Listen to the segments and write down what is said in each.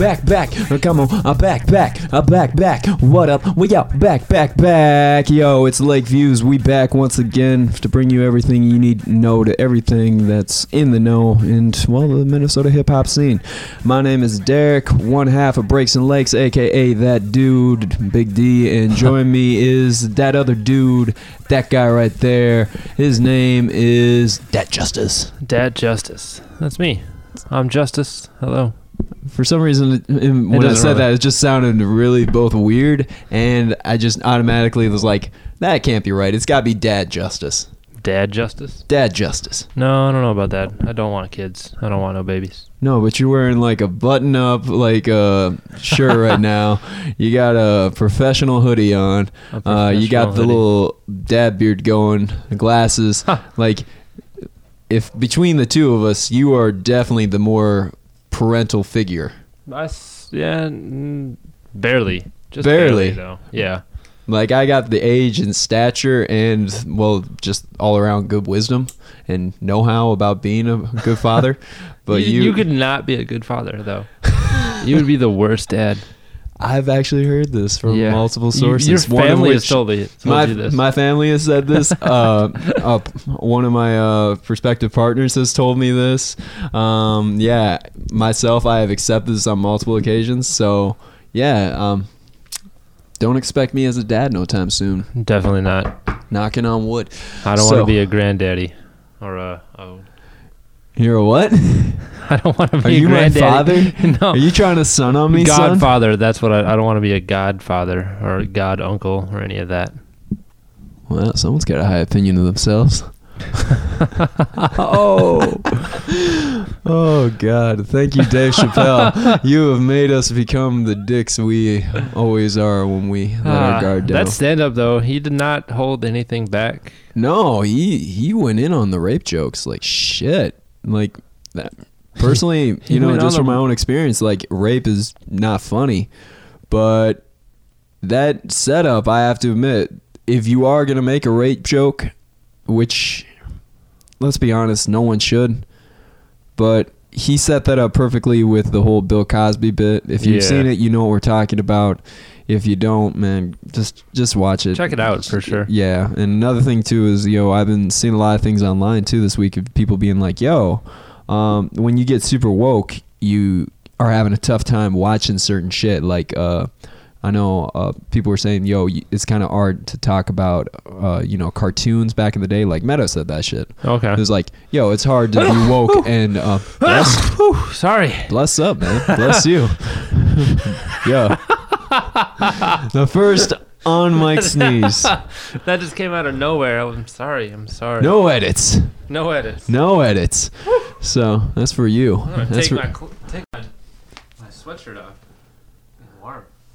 back, back. Uh, Come on, uh, back, back, uh, back, back. What up? We out, back, back, back. Yo, it's Lake Views. We back once again to bring you everything you need to know to everything that's in the know and well, the Minnesota hip hop scene. My name is Derek, one half of Breaks and Lakes, aka that dude, Big D, and join me is that other dude, that guy right there. His name is Dat Justice. Dad Justice. That's me. I'm Justice. Hello. For some reason, it- it- when I said really- that, it just sounded really both weird, and I just automatically was like, "That can't be right. It's got to be Dad Justice. Dad Justice? Dad Justice." No, I don't know about that. I don't want kids. I don't want no babies. No, but you're wearing like a button-up like uh, shirt right now. You got a professional hoodie on. A Uh, you got professional the hoodie. little dad beard going, glasses. Like, if between the two of us, you are definitely the more parental figure. I yeah, mm, barely. Just Barely. barely, though. Yeah. Like I got the age and stature and well just all around good wisdom and know-how about being a good father. But you, you could not be a good father though. you would be the worst dad. I've actually heard this from Yeah. multiple sources. your family has told, me, told my, you this. my family has said this. Uh, uh, one of my uh, prospective partners has told me this. Um, yeah, myself, I have accepted this on multiple occasions. So, yeah, um, don't expect me as a dad no time soon. Definitely not. Knocking on wood. I don't So- want to be a granddaddy or a. a You're a what? I don't want to be Are you my father? no. Are you trying to son on me, son? Godfather. That's what I. I don't want to be a godfather or a god uncle or any of that. Well, someone's got a high opinion of themselves. oh, oh God! Thank you, Dave Chappelle. you have made us become the dicks we always are when we let our Ah, guard down. that stand up though, he did not hold anything back. no, he he went in on the rape jokes like shit. Like that. Personally, you know, just from my own experience, like rape is not funny, but that setup, I have to admit, if you are gonna make a rape joke, which let's be honest, no one should, but he set that up perfectly with the whole Bill Cosby bit. If you've Yeah. seen it, you know what we're talking about. If you don't, man, just just watch it. Check it out for sure. Yeah, and another thing too is, yo, I've been seeing a lot of things online too this week of people being like, yo, um, when you get super woke, you are having a tough time watching certain shit. Like, uh, I know uh, people were saying, yo, it's kind of hard to talk about, uh, you know, cartoons back in the day. Like Meadow said that shit. Okay. It was like, yo, it's hard to be woke and uh, bless, sorry. bless up, man. Bless you. yeah. The first on mic sneeze. that just came out of nowhere. I'm sorry. I'm sorry. No edits. No edits. No edits. So that's for you. I'm gonna That's take for, my take my my sweatshirt off.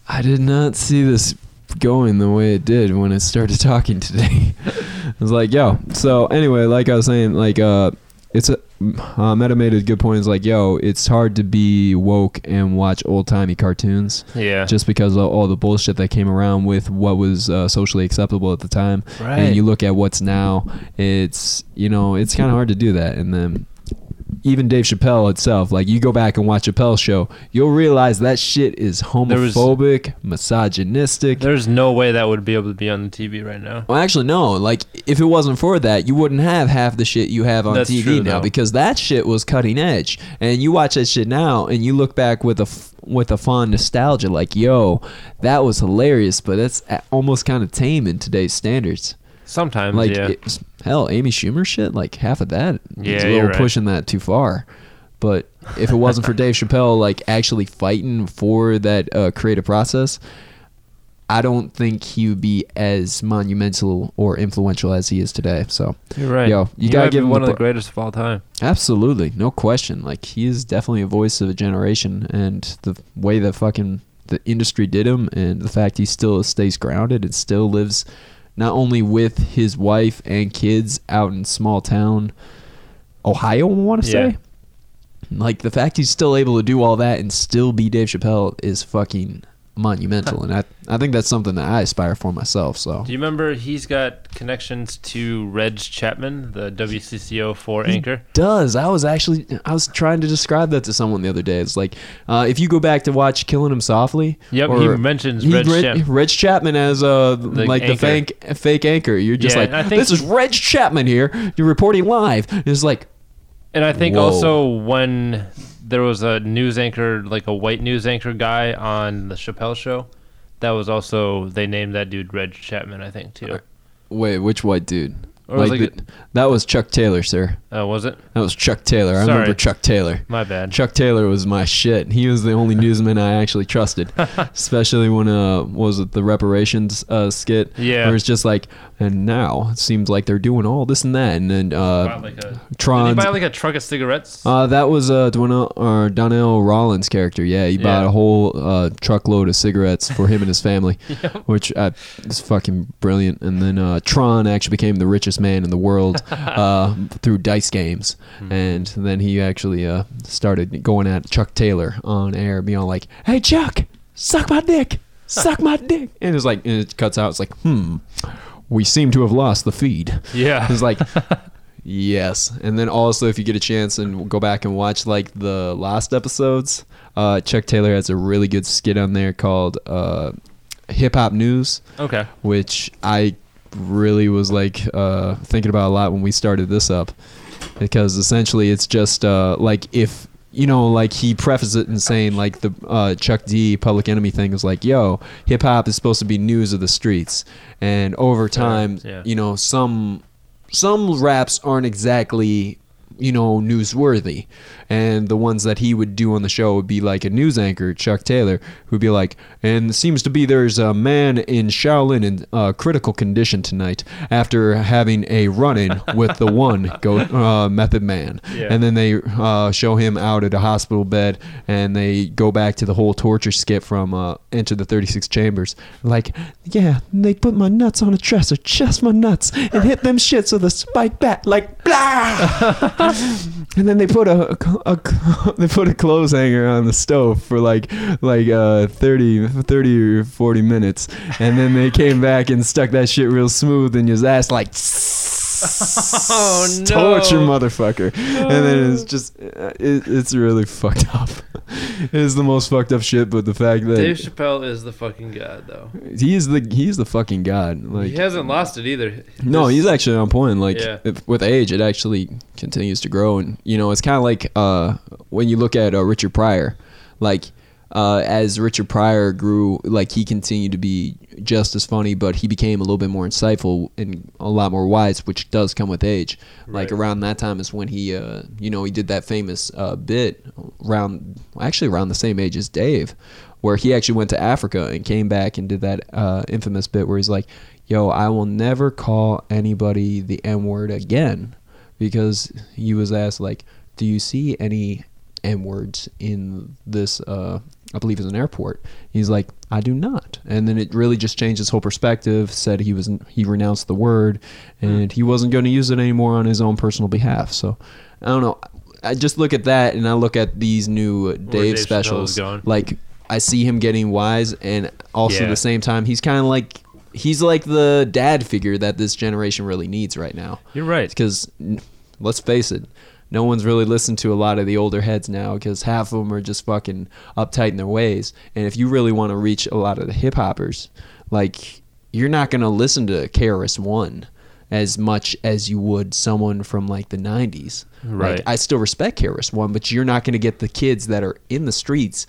It's. I did not see this going the way it did when I started talking today. I was like, yo. So anyway, like I was saying, like uh, it's a uh, Meta made a good point. Is like, yo, it's hard to be woke and watch old timey cartoons Yeah. just because of all the bullshit that came around with what was uh, socially acceptable at the time. right. and you look at what's now it's you know it's kind of hard to do that and then even Dave Chappelle itself like you go back and watch Chappelle's show you'll realize that shit is There was- homophobic misogynistic There's no way that would be able to be on the TV right now. well actually no like if it wasn't for that you wouldn't have half the shit you have on That's TV true, now though. because that shit was cutting edge and you watch that shit now and you look back with a f- with a fond nostalgia like yo that was hilarious but that's almost kind of tame in today's standards Sometimes, like yeah. it's- hell amy schumer shit like half of that Yeah, is a little right. pushing that too far but if it wasn't for dave chappelle like actually fighting for that uh, creative process i don't think he would be as monumental or influential as he is today so You're right. Yo, you He gotta give him one the of the greatest of all time. absolutely no question like he is definitely a voice of a generation and the way that fucking the industry did him and the fact he still stays grounded and still lives not only with his wife and kids out in small town Ohio, I want to Yeah. say. Like the fact he's still able to do all that and still be Dave Chappelle is fucking monumental, and I I think that's something that I aspire for myself. So Do you remember he's got connections to Reg Chapman, the WCCO four anchor? does. I was actually I was trying to describe that to someone the other day. It's like uh, if you go back to watch Killing Him Softly. Yep, he mentions he Reg Reg, Chapman. Reg Chapman as uh like the fake fake anchor. You're just Yeah, like this is Reg Chapman here. You're reporting live. It's like And I think Whoa. also when there was a news anchor, like a white news anchor guy on the Chappelle show, that was also they named that dude Reg Chapman, I think too. wait, which white dude? Or was Like it- the- that was Chuck Taylor, sir. Uh, was it? That was Chuck Taylor. I Sorry. remember Chuck Taylor. My bad. Chuck Taylor was my shit. He was the only newsman I actually trusted, especially when uh was it the reparations uh skit? Yeah. where it's just like, and now it seems like they're doing all this and that, and then uh like a, did he Tron's. buy like a truck of cigarettes? Uh, that was uh Donnell, or Donnell Rawlings' character. Yeah, he bought Yeah. a whole uh, truckload of cigarettes for him and his family, which uh, is fucking brilliant. And then uh, Tron actually became the richest man in the world uh, through dice games, Hmm. and then he actually uh, started going at Chuck Taylor on air, being like, "Hey Chuck, suck my dick, suck my dick," and it's like, and it cuts out. It's like, hmm, we seem to have lost the feed. yeah. It's like, yes. And then also, if you get a chance and go back and watch like the last episodes, uh, Chuck Taylor has a really good skit on there called uh, Hip Hop News, okay. which I really was like uh, thinking about a lot when we started this up, because essentially it's just uh, like if. You know, like he prefaces it in saying, like the uh, Chuck D Public Enemy thing is like, "Yo, hip hop is supposed to be news of the streets," and over time, yeah. you know, some some raps aren't exactly you know newsworthy. And the ones that he would do on the show would be like a news anchor chuck taylor who'd be like and it seems to be there's a man in shaolin in uh, critical condition tonight after having a run-in with the one go uh, method man. Yeah. and then they uh, show him out at a hospital bed and they go back to the whole torture skit from uh, enter the 36 chambers. Like yeah they put my nuts on a dresser just my nuts and hit them shits with a spike bat like blah and then they put a, a- they put a clothes hanger on the stove for like like uh 30 30 or 40 minutes. And then they came back and stuck that shit real smooth in your ass like Oh, no. torture motherfucker and then it's just uh, it, it's really fucked up it is the most fucked up shit but the fact that Dave Chappelle is the fucking god, though. he is the he's the fucking god like he hasn't lost it either. no, he's actually on point. Like Yeah. if, with age, it actually continues to grow, and you know, it's kind of like uh, when you look at uh, Richard Pryor, like uh, as Richard Pryor grew, like he continued to be just as funny, but he became a little bit more insightful and a lot more wise, which does come with age. Like around that time is when he, uh, you know, he did that famous uh, bit around, actually around the same age as Dave, where he actually went to Africa and came back and did that uh, infamous bit where he's like, "Yo, I will never call anybody the N word again," because he was asked like, "Do you see any N words in this?" Uh, I believe is an airport. He's like, "I do not," and then it really just changed his whole perspective. Said he was he renounced the word, and he wasn't going to use it anymore on his own personal behalf. So, I don't know. I just look at that and I look at these new Dave, Dave specials. Like I see him getting wise, and also at the same time, he's kind of like he's like the dad figure that this generation really needs right now. You're right. Because let's face it, no one's really listened to a lot of the older heads now because half of them are just fucking uptight in their ways. And if you really want to reach a lot of the hip hoppers, like you're not gonna listen to KRS One as much as you would someone from like the 90s. Right. Like I still respect KRS One, but you're not gonna get the kids that are in the streets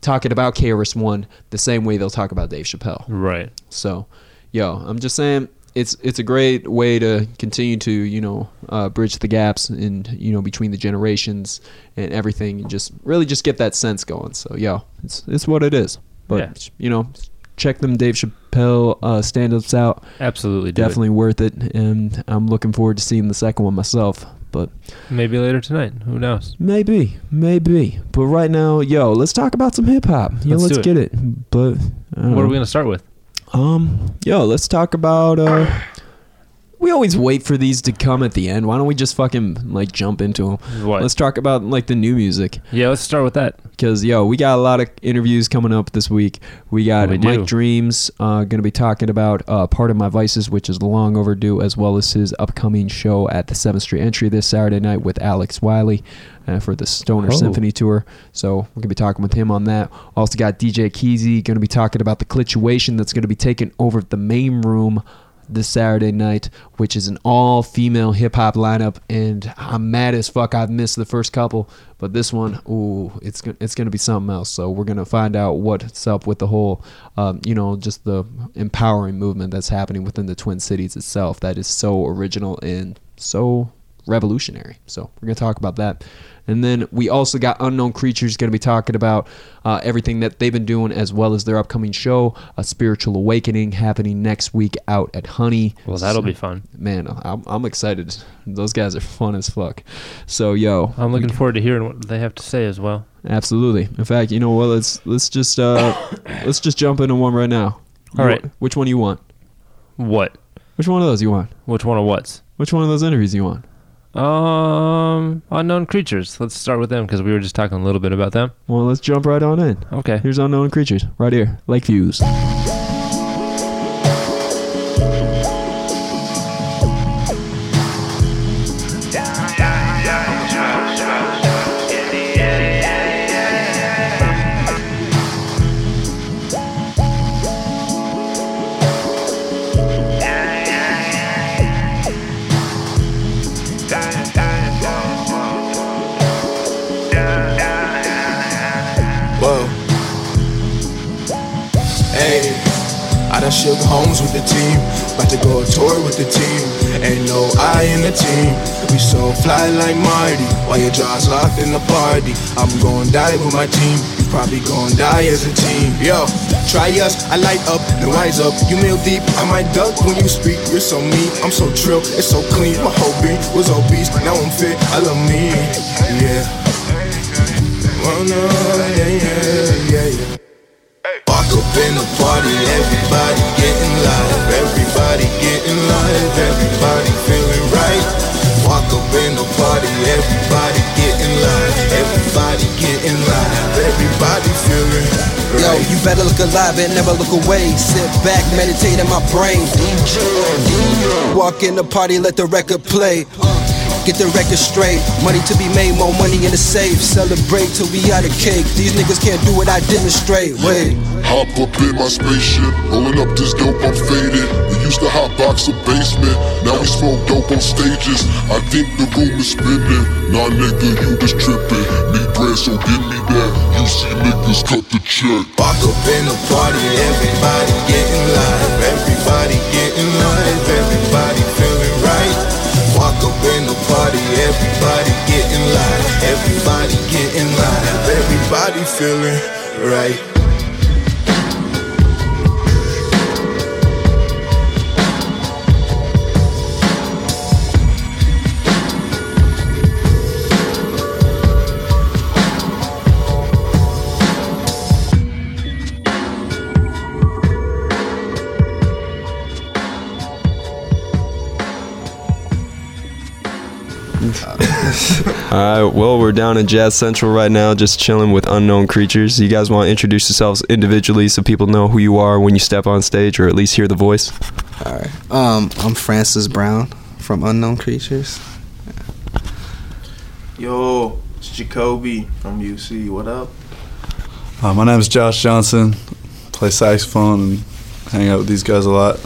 talking about KRS One the same way they'll talk about Dave Chappelle. Right. So, yo, I'm just saying it's it's a great way to continue to you know uh, bridge the gaps in you know between the generations and everything, and just really just get that sense going. So, yeah, it's it's what it is. But Yeah. you know, check them Dave Chappelle uh, stand-ups out. Absolutely. do it. Definitely worth it, and I'm looking forward to seeing the second one myself. But Maybe later tonight. Who knows? maybe, maybe. But right now, yo, let's talk about some hip hop. Yo, Let's let's, it. get it. But What are we gonna start with? Um, yo, let's talk about uh we always wait for these to come at the end. Why don't we just fucking like jump into them? What? Let's talk about like the new music. yeah, let's start with that. Because yo, we got a lot of interviews coming up this week. We got We Mike do. Dreams uh, going to be talking about uh, part of my vices, which is long overdue, as well as his upcoming show at the Seventh Street Entry this Saturday night with Alex Wiley uh, for the Stoner Oh. Symphony tour. So we're gonna be talking with him on that. Also got DJ Keezy going to be talking about the clituation that's going to be taking over the main room this Saturday night, which is an all female hip hop lineup, and I'm mad as fuck. I've missed the first couple, but this one, ooh, it's it's gonna be something else. So we're gonna find out what's up with the whole, um, you know, just the empowering movement that's happening within the Twin Cities itself. That is so original and so revolutionary. So we're gonna talk about that. And then we also got Unknown Creatures going to be talking about uh, everything that they've been doing as well as their upcoming show, A Spiritual Awakening, happening next week out at Honey. Well, that'll be fun. Man, I'm, I'm excited. Those guys are fun as fuck. So, yo, I'm looking forward to hearing what they have to say as well. absolutely. In fact, you know what? Let's let's just uh, let's just jump into one right now. All right. Which one do you want? What? Which one of those you want? Which one of what's? Which one of those interviews you want? Um, unknown creatures. Let's start with them because we were just talking a little bit about them. Well, let's jump right on in. Okay. Here's Unknown Creatures right here, Lake Views. Homes with the team. About to go tour with the team. Ain't no I in the team. We so fly like Marty. While your jaw's locked in the party. I'm gon' die with my team. You probably gon' die as a team. Yo, try us. I light up and wise up. You meal deep. I might duck when you speak. You're so mean. I'm so trill. It's so clean. My whole beat was obese. Now I'm fit. I love me. Yeah. Oh no, yeah, yeah, yeah, yeah. Walk up in the party, everybody everybody getting live, everybody feeling right. Walk up in the party, everybody getting live, everybody getting live, everybody feeling Yo, you better look alive and never look away. Sit back, meditate in my brain. DJ, Walk in the party, let the record play. Get the record straight. Money to be made, more money in the safe. Celebrate till we out of cake. These niggas can't do what I demonstrate. Wait. Hop up in my spaceship, rolling up this dope, I'm faded. We used to hotbox a basement, now we smoke dope on stages. I think the room is spinning. Nah, nigga, you just tripping. Need bread, so give me that. You see niggas cut the check. Walk up in the party, everybody getting live, everybody getting live, everybody feeling right. Walk up in the party, everybody getting live, everybody getting live, everybody feeling right. All right, well, we're down in Jazz Central right now, just chilling with unknown creatures. You guys want to introduce yourselves individually so people know who you are when you step on stage, or at least hear the voice? Alright. Um, I'm Francis Brown from Unknown Creatures. Yo, it's Jacoby from UC. What up? Uh, my name is Josh Johnson. Play saxophone and hang out with these guys a lot.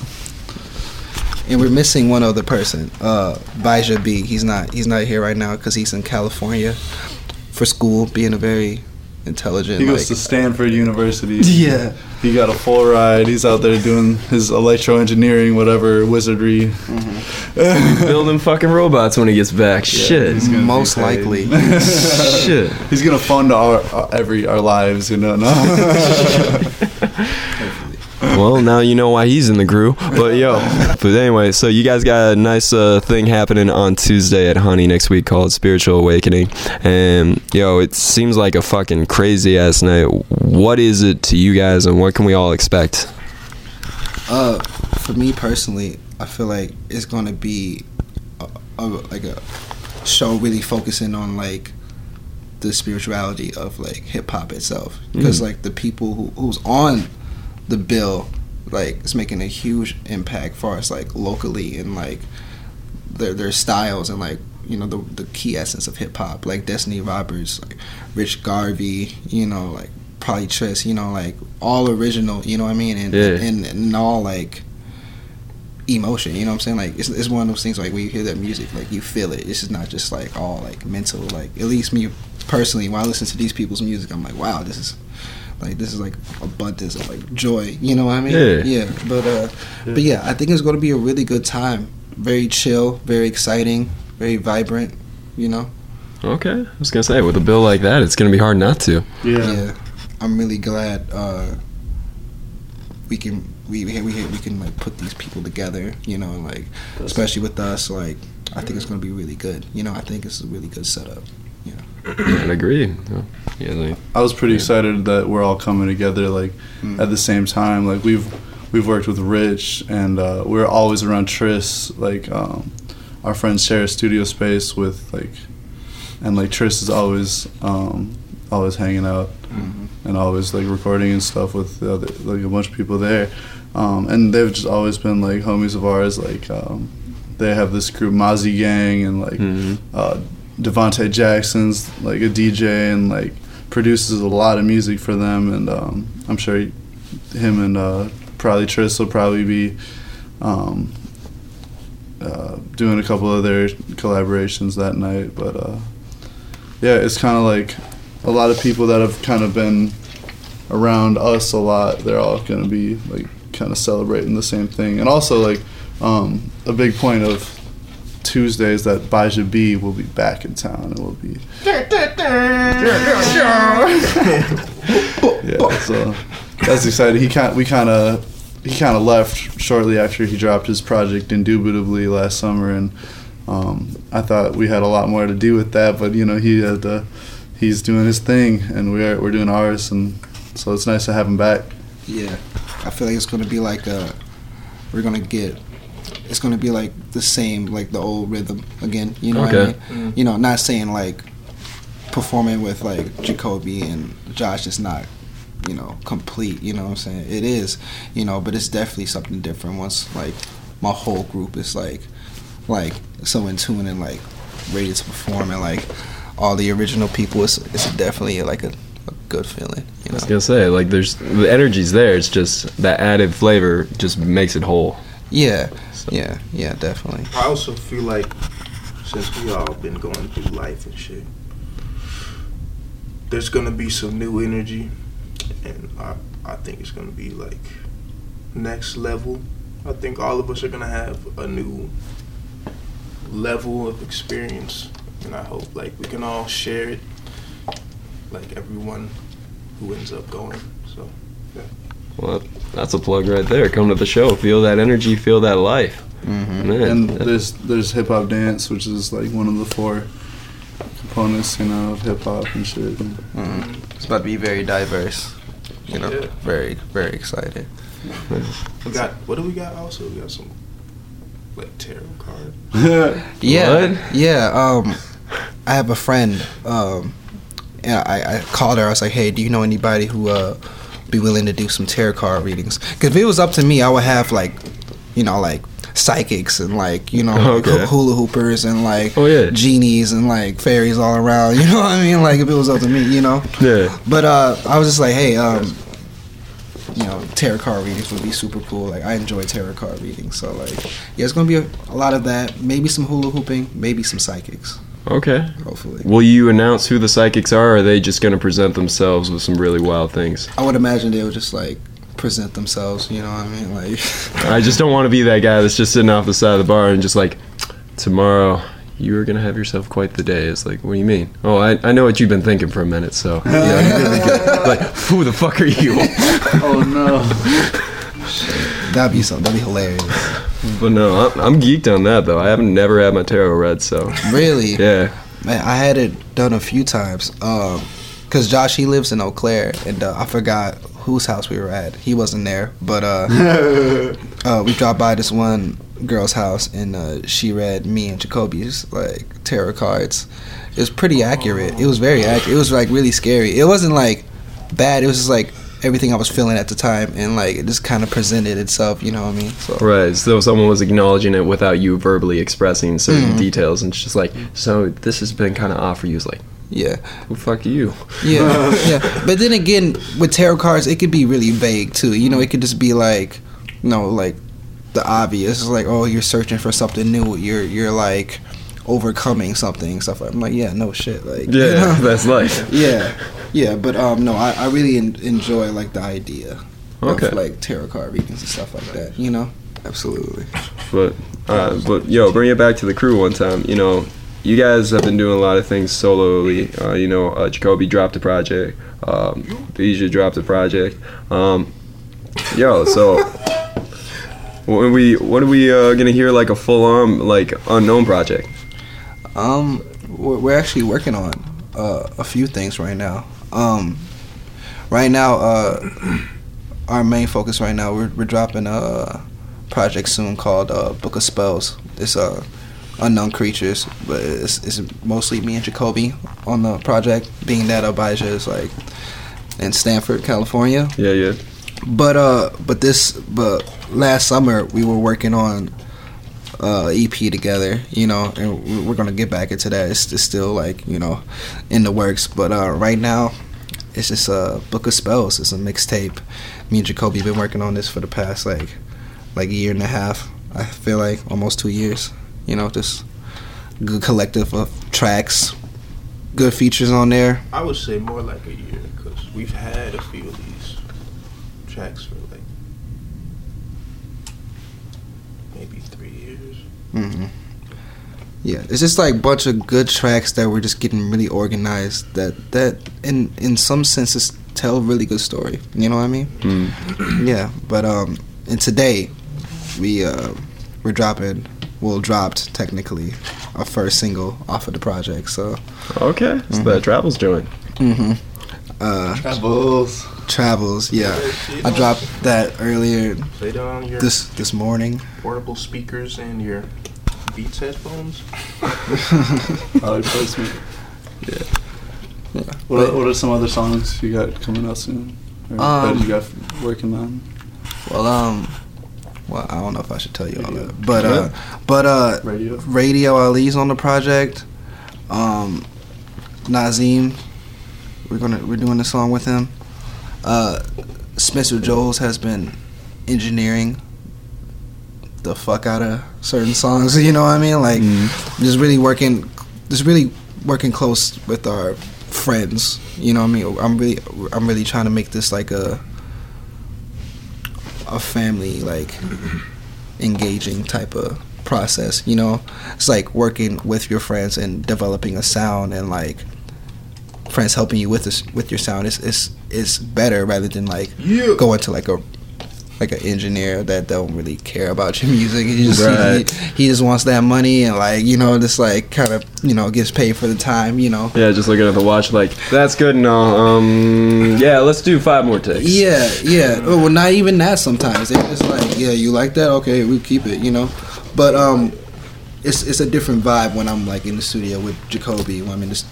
And we're missing one other person, uh, Bijah B. He's not he's not here right now because he's in California for school, being a very intelligent. He goes like- to Stanford University. Yeah. He got a full ride. He's out there doing his electro engineering, whatever wizardry. Building fucking robots when he gets back. Shit. He's Most likely. Shit. He's gonna fund our, our every our lives, you know. No. Well, now you know why he's in the crew. But yo, but anyway, so you guys got a nice uh, thing happening on Tuesday at Honey next week called Spiritual Awakening, and yo, it seems like a fucking crazy ass night. What is it to you guys, and what can we all expect? Uh, for me personally, I feel like it's gonna be a, a, like a show really focusing on like the spirituality of like hip hop itself because Mm. like the people who, who's on the bill like it's making a huge impact for us like locally and like their their styles and like you know the the key essence of hip hop like Destiny Roberts like Rich Garvey you know like probably Tris you know like all original you know what I mean? And Yeah. and, and all like emotion you know what I'm saying? Like it's, it's one of those things like when you hear that music like you feel it. It's just not just like all like mental like at least me personally when I listen to these people's music I'm like wow this is like this is like abundance of like joy you know what I mean Yeah. yeah but uh but yeah I think it's going to be a really good time very chill very exciting very vibrant you know Okay, I was gonna say with a bill like that, it's gonna be hard not to. yeah, Yeah. I'm really glad uh, we can we we we, we can like put these people together. You know, and, like especially with us, like I think it's gonna be really good. You know, I think it's a really good setup. I'd agree. Yeah, like, I was pretty excited that we're all coming together like Mm. at the same time. Like we've we've worked with Rich and uh, we're always around Tris. Like um, our friends share a studio space with like, and like Tris is always um, always hanging out and always like recording and stuff with the other like a bunch of people there. Um, and they've just always been like homies of ours. Like um, they have this group Mozzie Gang and like mhm. uh, Devonte Jackson's like a DJ and like produces a lot of music for them, and um, I'm sure he, him and uh, probably Tris will probably be um, uh, doing a couple other collaborations that night. But uh, yeah, it's kind of like a lot of people that have kind of been around us a lot. They're all gonna be like kind of celebrating the same thing, and also like um, a big point of Tuesdays that Bijah B will be back in town. It will be yeah. So that's exciting. He kind we kind of he kind of left shortly after he dropped his project Indubitably last summer, and um, I thought we had a lot more to do with that. But you know he had to, he's doing his thing, and we're we're doing ours, and so it's nice to have him back. Yeah, I feel like it's gonna be like uh we're gonna get. It's gonna be like the same, like the old rhythm again. You know what I Okay. mean? Mm. You know, not saying like performing with like Jacoby and Josh is not, you know, complete. You know what I'm saying? It is, you know, but it's definitely something different once like my whole group is like, like so in tune and like ready to perform and like all the original people. It's it's definitely like a, a good feeling. You I know? was gonna say like there's the energy's there. It's just that added flavor just makes it whole. Yeah, yeah, yeah, definitely. I also feel like since we all been going through life and shit, there's gonna be some new energy, and I I think it's gonna be like next level. I think all of us are gonna have a new level of experience, and I hope like we can all share it, like everyone who ends up going. So Well, that's a plug right there. Come to the show, feel that energy, feel that life. Mm-hmm. Man, And that- there's there's hip hop dance, which is like one of the four components, you know, of hip hop and shit. Mm-hmm. It's about to be very diverse. You know, Yeah. very, very excited. we got what do we got? Also, we got some like tarot card. Yeah, What? yeah. Um, I have a friend. Um, and I, I called her. I was like, "Hey, do you know anybody who uh be willing to do some tarot card readings?" Because if it was up to me, I would have like, you know, like psychics and like you know like Okay. hula hoopers and like Oh, yeah. genies and like fairies all around. You know what I mean? Like if it was up to me, you know. yeah. But uh, I was just like, hey, um, you know, tarot card readings would be super cool. Like, I enjoy tarot card readings, so like, yeah, it's gonna be a, a lot of that. Maybe some hula hooping, maybe some psychics. Okay. Hopefully, Will you announce who the psychics are, or are they just gonna present themselves with some really wild things? I would imagine they would just like present themselves. You know what I mean? Like, I just don't want to be that guy that's just sitting off the side of the bar and just like, tomorrow you are gonna have yourself quite the day. It's like, what do you mean? Oh, I, I know what you've been thinking for a minute. So yeah, like, who the fuck are you? oh no! that'd be something. That'd be hilarious. But no, I'm, I'm geeked on that though. I haven't never had my tarot read, so Really? yeah. Man, I had it done a few times. Um, cause Josh he lives in Eau Claire, and uh, I forgot whose house we were at. He wasn't there, but uh, uh, we dropped by this one girl's house, and uh, she read me and Jacoby's like tarot cards. It was pretty accurate. It was very accurate. It was like really scary. It wasn't like bad. It was just like everything I was feeling at the time, and like it just kind of presented itself. You know what I mean? So Right, so someone was acknowledging it without you verbally expressing certain Mhm. details, and it's just like, so this has been kind of off for you. It's like, yeah, who fuck you? yeah, yeah. But then again, with tarot cards, it could be really vague too. You know, it could just be like, you know, like the obvious. It's like, oh, you're searching for something new. You're you're like overcoming something stuff. like I'm like, yeah, no shit. Like, you Yeah, know? that's life. yeah, yeah. But um, no, I, I really en- enjoy like the idea Okay. of like tarot card readings and stuff like that. You know, absolutely. But uh, but yo, bring it back to the crew one time. You know, you guys have been doing a lot of things solely. Uh, you know, uh, Jacoby dropped a project. Um, Bijah dropped a project. Um, yo, so when we when are we uh, gonna hear like a full on like unknown project? Um, we're, actually working on uh, a few things right now. Um, right now, uh, our main focus right now, we're, we're dropping a project soon called uh, Book of Spells. It's uh, unknown creatures, but it's, it's mostly me and Jacoby on the project, being that Abijah is like in Stanford, California. Yeah, yeah. But uh, but this, but last summer we were working on uh EP together, you know, and we- we're gonna get back into that. It's, it's still like you know, in the works. But uh, right now, it's just a book of spells. It's a mixtape. Me and Jacoby been working on this for the past like like a year and a half. I feel like almost two years. You know, just good collective of tracks, good features on there. I would say more like a year because we've had a few of these tracks for like maybe three years. hmm Yeah, it's just like a bunch of good tracks that were just getting really organized. That that in in some senses tell a really good story. You know what I mean? Mm. Yeah, but um, and today we uh we're dropping. Well, dropped technically our first single off of the project. So Okay, so that travels joint. hmm uh Travels. Travels. Yeah, I dropped that earlier Play it on your this this morning. portable speakers and your Beats headphones. Product placement. Yeah. Yeah. What are, what are some other songs you got coming out soon? Or that Um, you got working on? Well, um, well, I don't know if I should tell you all that, but uh, but uh, Radio. Brother Ali's on the project. Um, Nazim, we're gonna we're doing a song with him. Uh, Spencer Jones has been engineering the fuck out of certain songs. You know what I mean? Like, just really working, just really working close with our friends. You know what I mean? I'm really I'm really trying to make this like a a family like engaging type of process you know it's like working with your friends and developing a sound and like friends helping you with this with your sound is is is better rather than like Yeah. going to like a like an engineer that don't really care about your music he just Right. he, he just wants that money and like you know just like kind of you know gets paid for the time you know Yeah, just looking at the watch, like that's good and all. Um, yeah, let's do five more takes. Yeah, yeah. Oh, well, not even that. Sometimes it's just like, yeah, you like that? Okay, we keep it. You know, but um, it's it's a different vibe when I'm like in the studio with Jacoby. When I'm in this,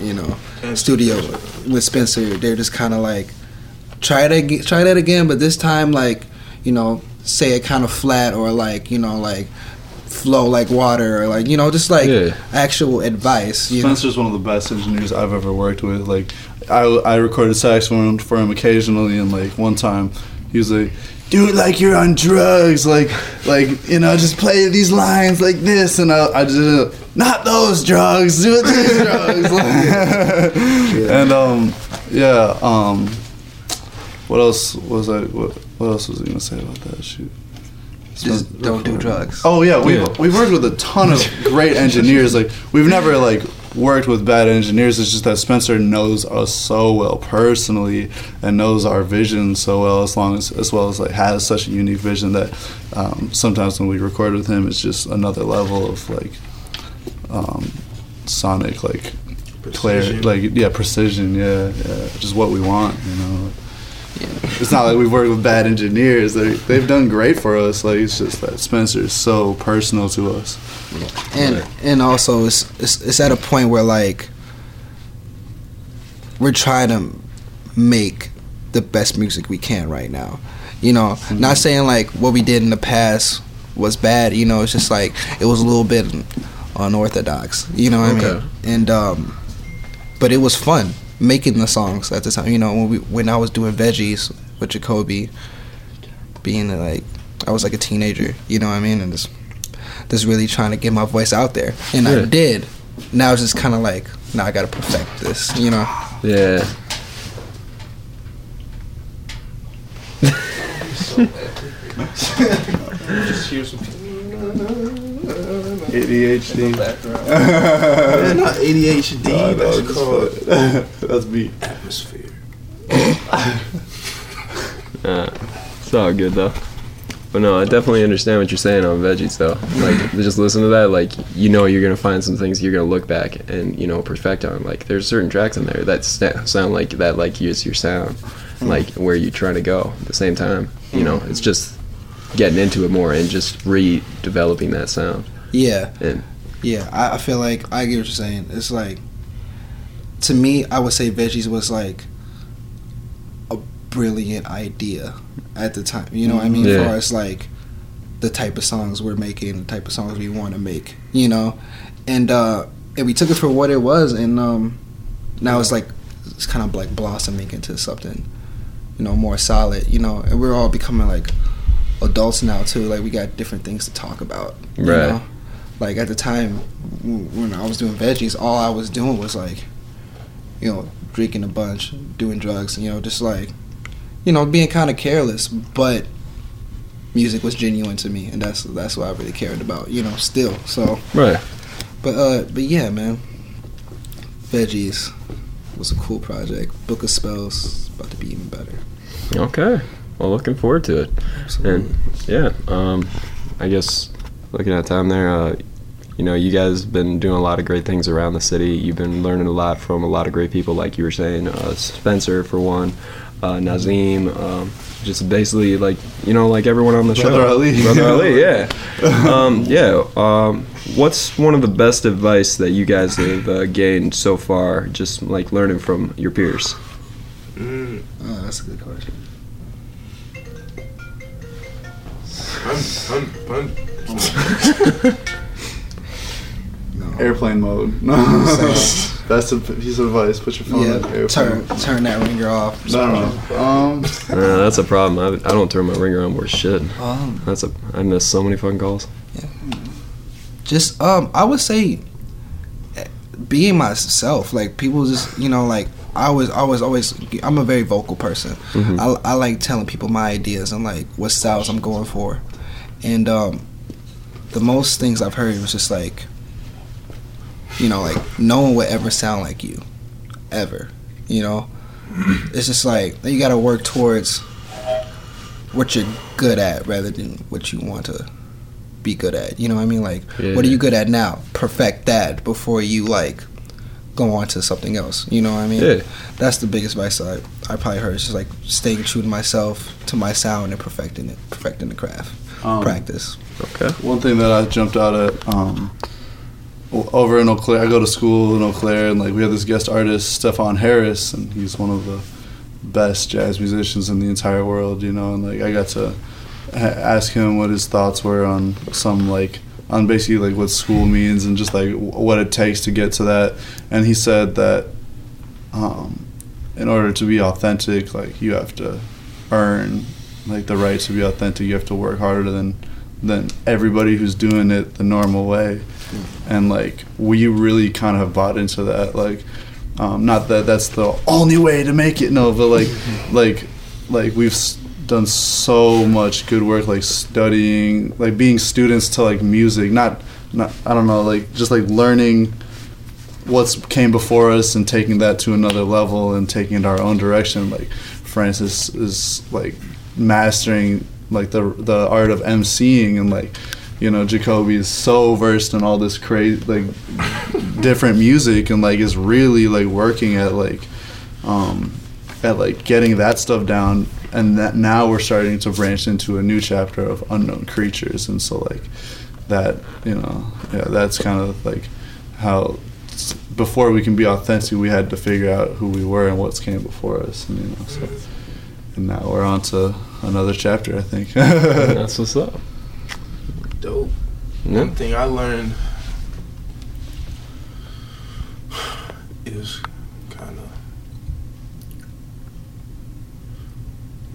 you know, studio with Spencer. They're just kind of like try that try that again, but this time like you know say it kind of flat or like you know like flow like water or like you know just like Yeah. actual advice. You know? Spencer's one of the best engineers I've ever worked with. Like, I, I recorded saxophone for him occasionally, and like one time, he was like, "Do it like you're on drugs, like, like you know, just play these lines like this." And I, I just not those drugs, do it these drugs. And um, yeah, um, what else was I? What, what else was I gonna say about that? Shoot. Just don't do drugs. Oh yeah, we've Yeah. we've worked with a ton of great engineers. Like we've never like worked with bad engineers. It's just that Spencer knows us so well personally and knows our vision so well. As long as as well as like has such a unique vision that um, sometimes when we record with him, it's just another level of like um, sonic like clarity, Precision. like yeah, precision. Yeah, yeah, just what we want. You know. It's not like we've worked with bad engineers. They they've done great for us. Like it's just that Spencer is so personal to us. and and also it's, it's it's at a point where like we're trying to make the best music we can right now. You know, not saying like what we did in the past was bad. You know, it's just like it was a little bit unorthodox. You know what I mean? And um, but it was fun making the songs at the time. You know, when we when I was doing veggies with Jacoby, being like I was like a teenager. You know what I mean? And just just really trying to get my voice out there, and Yeah. I did. Now it's just kind of like now I gotta perfect this. You know? Yeah. Just hear some ADHD. It's not ADHD. No, no, that's it's called That's me. atmosphere. Uh, it's all good though. But no, I definitely understand what you're saying on veggies though. Like just listen to that, like you know you're gonna find some things you're gonna look back and you know perfect on. Like there's certain tracks in there that sta sound like that, like is your sound, like where you're trying to go. At the same time, you know, it's just getting into it more and just redeveloping that sound. Yeah. And Yeah, I, I feel like I get what you're saying. It's like to me, I would say veggies was like a brilliant idea at the time. You know what I mean? Yeah. As far as like the type of songs we're making, the type of songs we want to make. You know, and uh and we took it for what it was, and um now it's like it's kind of like blossoming into something, you know, more solid. You know, and we're all becoming like adults now too. Like we got different things to talk about. You Right. Know? Like at the time when I was doing veggies, all I was doing was like, you know, drinking a bunch, doing drugs, you know, just like, you know, being kind of careless. But music was genuine to me, and that's that's what I really cared about. You know, still. So, right. but uh, but yeah, man, veggies was a cool project. Book of Spells about to be even better. Okay. Well, looking forward to it. Absolutely. And yeah, um, I guess looking at time there, uh, you know, you guys have been doing a lot of great things around the city. You've been learning a lot from a lot of great people, like you were saying, uh, Spencer for one, uh, Nazim, um, just basically like you know, like everyone on the show, Brother Ali. Brother Ali, yeah, um, yeah. Um, what's one of the best advice that you guys have uh, gained so far, just like learning from your peers? Mm, Oh, that's a good question. Pun, pun, pun. No. Airplane mode. No. That's a piece of advice. Put your phone in Yeah, airplane turn mode. turn that ringer off. No, no. Um, Uh, that's a problem. I, I don't turn my ringer on worth shit. Um, That's a I miss so many phone calls. just um i would say eh, being myself like people just you know like i was always always i'm a very vocal person Mhm. I, I like telling people my ideas and like what styles i'm going for and um the most things i've heard was just like you know like no one would ever sound like you ever you know it's just like you gotta work towards what you're good at rather than what you want to be good at. You know what I mean? Like, what are you good at now? Perfect that before you like go on to something else. You know what I mean? Yeah. That's the biggest advice I I probably heard. It's just like staying true to myself, to my sound, and perfecting it, perfecting the craft. Um, Practice. Okay. One thing that I jumped out at um, over in Eau Claire, I go to school in Eau Claire, and like we have this guest artist, Stefon Harris, and he's one of the best jazz musicians in the entire world, you know. And like I got to ha- ask him what his thoughts were on some like on basically like what school means and just like w- what it takes to get to that. And he said that um, in order to be authentic, like you have to earn like the right to be authentic. You have to work harder than than everybody who's doing it the normal way. And like we really kind of have bought into that. Like, um, not that that's the only way to make it. No, but like, like, like we've s- done so much good work, like studying, like being students to like music. Not, not I don't know, like just like learning what's came before us and taking that to another level and taking it our own direction. Like Francis is like mastering like the the art of emceeing and like you know Jacoby is so versed in all this crazy like different music and like is really like working at like um at like getting that stuff down, and that now we're starting to branch into a new chapter of unknown creatures, and so like that, you know, yeah, that's kind of like how before we can be authentic, we had to figure out who we were and what's came before us, and you know, so and now we're on to another chapter, I think. That's what's up. Dope. Yeah. One thing I learned is kind of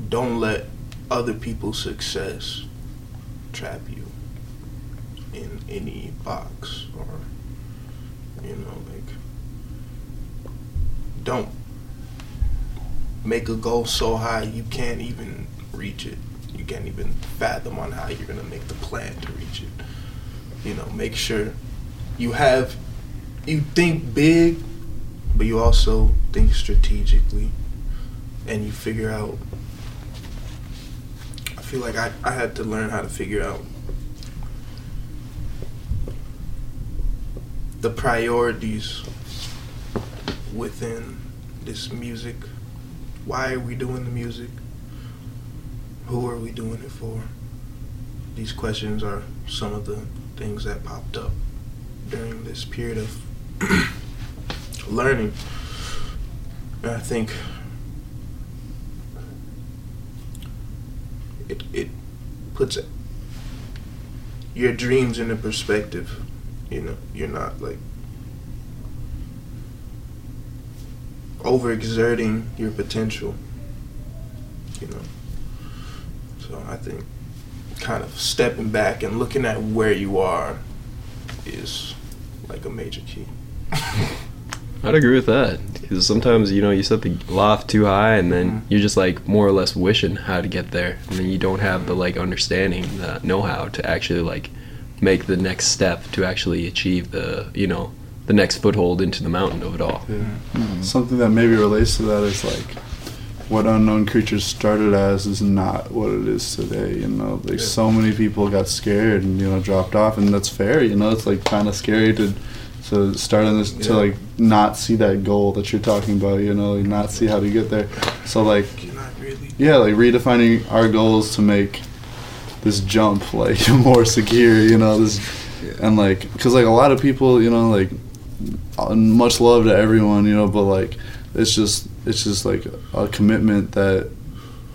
don't let other people's success trap you in any box or you know like don't make a goal so high you can't even reach it. You can't even fathom on how you're gonna make the plan to reach it. You know make sure you have you think big but you also think strategically and you figure out i feel like i, I had to learn how to figure out the priorities within this music why are we doing the music who are we doing it for these questions are some of the things that popped up during this period of learning. And I think it it puts your dreams into perspective. You know, you're not like overexerting your potential. You know. So I think kind of stepping back and looking at where you are is like a major key. I'd agree with that because sometimes you know you set the loft too high and then mm-hmm. you're just like more or less wishing how to get there and then you don't have the like understanding the know-how to actually like make the next step to actually achieve the you know the next foothold into the mountain of it all. Hmm. Something that maybe relates to that is like what unknown creatures started as is not what it is today. You know, like so many people got scared and you know dropped off, and that's fair. You know, it's like kind of scary to to start on this to like not see that goal that you're talking about. You know, like not see how to get there. So like really yeah, like redefining our goals to make this jump like more secure, you know, this and like cuz like a lot of people, you know, like much love to everyone, you know, but like it's just it's just like a commitment that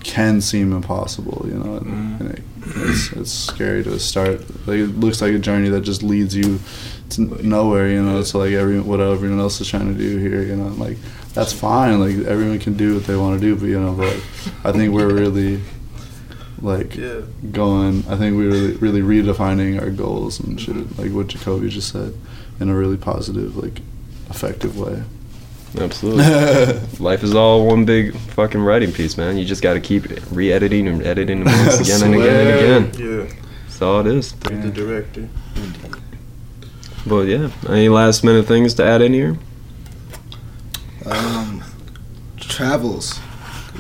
can seem impossible, you know. And, mm-hmm. and it, it's it's scary to start. Like it looks like a journey that just leads you to nowhere, you know. So like every what everyone else is trying to do here, you know. Like that's fine. Like everyone can do what they want to do, but you know, but I think we're really like yeah. going. I think we're really really redefining our goals and shit, like what Jacoby just said, in a really positive, like effective way. Absolutely. Life is all one big fucking writing piece, man. You just got to keep re-editing and editing the moments again and again and again. Yeah. That's all it is. Be the director. But yeah, any last minute things to add in here? Um, travels.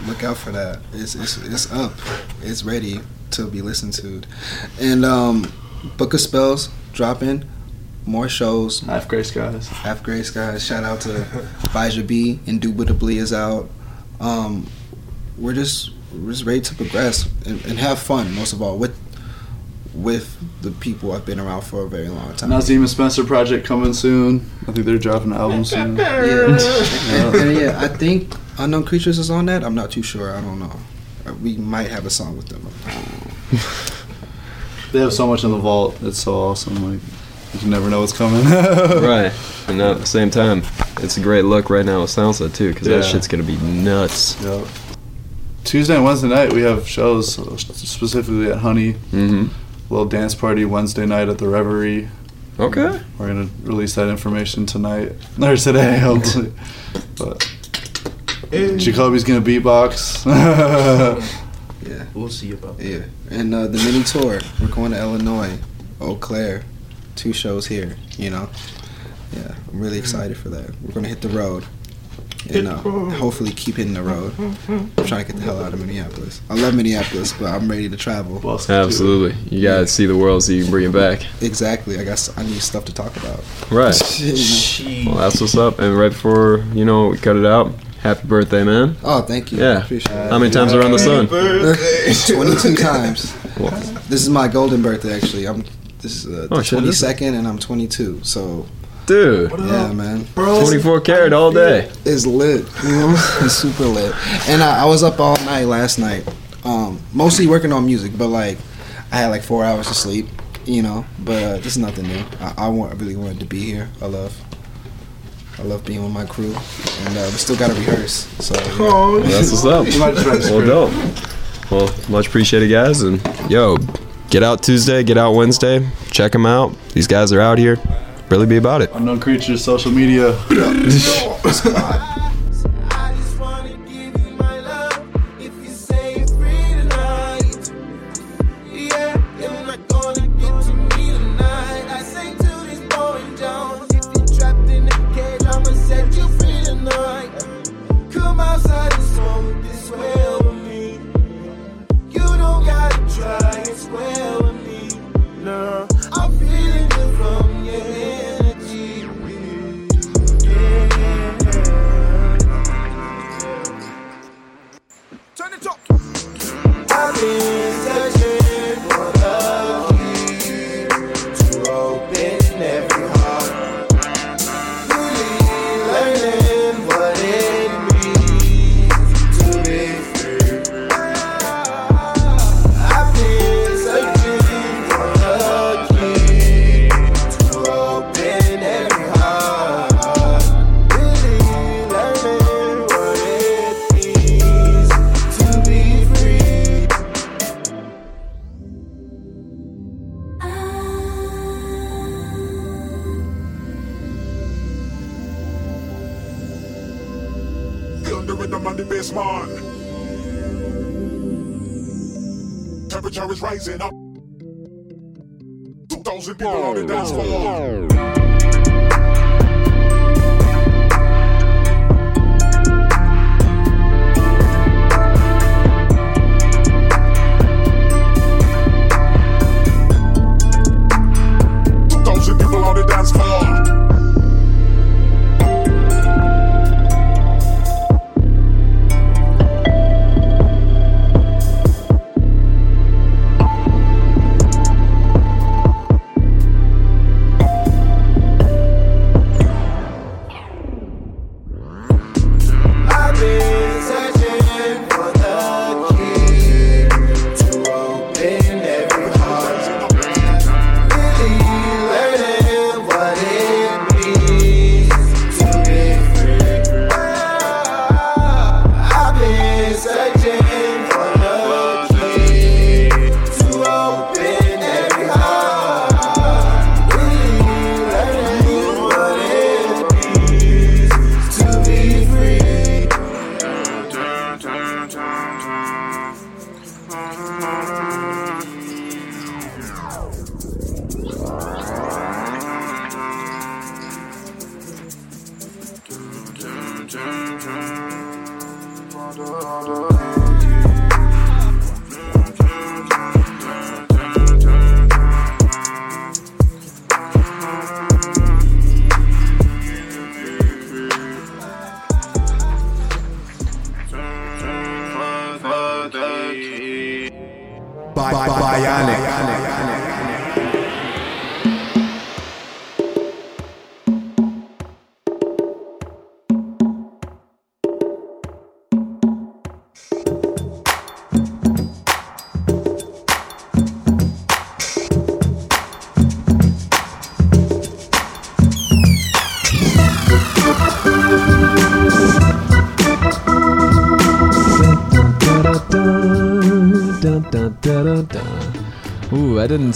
Look out for that. It's it's it's up. It's ready to be listened to. And um, Book of Spells dropping. More shows. Half gray skies. Half Gray Skies. Shout out to Bijah B. Indubitably is out. Um, we're just we're just ready to progress and, and have fun. Most of all with with the people I've been around for a very long time. Nazim and Spencer project coming soon. I think they're dropping an album soon. Yeah. and, and yeah, I think Unknown Creatures is on that. I'm not too sure. I don't know. Uh, We might have a song with them. They have so much in the vault. It's so awesome. Like you can never know what's coming. right. And at the same time, it's a great look right now with Soundset too, because Yeah. that shit's gonna be nuts. Yep. Tuesday and Wednesday night we have shows specifically at Honey. Mm-hmm. Little dance party Wednesday night at the Reverie. Okay. We're gonna release that information tonight or today, hopefully. But Jacoby's gonna beatbox. Yeah. We'll see about that. Yeah. And uh, the mini tour. We're going to Illinois, Eau Claire. Two shows here, you know? Yeah. I'm really excited for that. We're going to hit the road. And uh, hopefully keep hitting the road. I'm trying to get the hell out of Minneapolis. I love Minneapolis, but I'm ready to travel. Absolutely. You gotta see the world so you can bring it back. Exactly. I guess I need stuff to talk about. Right. Well, that's what's up. And right before you know we cut it out, Happy birthday, man. Oh, thank you. Yeah. Appreciate it. How many times around the sun? 22 times. Well, This is my golden birthday, actually. I'm this is uh, Oh, the shit, 22nd, and I'm 22. So dude, yeah, man, bro, 24 karat all day. it's lit. You know, it's super lit. And I, I was up all night last night, um, mostly working on music, but like I had like four hours of sleep. You know, but uh, this is nothing new. I, I want, I really wanted to be here. I love, I love being with my crew, and uh, we still got to rehearse. So you know. Oh, Well, that's what's up. well, dope. Well, much appreciated, guys. And yo, get out Tuesday, get out Wednesday. Check them out. These guys are out here. Really be about it. Unknown Creatures, social media.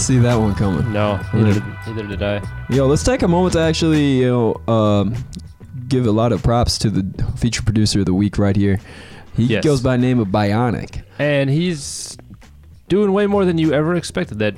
see that one coming. No, neither did, neither did I. Yo, let's take a moment to actually, you know, um, give a lot of props to the feature producer of the week right here. He Yes. goes by the name of Bionik. And he's doing way more than you ever expected. That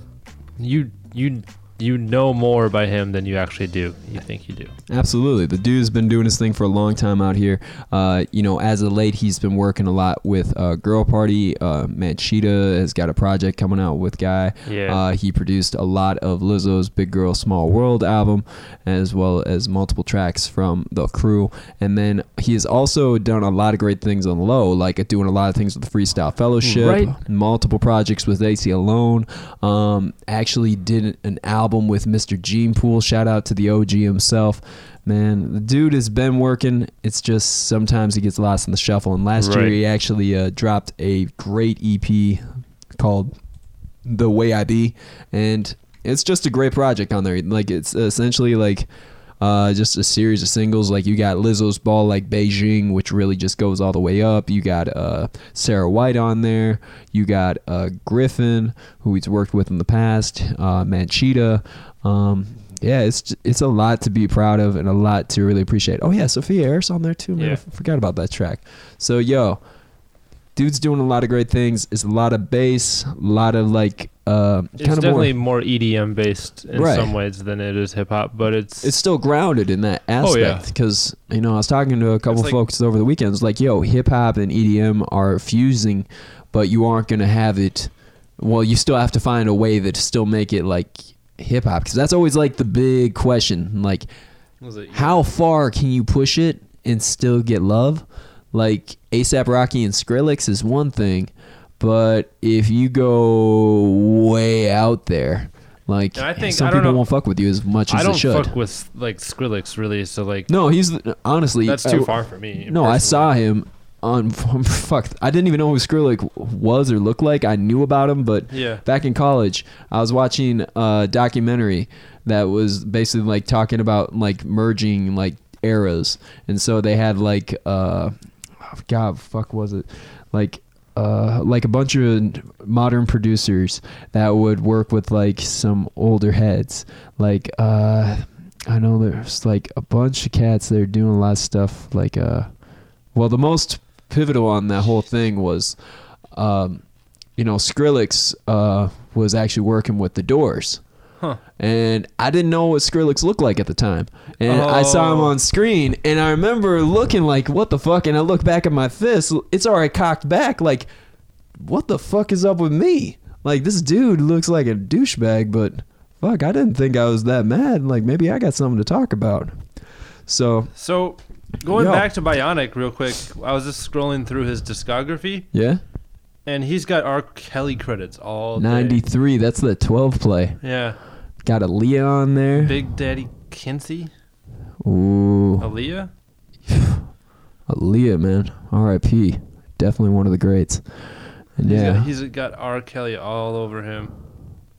you you you know more by him than you actually do. You think you do. Absolutely. The dude's been doing his thing for a long time out here. Uh, you know, as of late, he's been working a lot with uh, GRRL PRTY. Uh, Manchita has got a project coming out with Guy. Yeah. Uh, he produced a lot of Lizzo's Big Girl Small World album, as well as multiple tracks from the crew. And then he has also done a lot of great things on low, like doing a lot of things with the Freestyle Fellowship, Right. multiple projects with Aceyalone. Um, actually did an album with Mr. Gene Pool. Shout out to the OG himself. Man, the dude has been working. It's just sometimes he gets lost in the shuffle. And last year he actually uh, dropped a great EP called The Way I Be, and it's just a great project on there. Like it's essentially like uh, just a series of singles. Like you got Lizzo's Ball like Beijing, which really just goes all the way up. You got uh, Sarah White on there. You got uh, Griffin, who he's worked with in the past. Uh, Manchita. Um, yeah, it's it's a lot to be proud of and a lot to really appreciate. Oh yeah, Sophia Eris on there too. Man, Yeah. I forgot about that track. So yo, dude's doing a lot of great things. It's a lot of bass, a lot of like uh, It's kind of definitely more. more, EDM based in Right. some ways than it is hip hop, but it's It's still grounded in that Oh, yeah. aspect because you know I was talking to a couple like- folks over the weekends, like yo, hip hop and EDM are fusing, but you aren't gonna have it. Well, you still have to find a way that still make it like hip hop because that's always like the big question, like how far can you push it and still get love? Like ASAP Rocky and Skrillex is one thing, but if you go way out there, like And I think- some I don't people know- won't fuck with you as much as should I don't should. fuck with like Skrillex really, so like no, he's honestly that's too I- far for me. No, I personally. saw him on fuck. I didn't even know who Skrillex was or looked like. I knew about him, but Yeah. back in college, I was watching a documentary that was basically like talking about like merging like eras, and so they had like uh, God, fuck was it like uh, like a bunch of modern producers that would work with like some older heads. Like uh, I know there's like a bunch of cats that are doing a lot of stuff. Like uh, well, the most pivotal on that whole thing was, um, you know, Skrillex uh, was actually working with the Doors. Huh. And I didn't know what Skrillex looked like at the time. And I saw him Oh. on screen, and I remember looking like, what the fuck? And I look back at my fist, it's already cocked back. Like, what the fuck is up with me? Like, this dude looks like a douchebag, but fuck, I didn't think I was that mad. Like, maybe I got something to talk about. So, So going Yo. back to Bionik real quick, I was just scrolling through his discography, yeah, and he's got R. Kelly credits all day. 93, that's the 12 play. Yeah, Got Aaliyah on there. Big Daddy Kinsey, Ooh, Aaliyah. Aaliyah, man. R.I.P. Definitely one of the greats. And He's yeah, got, he's got R. Kelly all over him.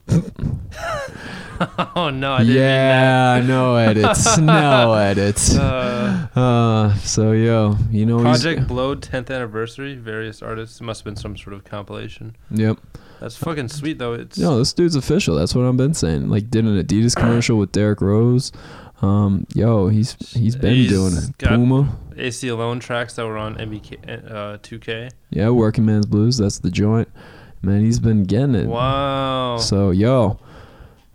oh no, I didn't yeah, no edits, no edits. Uh, Uh, so yo, you know, Project Blowed 10th anniversary. Various artists. It must have been some sort of compilation. Yep. That's fucking sweet though. It's No, this dude's official. That's what I've been saying. Like, did an Adidas commercial with Derrick Rose. Um, yo, he's he's been He's doing it. Puma. Aceyalone tracks that were on MBK uh, 2K. Yeah, Working Man's Blues. That's the joint. Man, he's been getting it. Wow. So yo,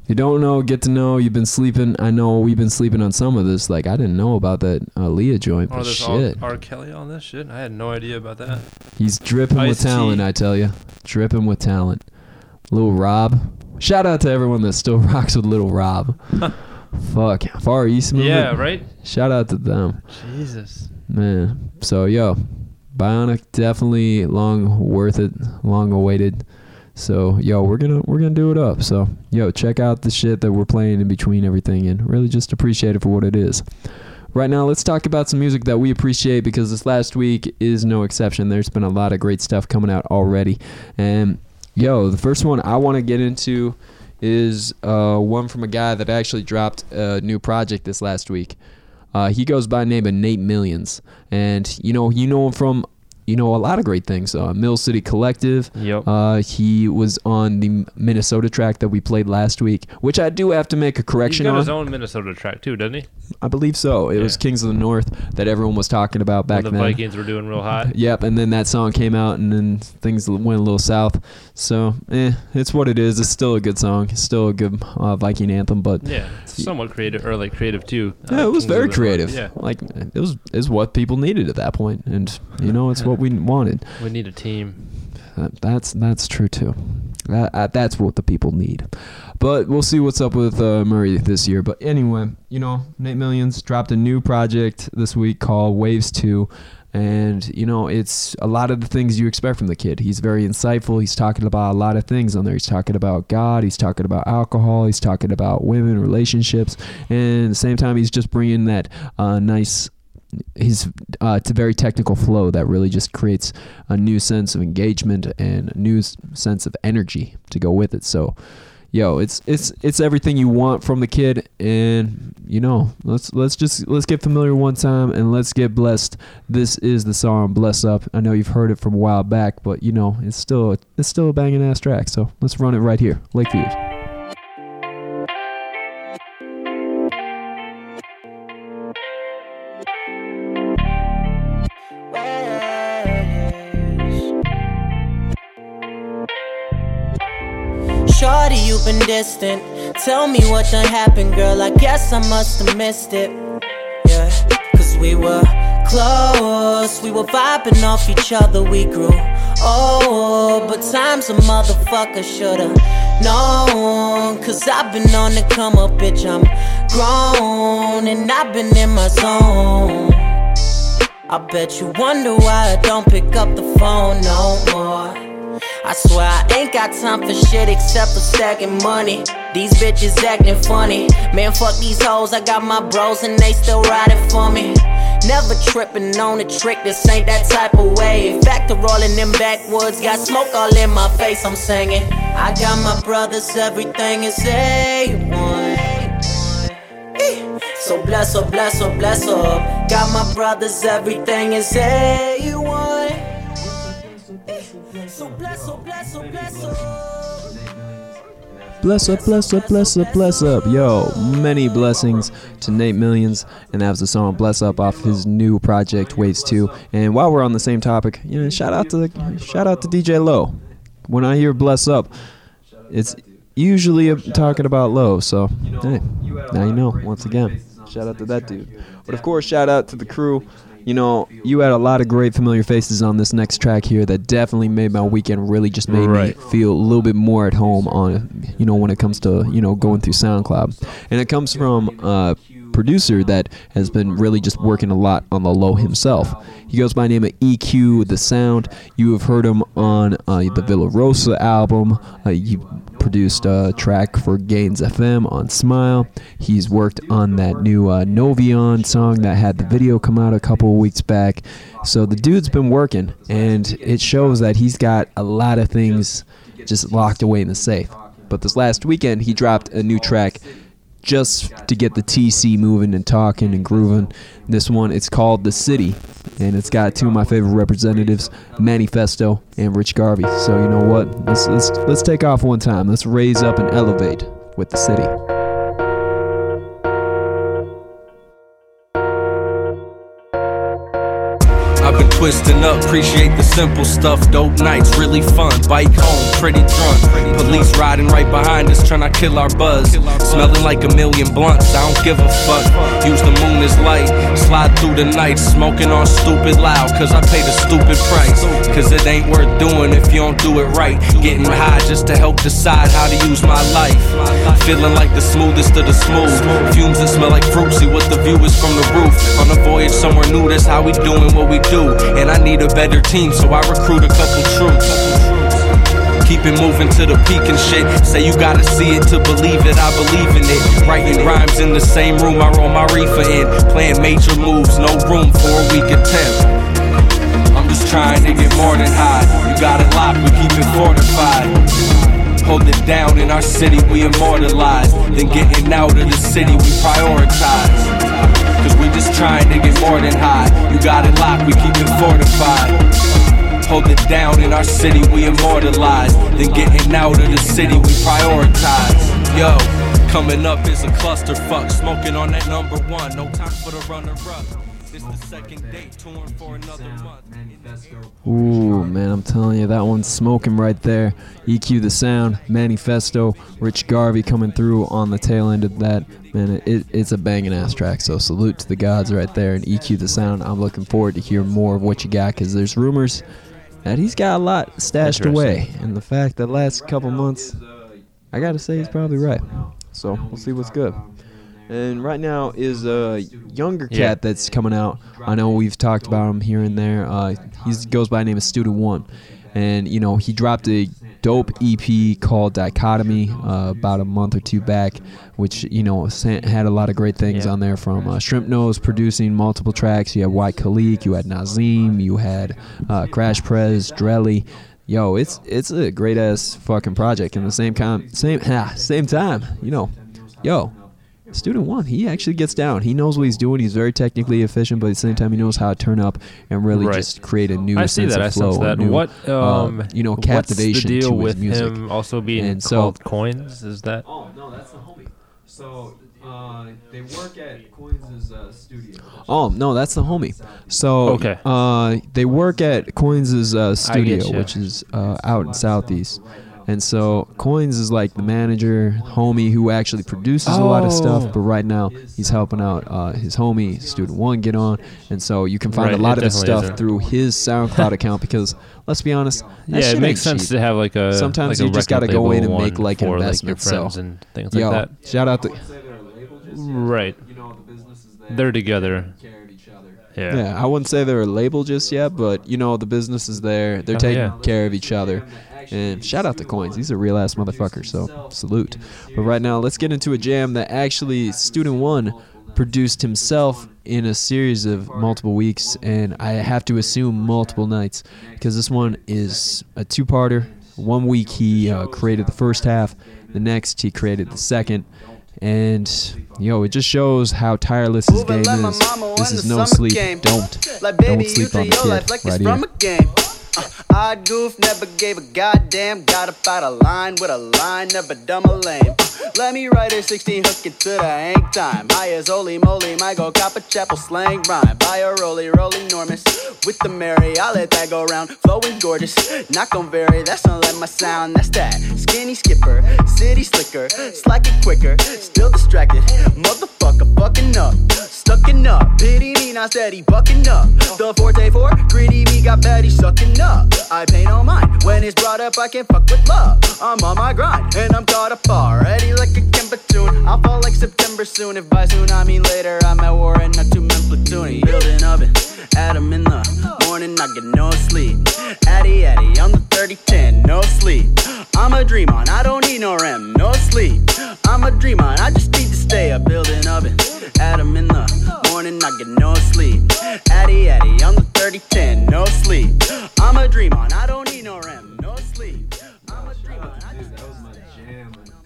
if you don't know, get to know. You've been sleeping. I know we've been sleeping on some of this. Like I didn't know about that Aaliyah joint, Oh, but there's shit, R. R. Kelly on this shit. I had no idea about that. he's dripping with Ice-T. talent. I tell you, dripping with talent. Little Rob. Shout out to everyone that still rocks with Little Rob. Fuck, Far East movement. Yeah, right. Shout out to them. Jesus. Man. So yo, Bionik definitely long worth it, long awaited. So yo, we're gonna we're gonna do it up. So yo, check out the shit that we're playing in between everything and really just appreciate it for what it is. Right now, let's talk about some music that we appreciate because this last week is no exception. There's been a lot of great stuff coming out already. And yo, the first one I want to get into is uh, one from a guy that actually dropped a new project this last week. Uh, he goes by the name of Nate Millions, and you know you know him from you know a lot of great things. Uh, Mill City Collective. Yep. Uh, he was on the Minnesota track that we played last week, which I do have to make a He's correction got on. his own Minnesota track too, doesn't he? I believe so. It was Kings of the North that everyone was talking about back When the then. Vikings were doing real hot. Yep, and then that song came out, and then things went a little south. So, eh, it's what it is. It's still a good song. It's still a good uh, Viking anthem, but Yeah, it's somewhat creative or like creative too. yeah, uh, it was Kings very the North. creative. Yeah, like it was is what people needed at that point, and you know, it's what we wanted. we need a team. That, that's that's true too. That, uh, that's what the people need. But we'll see what's up with uh, Murray this year. But anyway, you know, Nate Millions dropped a new project this week called Waves Two. And you know, it's a lot of the things you expect from the kid. He's very insightful. He's talking about a lot of things on there. He's talking about God. He's talking about alcohol. He's talking about women, relationships, and at the same time, he's just bringing that uh, nice he's uh, it's a very technical flow that really just creates a new sense of engagement and a new sense of energy to go with it. So, yo, it's it's it's everything you want from the kid, and you know, let's let's just let's get familiar one time and let's get blessed. This is the song "Bless Up." I know you've heard it from a while back, but you know, it's still it's still a banging ass track. So let's run it right here, Lakeview. Shorty, you've been distant. Tell me what done happened, girl. I guess I must have missed it. Yeah, cause we were close. We were vibing off each other, we grew. Oh, but time's a motherfucker shoulda known. Cause I've been on the come up, bitch. I'm grown and I've been in my zone. I bet you wonder why I don't pick up the phone no more. I swear I ain't got time for shit except for stacking money. These bitches acting funny. Man, fuck these hoes. I got my bros and they still riding for me. Never tripping on a trick, this ain't that type of way. Back to rolling them backwoods, got smoke all in my face, I'm singing. I got my brothers, everything is A1. So bless up, bless up, bless up. Got my brothers, everything is A1. Bless up, bless up, bless up. Bless up. Yo, many blessings to Nate Millions. And that was the song Bless Up off his new project, Waves 2. And while we're on the same topic, you know, shout out to shout out to DJ Low. When I hear Bless Up, it's usually talking about Low. So, hey, now you know, once again. Shout out to that dude. But of course, shout out to the crew. You know, you had a lot of great familiar faces on this next track here that definitely made my weekend really just made Right. me feel a little bit more at home on, you know, when it comes to, you know, going through SoundCloud. And it comes from a producer that has been really just working a lot on the low himself. He goes by the name of EQ The Sound. You have heard him on uh, the Villa Rosa album. Uh, he produced a track for Gains FM on Smile. He's worked on that new uh, Novion song that had the video come out a couple weeks back. So the dude's been working, and it shows that he's got a lot of things just locked away in the safe. But this last weekend, he dropped a new track just to get the TC moving and talking and grooving. This one, it's called The City, and it's got two of my favorite representatives, Manifesto and Rich Garvey. So you know what? Let's let's let's take off one time. Let's raise up and elevate with The City. Twisting up, appreciate the simple stuff. Dope nights, really fun. Bike home, pretty drunk. Police riding right behind us, trying to kill our buzz. Smelling like a million blunts, I don't give a fuck. Use the moon as light, slide through the night, smoking on stupid loud, cause I paid the stupid price. Cause it ain't worth doing if you don't do it right. Getting high just to help decide how to use my life. Feeling like the smoothest of the smooth. Fumes that smell like fruitsy, what the view is from the roof. On a voyage somewhere new, that's how we doing what we do. And I need a better team, so I recruit a couple troops. Keep it moving to the peak and shit. Say you gotta see it to believe it, I believe in it. Writing rhymes in the same room I roll my reefer in. Playing major moves, no room for a weak attempt. I'm just trying to get more than high. You got it locked, we keep it fortified. Hold it down in our city, we immortalize. Then getting out of the city, we prioritize. Cause we just trying to get more more than high. You got it locked, we keep it fortified. Hold it down in our city, we immortalize. Then getting out of the city, we prioritize. Yo, coming up is a clusterfuck. Smoking on that number one, no time for the runner up. This the second date, touring for another month. Ooh, man, I'm telling you, that one's smoking right there. EQ the Sound, Manifesto, Rich Garvey coming through on the tail end of that. Man, it, it, it's a banging ass track, so salute to the gods right there. And EQ the Sound, I'm looking forward to hear more of what you got because there's rumors that he's got a lot stashed away. And the fact that last couple months, I gotta say, he's probably right. So we'll see what's good. And right now is a younger cat Yeah. that's coming out. I know we've talked about him here and there. Uh, he goes by the name of Student One, and you know he dropped a dope EP called Dichotomy uh, about a month or two back, which you know had a lot of great things Yeah. on there. From uh, Shrimp Nose producing multiple tracks. You had White Khalik, you had Nazim, you had uh, Crash Prez, Drelly. Yo, it's it's a great ass fucking project. And the same kind, same ha, same time, you know, yo, Student one, he actually gets down. He knows what he's doing. He's very technically efficient, but at the same time, he knows how to turn up and really Right. just create a new I see sense that. of I flow. sense that. new, what um, uh, you know, what's the captivation deal to his with music. him also being and so, Coins? Is that? Oh no, that's the homie. So uh, they work at Coins' uh, studio. Oh no, that's the homie. So Okay. uh, they work at Coins' uh, studio, which is uh, out in Southeast. And so Coins is like the manager, homie who actually produces a lot of Oh. stuff. But right now he's helping out uh, his homie Student One get on, and so you can find Right, a lot of his stuff isn't. through his SoundCloud account. Because let's be honest, that Yeah, shit it makes ain't sense cheap. to have like a Sometimes like a you just got to go in and make like an for, investment. like your friends so, and things yo, like that. shout out to Right. They're together. Yeah. Yeah, I wouldn't say they're a label just yet, but you know the business is there. They're Oh, taking yeah. care of each other. And shout out to Coins. He's a real ass motherfucker. So salute. But right now, let's get into a jam that actually Student One produced himself in a series of multiple weeks, and I have to assume multiple nights, because this one is a two-parter. One week he uh, created the first half, the next he created the second. And yo, it just shows how tireless his game is. This is no sleep. Don't Like baby, don't sleep you on the kid right here. A. Uh, Odd goof, never gave a goddamn. Got up out of line with a line, never dumb or lame. Let me write a 16 hook it to the hang time. High as holy moly, cop a chapel slang rhyme. Buy a rolly, rolly enormous. With the Mary, I'll let that go round. Flowing gorgeous, not gon' vary, that's not let my sound. That's that. Skinny skipper, city slicker, slack it quicker. Still distracted, motherfucker, fucking up. Stucking up, pity me, not steady, bucking up. The forte four, greedy me, got Betty sucking up. I pay no mind when it's brought up, I can fuck with love. I'm on my grind, and I'm caught up already like a Kemba tune. I'll fall like September soon, if by soon I mean later. I'm at war and not two men platooning. Building oven, Adam in the morning, I get no sleep. Addy, Addy, I'm the 3010, no sleep. I'm a dream on, I don't need no REM, no sleep. I'm a dream on, I just need to stay up. Building oven, Adam in the morning, I get no sleep. Addy, Addy, I'm the 3010, no sleep. I'm a dream on, I don't need no REM, no sleep. I'm a dream on, I just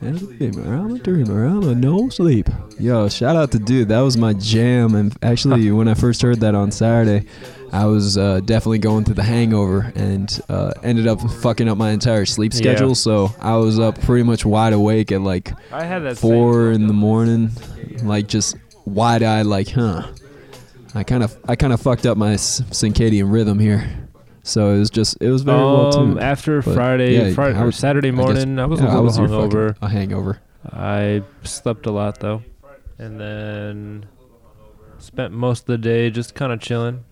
I'm a dreamer, I'm a dreamer, I'm a no sleep. Yo, shout out to dude, that was my jam. And actually, when I first heard that on Saturday, I was uh, definitely going through the hangover and uh, ended up fucking up my entire sleep Yeah. schedule. So I was up pretty much wide awake at like I had that four in the morning, like just wide eyed, like, huh. I kind of, I kind of fucked up my circadian rhythm here. So it was just, it was very well Um, tuned. after But, Friday, yeah, Friday I or was- Saturday I guess- morning, I was yeah, a little was your hungover. A hangover. I slept a lot though, and then spent most of the day just kind of chilling.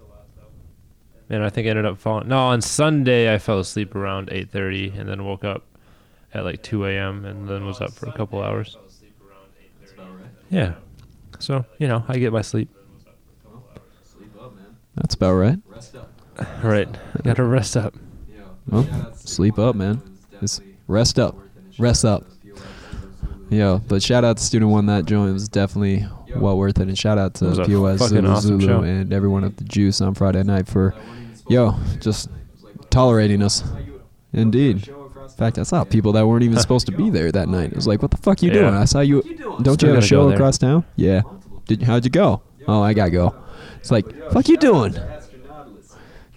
And I think I ended up falling. No, on Sunday I fell asleep around 8:30, and then woke up at like 2 a.m. and then was up for a couple hours. Yeah. So you know, I get my sleep. That's about right. Right. Gotta rest up. Well, sleep up, man. Just rest up. Rest up. Yo, but shout out to Student One. That joint was definitely well worth it. And shout out to POS Zulu awesome Zulu show. and everyone at the Juice on Friday night for, yo, just tolerating us. Indeed. In fact, I saw people that weren't even supposed to be there that night. It was like, what the fuck you Yeah. doing? I saw you. Don't you have a show across town? Yeah. Did how'd you go? Oh, I gotta go. It's like, fuck you doing?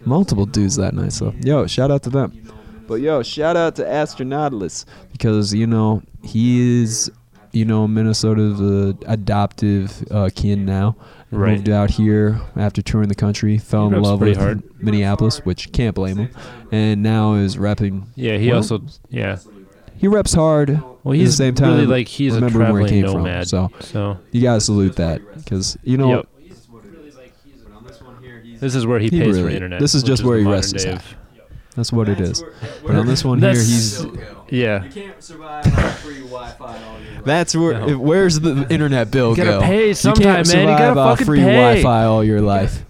Multiple dudes that night. So, yo, shout out to them. But yo, shout out to Astronautilus because you know he is, you know, Minnesota's uh, adoptive uh, kin now. Right. Moved out here after touring the country, fell in love with hard. Minneapolis, which can't blame him, and now is repping. Yeah, he well, also yeah. he reps hard. Well, at he's the same time, really like he's a remembering where he traveling came nomad. from. So, so you gotta salute that because you know Yep. This is where he, He pays for internet. this is just where he rests his day hat. of- That's what it is. But on this one here, That's- he's yeah. That's where. No. Where's the internet bill You gotta go? pay you can't man. You survive gotta off fucking free pay. Wi-Fi all your life.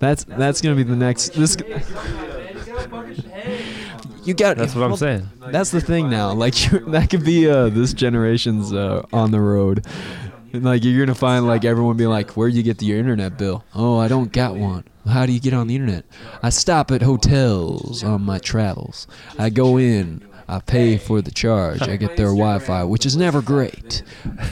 That's that's gonna be the next. This. You got. That's what I'm saying. That's the thing now. Like that could be uh, this generation's uh, on the road. And, like you're gonna find like everyone being like, "Where do you get your internet bill?" Oh, I don't got one. How do you get on the internet? I stop at hotels on my travels. I go in. I pay for the charge. I get their Wi-Fi, which is never great.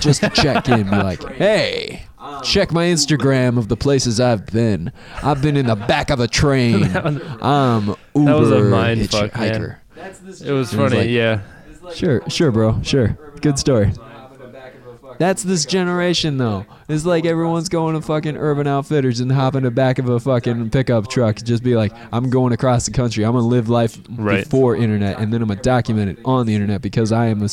Just to check in, be like, "Hey, check my Instagram of the places I've been. I've been in the back of a train. I'm Uber That was a mind fuck, hitchhiker." man. It was funny, like, yeah. Sure, sure, bro. Sure. Good story. That's this generation, though. It's like everyone's going to fucking Urban Outfitters and hop in the back of a fucking pickup truck. Just be like, I'm going across the country. I'm gonna live life Right. before internet, and then I'm gonna document it on the internet because I am a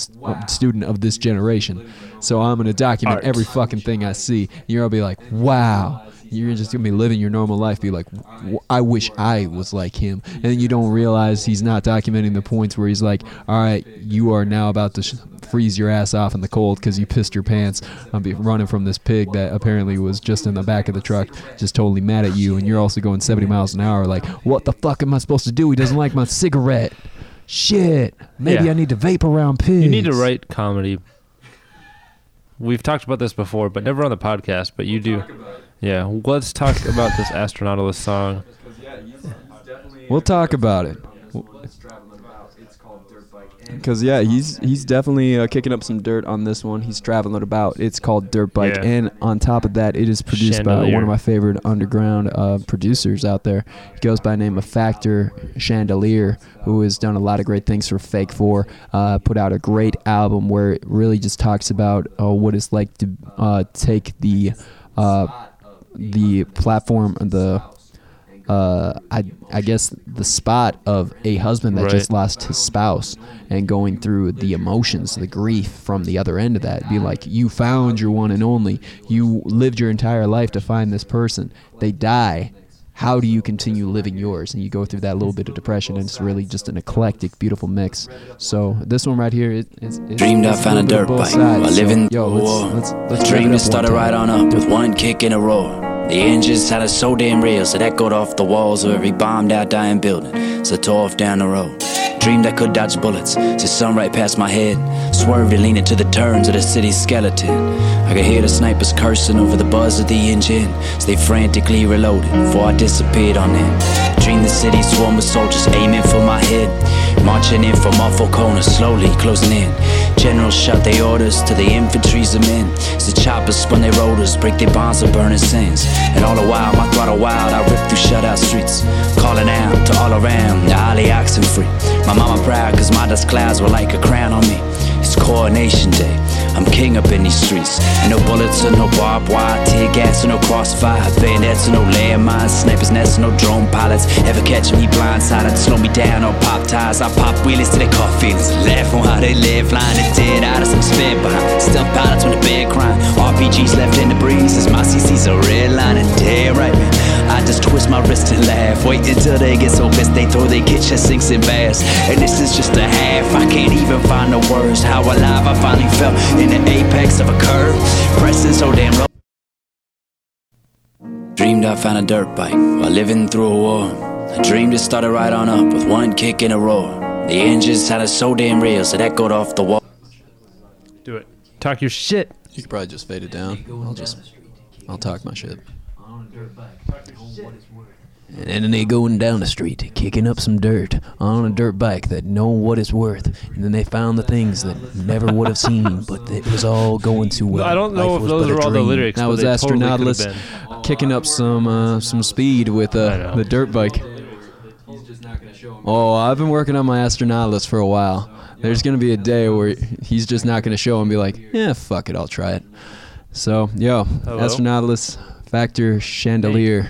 student of this generation. So I'm gonna document Art. every fucking thing I see. You're gonna be like, wow. You're just gonna be living your normal life. Be like, "W- I wish I was like him, and then you don't realize he's not documenting the points where he's like, all right, you are now about to sh- freeze your ass off in the cold because you pissed your pants on be running from this pig that apparently was just in the back of the truck, just totally mad at you, and you're also going 70 miles an hour. Like, what the fuck am I supposed to do? He doesn't like my cigarette. Shit. Maybe Yeah. I need to vape around pigs. You need to write comedy. We've talked about this before, but never on the podcast. But you do. Yeah, let's talk about this Astronautilus song. We'll talk about it. Because yeah, he's he's definitely uh, kicking up some dirt on this one. He's traveling about. It's called Dirt Bike, Yeah. and on top of that, it is produced by one of my favorite underground uh, producers out there. He goes by the name of Factor Chandelier, who has done a lot of great things for Fake Four. Uh, put out a great album where it really just talks about uh, what it's like to uh, take the uh, the platform, the uh, I I guess the spot of a husband that Right. just lost his spouse and going through the emotions, the grief from the other end of that. Be like, you found your one and only. You lived your entire life to find this person. They die. How do you continue living yours? And you go through that little bit of depression, and it's really just an eclectic, beautiful mix. So this one right here, it, it's, it's Dreamed I found a dirt bike sides. while So, living yo, let's, let's, let's dream it that up started right on up with one kick and a roar. The engine sounded so damn real, so that echoed off the walls of every bombed out dying building. So I tore off down the road. Dreamed I could dodge bullets, so sun right past my head. Swerved and leaned into the turns of the city's skeleton. I could hear the snipers cursing over the buzz of the engine. So they frantically reloaded before I disappeared on them. Dreamed the city swarmed with soldiers aiming for my head. Marching in from awful corners, slowly closing in. Generals shout their orders to the infantry's the men. As the choppers spun their rotors, break their bonds of burning sins. And all the while, my throttle wild, I rip through shutout streets. Calling out to all around, the alley oxen free. My mama proud, cause my dust clouds were like a crown on me. It's coronation day. I'm king up in these streets. And no bullets or no barbed wire, tear gas or no crossfire, bayonets or no landmines, snipers nests no drone pilots. Ever catch me blindsided, slow me down or pop ties. I pop wheelies till they caught feelings. Laugh on how they live, flying the dead out of some spin behind. Stealth pilots when the bed. RPGs left in the breeze as my CC's a red line and dead right man. I just twist my wrist and laugh. Wait until they get so pissed they throw their kitchen sinks in baths. And this is just a half. I can't even find the words. How alive I finally felt in the apex of a curve. Pressing so damn low. Dreamed I found a dirt bike while living through a war. I dreamed it started right on up with one kick and a roar. The engine sounded so damn real, so that echoed off the wall. Do it. Talk your shit. You could probably just fade it down. I'll just, I'll talk my shit. And then they going down the street, kicking up some dirt on a dirt bike that know what it's worth. And then they found the things that never would have seen, but it was all going too well. I don't know Life if those are all the lyrics, That was they totally kicking up some uh, some speed with uh, the dirt bike. Oh, I've been working on my Astronautilus for a while. There's gonna be a day where he's just not gonna show and be like, "Yeah, fuck it, I'll try it." So, yo, Hello? Astronautilus Factor Chandelier,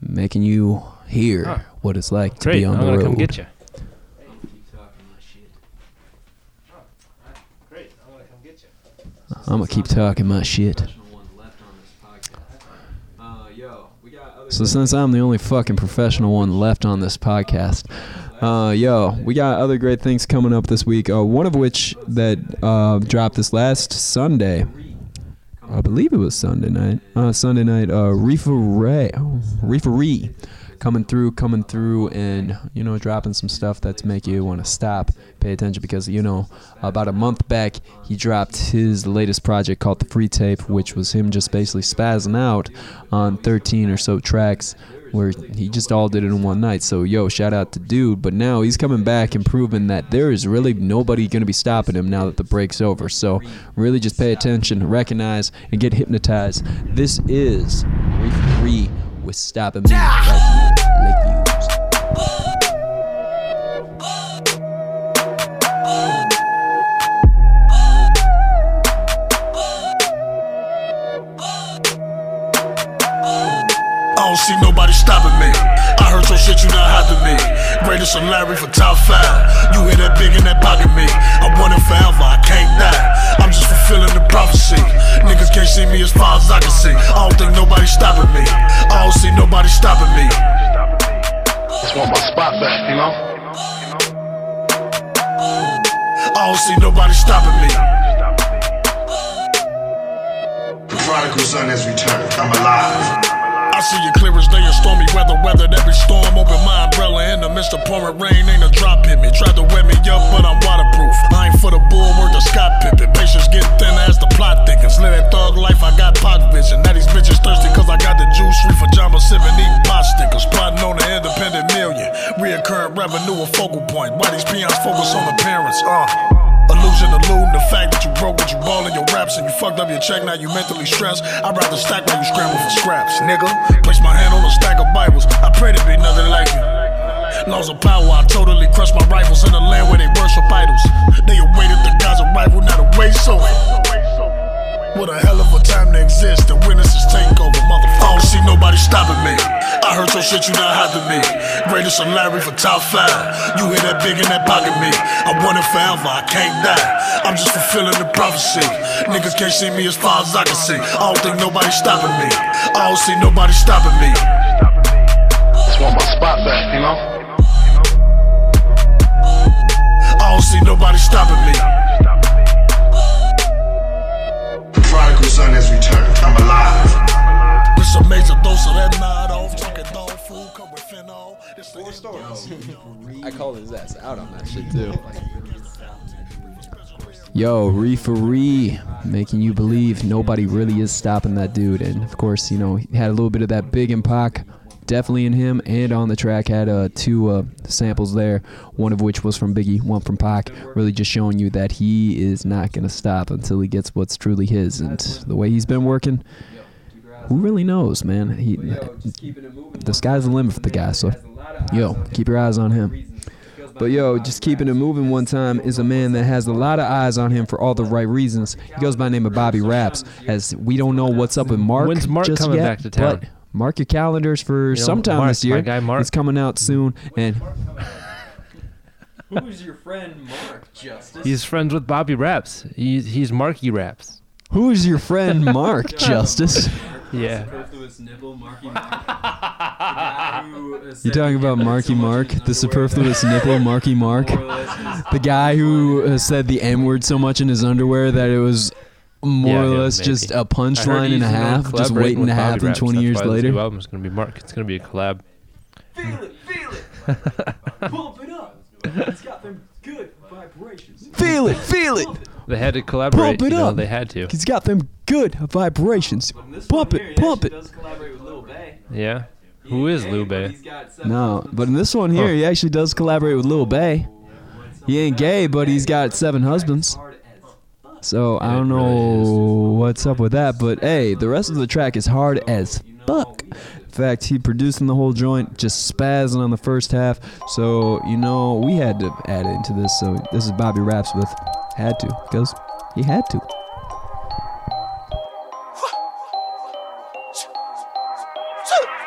making you hear Huh. what it's like to Great, be on I'm the gonna road. come get you. I'm gonna keep talking my shit. So since I'm the only fucking professional one left on this podcast, uh, yo, we got other great things coming up this week. Uh, one of which that uh, dropped this last Sunday. I believe it was Sunday night. Uh, Sunday night. Uh, Reefer Ray, oh, Reefer Ree, coming through, coming through, and you know, dropping some stuff that's make you want to stop, pay attention because you know, about a month back he dropped his latest project called the Free Tape, which was him just basically spazzing out on 13 or so tracks. Where he just all did it in one night. So, yo, shout out to Dude. But now he's coming back and proving that there is really nobody going to be stopping him now that the break's over. So, really just pay attention, recognize, and get hypnotized. This is Reef Free with Stopping Me right here, Lakeviews. Greatest of Larry for top five. You hear that big in that pocket me. I want it forever, I can't die. I'm just fulfilling the prophecy. Niggas can't see me as far as I can see. I don't think nobody's stopping me. I don't see nobody stopping me. Just want my spot back, you know? I don't see nobody stopping me. The prodigal son has returned. I'm alive. I see you clear as day in stormy weather. Weathered every storm. Open my umbrella in the midst of pouring rain. Ain't a drop hit me. Tried to wet me up, but I'm waterproof. I ain't for the bull, worth the Scott Pippen. Patience get thinner as the plot thickens. Live that thug life, I got pot vision. Now these bitches thirsty cause I got the juice. Free for Jamba sipping, eating pot stickers. Plotting on the independent million. Reoccurring revenue, a focal point. Why these peons focus on appearance? Uh. Illusion, eluding the fact that you broke, but you ballin' your raps and you fucked up your check. Now you mentally stressed. I'd rather stack while you scramble for scraps, nigga. Place my hand on a stack of Bibles. I pray to be nothing like you. Laws of power, I totally crush my rivals in a land where they worship idols. They awaited the God's arrival, now the way so. What a hell of a time to exist. The witnesses take over, motherfucker. I don't see nobody stopping me. I heard your shit, you not hiding me. Greatest of Larry for top five. You hear that big in that pocket me. I want it forever, I can't die. I'm just fulfilling the prophecy. Niggas can't see me as far as I can see. I don't think nobody's stopping me. I don't see nobody stopping me. Just want my spot back, you know? I don't see nobody stopping me. Prodigal son has returned. I'm alive. This a major dose of that night off. Talking dog food, come with phenol. This the story. I called his ass out on that shit too. Yo, Reeferee, making you believe nobody really is stopping that dude. And of course, you know, he had a little bit of that big and Pac definitely in him. And on the track had uh, two uh, samples there, one of which was from Biggie, one from Pac, really just showing you that he is not going to stop until he gets what's truly his. And the way he's been working, who really knows, man? He, the sky's the limit for the guy. So, yo, keep your eyes on him. But yo, just keeping it moving one time is a man that has a lot of eyes on him for all the right reasons. He goes by the name of Bobby Raps, as we don't know what's up with Mark. When's Mark coming yet, back to town? But mark your calendars for know, sometime Mark, this year. my guy Mark. He's coming out soon, and Who's your friend Mark Justice? He's friends with Bobby Raps. He's he's Marky Raps. who's your friend Mark Justice? Yeah. Superfluous Marky Mark. The guy who, You said talking about Marky Mark, the superfluous nipple, Marky Mark, More or less just the guy who uh, said the N word so much in his underwear that it was more Yeah, or yeah, less maybe. just a punchline and a half, just waiting to happen Raps. 20 years why this later. new album's gonna be Mark. It's gonna be a collab. Feel it, feel it. Pump it up. It's got them good vibrations. Feel it, feel it. They had to collaborate. Pump it you know, up. they had to. He's got them good vibrations. Pump it, pump it. does collaborate with Lil B. Yeah. Who is Lube? No, but in this one here, Huh. he actually does collaborate with Lil B. He ain't gay, but he's got seven husbands. So I don't know what's up with that, but hey, the rest of the track is hard as fuck. In fact, he producing the whole joint, just spazzing on the first half. So you know we had to add it into this. So this is Bobby Raps with had to because he had to.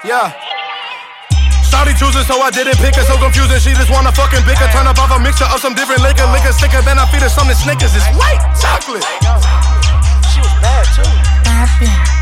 Yeah. Shawty choosing, so I didn't pick her. So confusing, she just wanna fucking bicker. Turn up off a mixture of some different liquor. Liquor sicker, then I feed her something Snickers. It's white chocolate. She was bad too.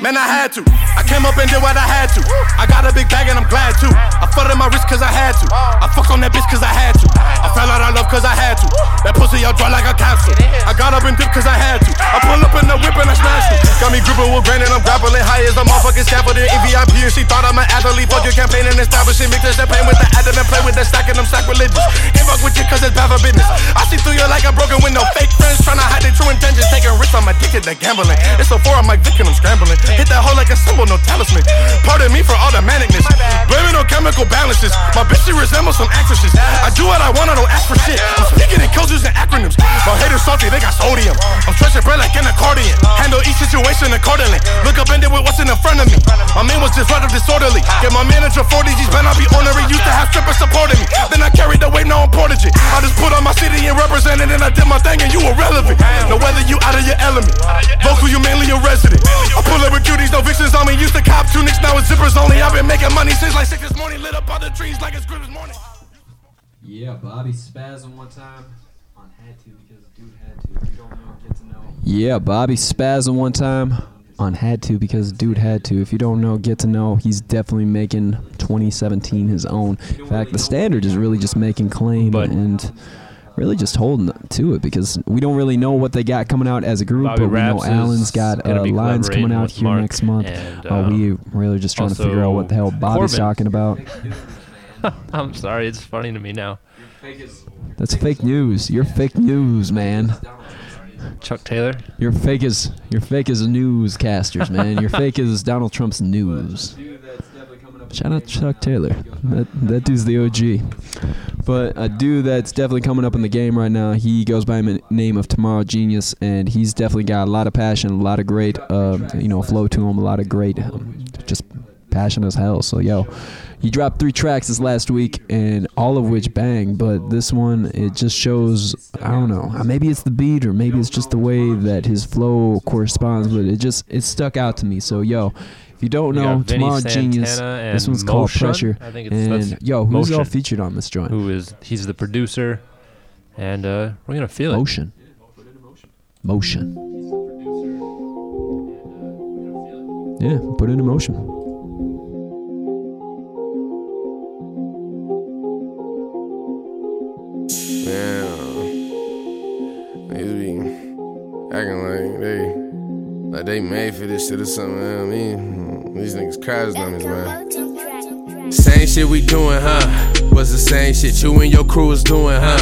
Man, I had to. I came up and did what I had to. I got a big bag and I'm glad to. I in my wrist cause I had to. I fucked on that bitch cause I had to. I fell out of love cause I had to. That pussy out dry like a capsule. I got up and dipped cause I had to. I pull up in the whip and I smash it. Got me gripping with grain I'm grappling high as a motherfucking scaffolding in VIP and she thought I'm an athlete. Fuck your campaign and establishing mixing champagne with the additive and play with the stack and I'm sacrilegious. Can't fuck with you cause it's bad for business. I see through you like a broken window. Fake friends trying to hide their true intentions. Taking risks, I'm addicted to gambling. It's so far, I'm like Vic and I'm scrambling. Hit that hole like a symbol, no talisman. Pardon me for all the manicness. Blaming on chemical balances. My bitch, she resembles some actresses. I do what I want, I don't ask for shit. I'm speaking in codes and acronyms. My haters salty, they got sodium. I'm stretching bread like an accordion. Handle each situation accordingly. Look up and with what's in the front of me. My man was just rather disorderly. Get my manager 40 G's, better not be ornery. Used to have strippers supporting me. Then I carried the weight, now I'm portaging. I just put on my city and represented, and I did my thing, and you were irrelevant. No whether you out of your element. Vocal, you mainly a resident. I pull up with cuties, no vixens on me. Used to cop two nicks, now it's zippers only. I've been making money since like six this morning. Lit up all the trees like it's Christmas morning. Yeah, Bobby spazzing one time on had to because dude had to. If you don't know, get to know. Yeah, Bobby spazzing one time on had to because dude had to. If you don't know, get to know. He's definitely making 2017 his own. In fact, the standard is really just making claim and really just holding to it because we don't really know what they got coming out as a group, Bobby but we know Raps Allen's got uh, lines coming out here Mark next month. and, uh, we really just trying to figure out what the hell Bobby's Corbin. talking about. I'm sorry, it's funny to me now. That's fake news. You're fake news, man. Chuck Taylor. You're fake as you're fake as newscasters, man. You're fake as Donald Trump's news. Shout out Chuck Taylor. That that dude's the OG. But a dude that's definitely coming up in the game right now. He goes by the name of Tomorrow Genius, and he's definitely got a lot of passion, a lot of great, uh, you know, flow to him, a lot of great, um, just passion as hell. So yo, he dropped three tracks this last week, and all of which bang. But this one, it just shows. I don't know. uh, Maybe it's the beat, or maybe it's just the way that his flow corresponds. But it just it stuck out to me. So yo. If you don't We know, got Vinny Tomorrow Genius. Santana This and one's called Motion. Pressure. I think it's and that's yo, who's all featured on this joint? Who is he's the producer, and uh, we're gonna feel it. Motion. Motion. Yeah, put it in motion. Yeah. Niggas be acting like they like they made for this shit or something. You know what I mean? Hmm, these niggas crash dummies, man. Same shit we doing, huh? Was the same shit you and your crew was doing, huh?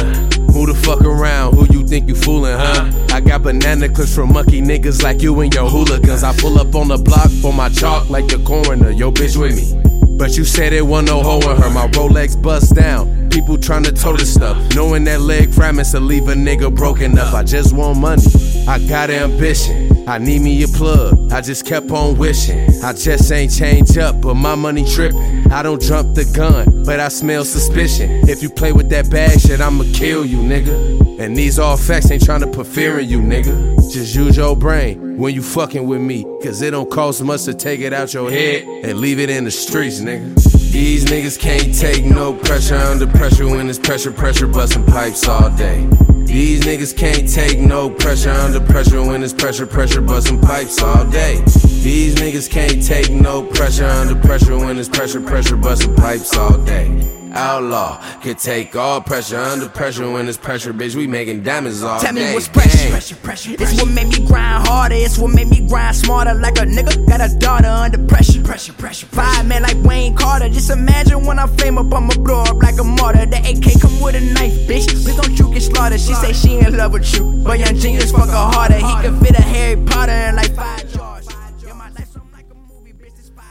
Who the fuck around? Who you think you fooling, huh? I got banana clips from monkey niggas like you and your hooligans. I pull up on the block for my chalk like the coroner. Yo, bitch with me. But you said it wasn't no hoe in her. My Rolex bust down. People trying to tow this stuff. Knowing that leg fragments will leave a nigga broken up. I just want money. I got ambition. I need me a plug. I just kept on wishing. I just ain't changed up, but my money tripping. I don't jump the gun, but I smell suspicion. If you play with that bad shit, I'ma kill you, nigga. And these all facts ain't trying to put fear in you, nigga. Just use your brain when you fucking with me. Cause it don't cost much to take it out your head and leave it in the streets, nigga. These niggas can't take no pressure under pressure when it's pressure, pressure, busting pipes all day. These niggas can't take no pressure under pressure when it's pressure, pressure, busting pipes all day. These niggas can't take no pressure under pressure when it's pressure, pressure, busting pipes all day. Outlaw Could take all pressure under pressure when it's pressure, bitch. We making diamonds all Tell day. me what's pressure, Gang. pressure, pressure. It's what made me grind harder. It's what made me grind smarter. Like a nigga got a daughter under pressure. Pressure, pressure, Five man like Wayne Carter. Just imagine when I flame up, I'ma blow up like a martyr. The AK come with a knife, bitch. Please don't you get slaughtered. She say she in love with you, but young genius fuck her harder. He can fit a Harry Potter in like five jars.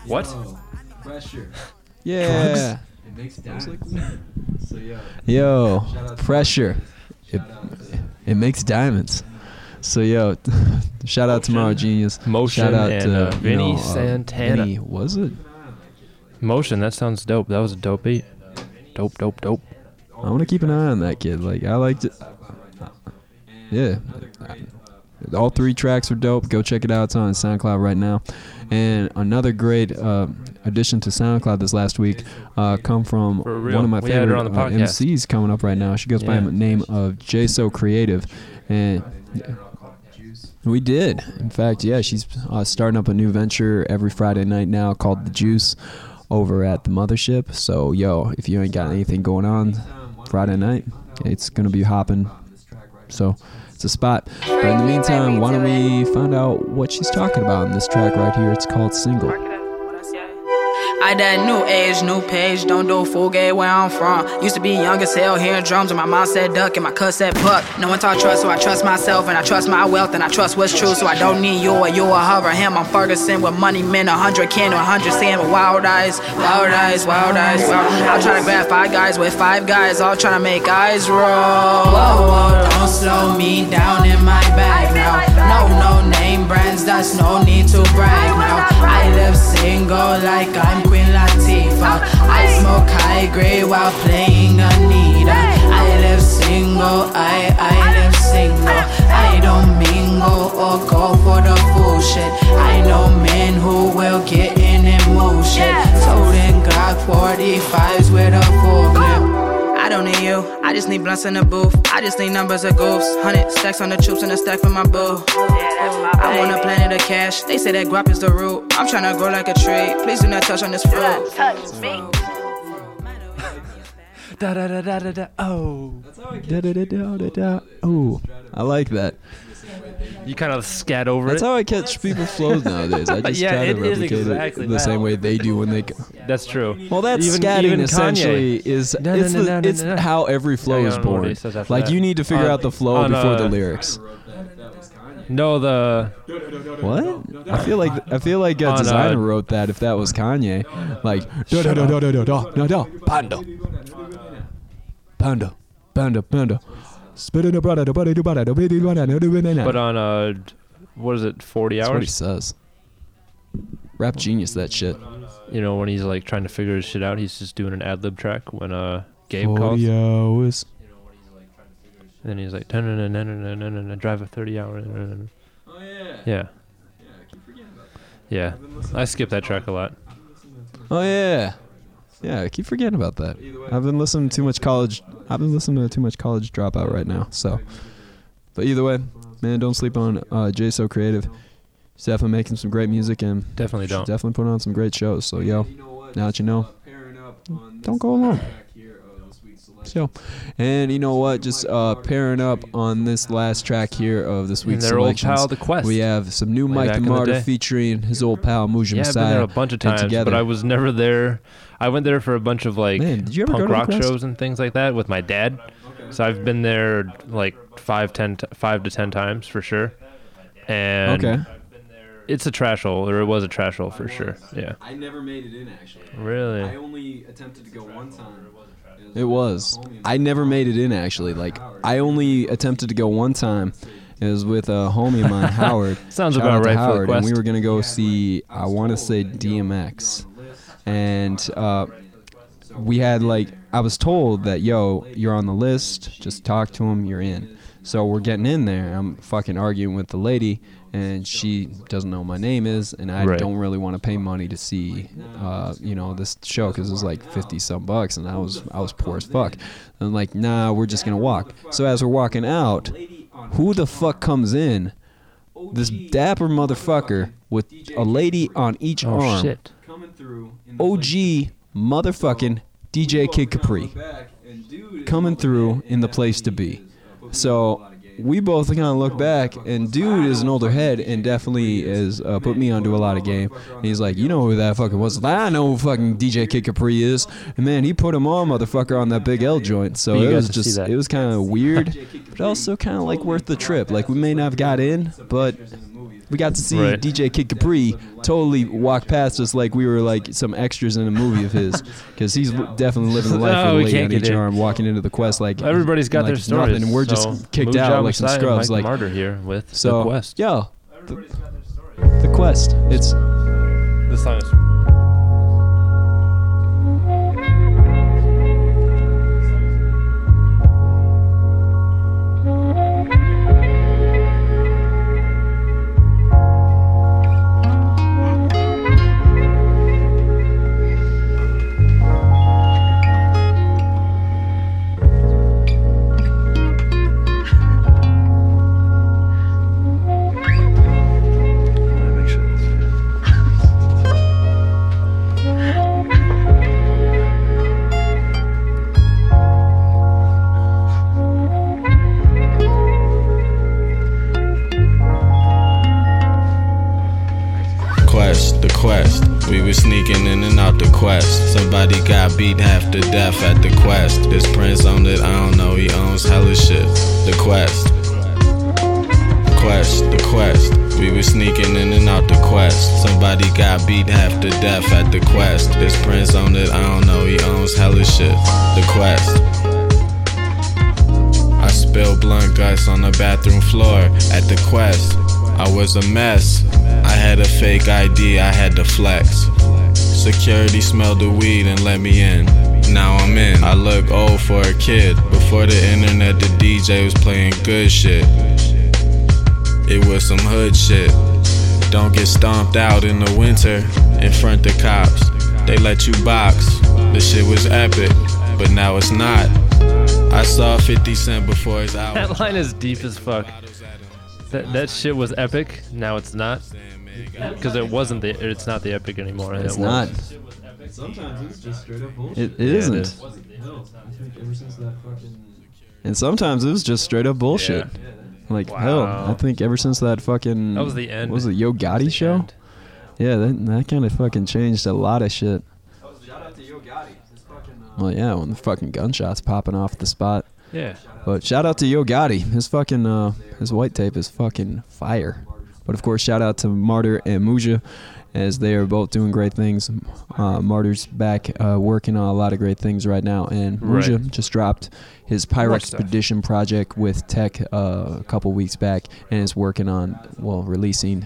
What? Pressure. Yeah. It makes diamonds. So yeah. Yo, pressure. It, it makes diamonds. So yo, shout out to Tomorrow Genius. Motion shout out and to uh, you Vinny know, uh, Santana. Vinny, was it? Motion. That sounds dope. That was a dope beat. Dope, dope, dope. I want to keep an eye on that kid. Like I liked it. Yeah. All three tracks are dope. Go check it out. It's on SoundCloud right now. And another great uh, addition to SoundCloud this last week uh, come from one of my We favorite on uh. MCs coming up right now. She goes by the name of JSO Creative, and we did. In fact, yeah, she's uh, starting up a new venture every Friday night now called The Juice over at the Mothership. So, yo, if you ain't got anything going on Friday night, it's going to be hopping. So, it's a spot. But in the meantime, why don't we find out what she's talking about in this track right here? It's called Single. I that new age, new page, don't do fugue where I'm from. Used to be young as hell, hearing drums, and my mom said duck, and my cuz said buck. No one taught trust, so I trust myself, and I trust my wealth, and I trust what's true, so I don't need you or you or her him. I'm Ferguson with money men, a hundred kin a hundred seeing with wild eyes, wild eyes, wild eyes. Wild. I'll try to grab five guys with five guys, all trying to make eyes roll. Whoa, whoa, don't slow me down in my bag now. No, no name brands, that's no need to brag now. I live single like I'm Queen Latifah. I smoke high grade while playing Anita. I live single, I, I live single. I don't mingle or go for the full shit. I know men who will get in shit. Toting Glock 45s with a full clip. I don't need you, I just need blunts in the booth. I just need numbers of goofs. Hundred stacks on the troops and a stack for my boo. I want a planet of cash. They say that guap is the root. I'm tryna grow like a tree. Please do not touch on this fruit. Touch me. Da da da da da da. Oh. Da, da, da, da, da, da. Oh, I like that. You kind of scat over it. That's it. how I catch people's flows nowadays. I just Yeah, try to it is replicate exactly it the that. same way they do when they. c- That's true. Well, that's Even- scatting even Kanye. essentially is No, no, it's, no, the, no, no, it's no, no. how every flow is what born. says after Like that. you need to figure On- out the flow on, before the uh, lyrics. No, the What? I feel like I feel like a On, uh, designer wrote that if that was Kanye. Like da da da da da da da da da panda panda panda panda. Spit but on uh, what is it? Forty That's what he hours. says. Rap genius, that shit. You know when he's like trying to figure his shit out, he's just doing an ad lib track when uh Gabe calls. 40 hours. And then he's like, "No, no, no, no, no, no, no, no, drive a 30 hour. no, no, no." Oh yeah. Yeah. Yeah. I skip that track a lot. Oh yeah. Yeah, I keep forgetting about that. I've been listening to too much college. I've been listening to too much college dropout right now. So, but either way, man, don't sleep on uh, Jay So Creative. He's definitely making some great music and Definitely don't. Definitely putting on some great shows. So yo, now that you know, don't go alone. So, and you know what? Just uh, pairing up on this last track here of this And week's their old pal, The Quest. we have some new Way Mike back the in the Martyr day. featuring his old pal Muja Yeah, I've Messiah. been there a bunch of times, together. but I was never there. I went there for a bunch of like Man, did you ever go punk to rock Quest? shows and things like that with my dad. So I've been there like five, ten, t- five to ten times for sure. And Okay. it's a trash hole, or it was a trash hole for sure. Yeah. I never made it in actually. Really? I only attempted to go one time. It was. It was. I never made it in actually. Like I only attempted to go one time. It was with a homie of mine, Howard. Sounds Shout about out to right for the Howard, and we were gonna go see. I want to say DMX, and uh, we had like I was told that yo, you're on the list. Just talk to him. You're in. So we're getting in there. I'm fucking arguing with the lady, and she doesn't know my name is, and I Right. don't really want to pay money to see, uh, you know, this show because it was like fifty some bucks, and I was I was poor as fuck. And I'm like, nah, we're just gonna walk. So as we're walking out, who the fuck comes in? This dapper motherfucker with a lady on each Oh, arm. shit. OG motherfucking DJ Kid Capri coming through in the place to be. So we both kind of look back, and dude is an older head and definitely has uh, put me onto a lot of game. And he's like, you know who that fucking was? I know who fucking DJ Kid Capri is. And man, he put him on, motherfucker, on that Big L joint. So it was just, it was kind of weird, but also kind of like worth the trip. Like we may not have got in, but we got to see Right. DJ Kid Capri totally walk past us like we were like some extras in a movie of his, because he's definitely living the life No, of we the lady can't on get each in. arm, walking into the quest like Everybody's got like their it's stories. nothing, and we're so just kicked out like some Masai and scrubs. Mike Like Martyr here with so, the Quest. yeah, the, the quest. It's This song beat half to death at the quest. This prince owned it, I don't know, he owns hella shit. The quest. Quest, the quest. We were sneaking in and out the quest. Somebody got beat half to death at the quest. This prince owned it, I don't know, he owns hella shit. The quest. I spilled blunt guts on the bathroom floor at the quest. I was a mess. I had a fake ID, I had to flex. Security smelled the weed and let me in. Now I'm in. I look old for a kid. Before the internet, the DJ was playing good shit. It was some hood shit. Don't get stomped out in the winter in front of cops. They let you box. The shit was epic, but now it's not. I saw 50 Cent before his album. That line is deep as fuck. That that shit was epic. Now it's not. Because it wasn't the. It's not the epic anymore. It's it won't. not. Sometimes it's just straight up bullshit. It, it isn't. No, I think ever since that fucking. And sometimes it was just straight up bullshit. Like hell, I think ever since that fucking That was the end. what was it Yo Gotti show? Yeah, that that kind of fucking changed a lot of shit. Shout out to Yo Gotti. Fucking, uh, Well, yeah, when the fucking gunshots popping off the spot. Yeah. But shout out to Yo Gotti. His fucking uh his white tape is fucking fire. But of course, shout out to Martyr and Muja, as they are both doing great things. Uh, Martyr's back uh, working on a lot of great things right now, and Muja Right. just dropped his Pyro Expedition project with Tech uh, a couple weeks back, and is working on well releasing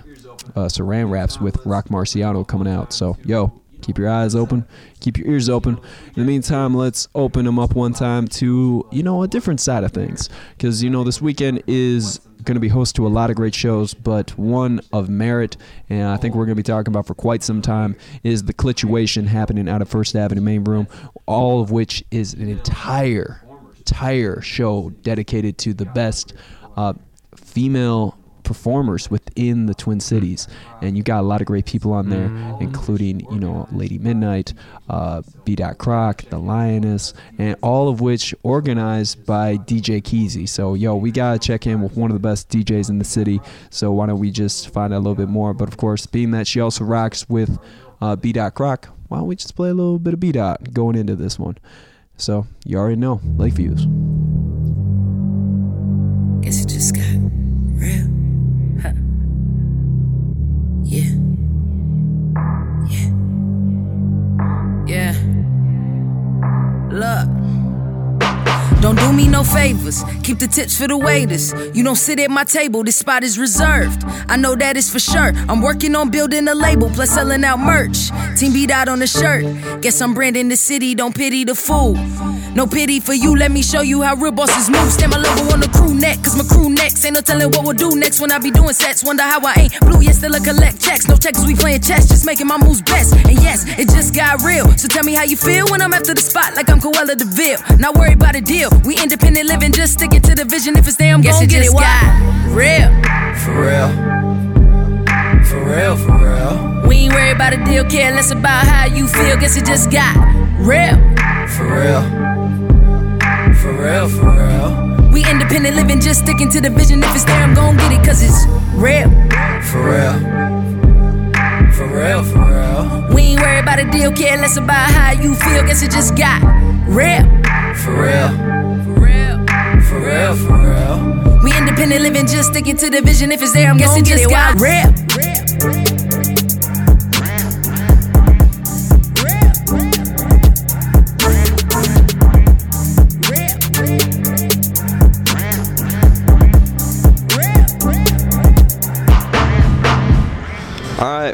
uh, Saran wraps with Roc Marciano coming out. So yo, keep your eyes open, keep your ears open. In the meantime, let's open them up one time to you know a different side of things, because you know this weekend is going to be host to a lot of great shows, but one of merit, and I think we're going to be talking about for quite some time, is the Clituation happening out of First Avenue Main Room, all of which is an entire, entire show dedicated to the best uh, female performers within the Twin Cities, and you got a lot of great people on there, including you know Lady Midnight, uh, B. Dot Croc, the Lioness, and all of which organized by DJ Keezy. So yo, we gotta check in with one of the best DJs in the city. So why don't we just find out a little bit more? But of course, being that she also rocks with uh, B. Dot Croc, why don't we just play a little bit of B. Dot going into this one? So you already know Lakeviews. Yeah. Yeah. Yeah. Look. Don't do me no favors. Keep the tips for the waiters. You don't sit at my table. This spot is reserved. I know that is for sure. I'm working on building a label plus selling out merch. Team beat out on the shirt. Guess I'm branding the city. Don't pity the fool. No pity for you. Let me show you how real bosses move. Stand my level on the crew neck. Cause my crew next. Ain't no telling what we'll do next when I be doing sets. Wonder how I ain't blue yet still a collect checks. No checkers. We playing chess. Just making my moves best. And yes, it just got real. So tell me how you feel when I'm after the spot like I'm Cruella De Vil. Not worried about a deal. We independent living. Just sticking to the vision. If it's there, I'm Guess gon' it get it. just Why? Real. For real. For real, for real. We ain't worried about a deal, care less about how you feel. Guess it just got real. For real. For real, for real. We independent living, just sticking to the vision. If it's there, I'm gon' get it, cause it's real. For real. For real, for real. We ain't worried about a deal, care less about how you feel. Guess it just got real. For real. For real. For real, for real. We independent living, just sticking to the vision. If it's there, I'm guessing just got rip. All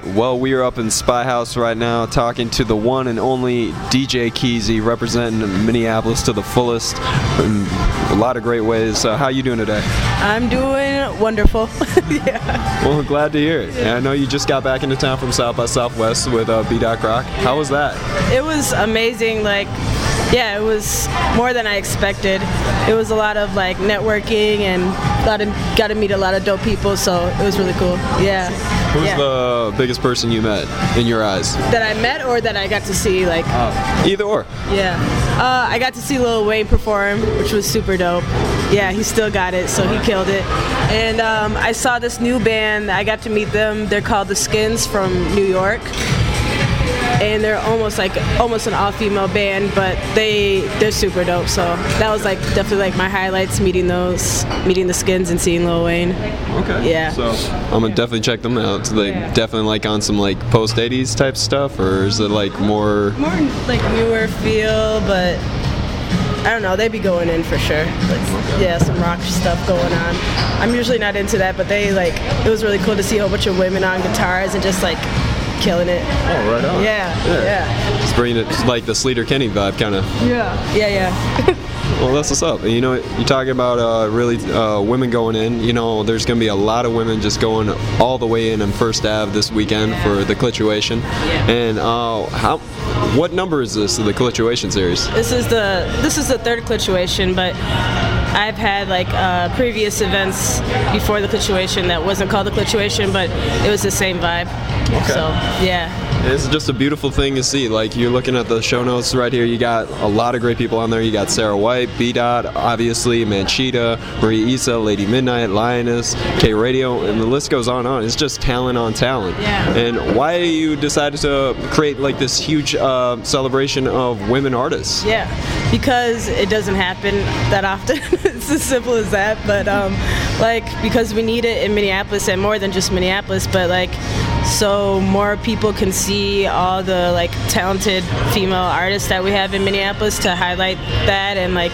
right. Well, we are up in Spy House right now, talking to the one and only DJ Keezy, representing Minneapolis to the fullest in a lot of great ways. Uh, how you doing today? I'm doing wonderful. yeah. Well, glad to hear it. And I know you just got back into town from South by Southwest with uh, B. Dot Rock. How was that? It was amazing. Like, yeah, it was more than I expected. It was a lot of like networking and got to got to meet a lot of dope people. So it was really cool. Yeah. Who's yeah. the biggest person you met in your eyes? that I met or that I got to see like Either or. yeah. Uh, I got to see Lil Wayne perform, which was super dope. Yeah, he still got it, so he killed it. And um, I saw this new band. I got to meet them. They're called the Skins from New York. And they're almost like almost an all-female band, but they they're super dope. So that was like definitely like my highlights meeting those, meeting the Skins and seeing Lil Wayne. Okay. Yeah. So I'm gonna definitely check them out. So they definitely like on some like post 80s type stuff, or is it like more? more like newer feel, but I don't know. they'd be going in for sure. Like, yeah, some rock stuff going on. I'm usually not into that, but they like. It was really cool to see a whole bunch of women on guitars and just like killing it. Oh, right on. Yeah, yeah, Just bringing it like the Sleater-Kinney vibe, kind of. yeah, yeah, yeah. Well, that's what's up. You know, you're talking about uh, really uh, women going in. You know, there's going to be a lot of women just going all the way in on First Ave this weekend for the Clituation. Yeah. And uh, how? What number is this? Of the Clituation series? This is the this is the third clituation, but I've had like uh, previous events before the clituation that wasn't called the clituation, but it was the same vibe. Okay. So yeah. It's just a beautiful thing to see. Like you're looking at the show notes right here. You got a lot of great people on there. You got Sarah White, B Dot, obviously Manchita, Maria Isa, Lady Midnight, Lioness, K.Raydio, and the list goes on and on. It's just talent on talent. Yeah. And why you decided to create like this huge uh, celebration of women artists? Yeah, because it doesn't happen that often. it's as simple as that. But um, like because we need it in Minneapolis and more than just Minneapolis, but like so more people can see all the like talented female artists that we have in Minneapolis to highlight that and like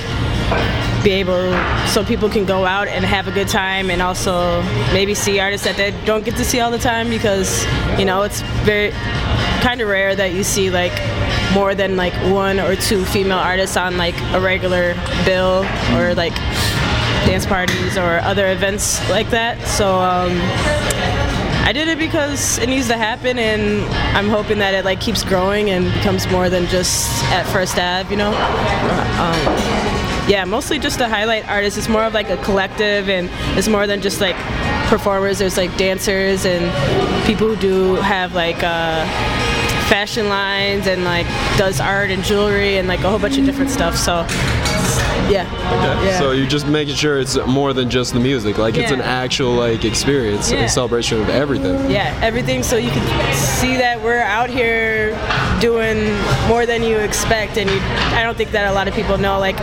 be able so people can go out and have a good time and also maybe see artists that they don't get to see all the time because you know it's very kind of rare that you see like more than like one or two female artists on like a regular bill or like dance parties or other events like that. So um I did it because it needs to happen, and I'm hoping that it like keeps growing and becomes more than just at First Ave, you know. Um, yeah, mostly just to highlight artists. It's more of like a collective, and it's more than just like performers. There's like dancers and people who do have like uh, fashion lines and like does art and jewelry and like a whole bunch of different stuff. So yeah, Okay. yeah. So you're just making sure it's more than just the music. Like it's an actual like experience, Yeah. a celebration of everything. Yeah, everything so you can see that we're out here doing more than you expect and you, I don't think that a lot of people know like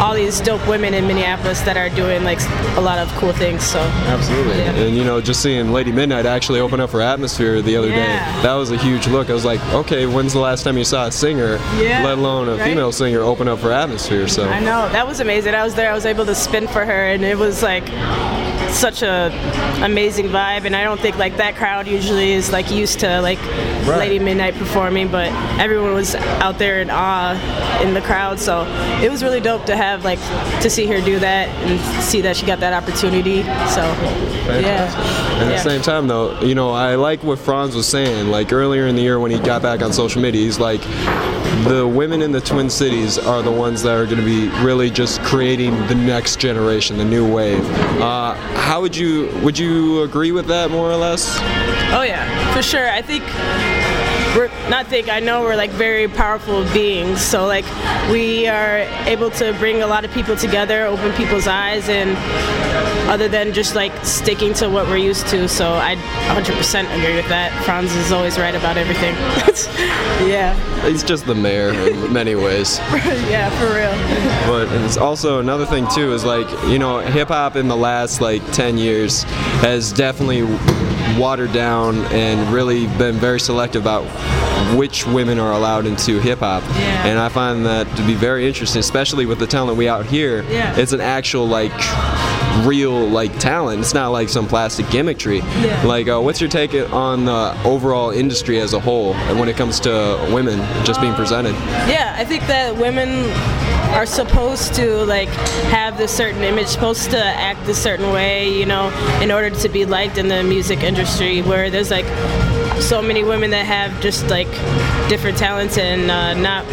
all these dope women in Minneapolis that are doing like a lot of cool things so Absolutely. And you know, just seeing Lady Midnight actually open up for Atmosphere the other Yeah. day, that was a huge look. I was like, okay, when's the last time you saw a singer, Yeah, let alone a right? female singer, open up for Atmosphere? So I know that was amazing. I was there. I was able to spin for her, and it was like such a amazing vibe. And I don't think like that crowd usually is like used to like Right. Lady Midnight performing, but everyone was out there in awe in the crowd. So it was really dope to have like to see her do that and see that she got that opportunity. So yeah, At the same time, though, you know, I like what Franz was saying. Like earlier in the year when he got back on social media, he's like, the women in the Twin Cities are the ones that are going to be really just creating the next generation, the new wave. Uh, how would you would you agree with that more or less? Oh yeah, for sure. I think we're not think I know we're like very powerful beings. So like we are able to bring a lot of people together, open people's eyes, and other than just like sticking to what we're used to. So I 100% agree with that. Franz is always right about everything. yeah, He's just the mayor in many ways. yeah, for real. But it's also another thing too is like you know hip hop in the last like 10 years has definitely watered down and really been very selective about which women are allowed into hip hop. Yeah. And I find that to be very interesting, especially with the talent we out here. Yeah. It's an actual like real like talent. It's not like some plastic gimmickry. Yeah. Like, uh, what's your take on the overall industry as a whole, and when it comes to women just being presented? Yeah, I think that women are supposed to like have this certain image, supposed to act a certain way, you know, in order to be liked in the music industry. Where there's like so many women that have just like different talents and uh, not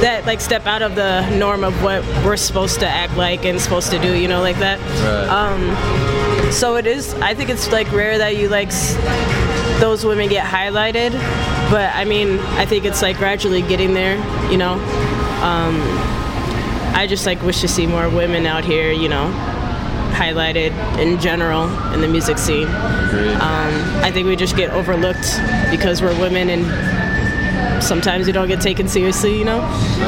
that like step out of the norm of what we're supposed to act like and supposed to do, you know, like that. Right. Um, so it is. I think it's like rare that you like s- those women get highlighted, but I mean, I think it's like gradually getting there, you know. Um, I just like wish to see more women out here, you know, highlighted in general in the music scene. Um, I think we just get overlooked because we're women and sometimes you don't get taken seriously, you know.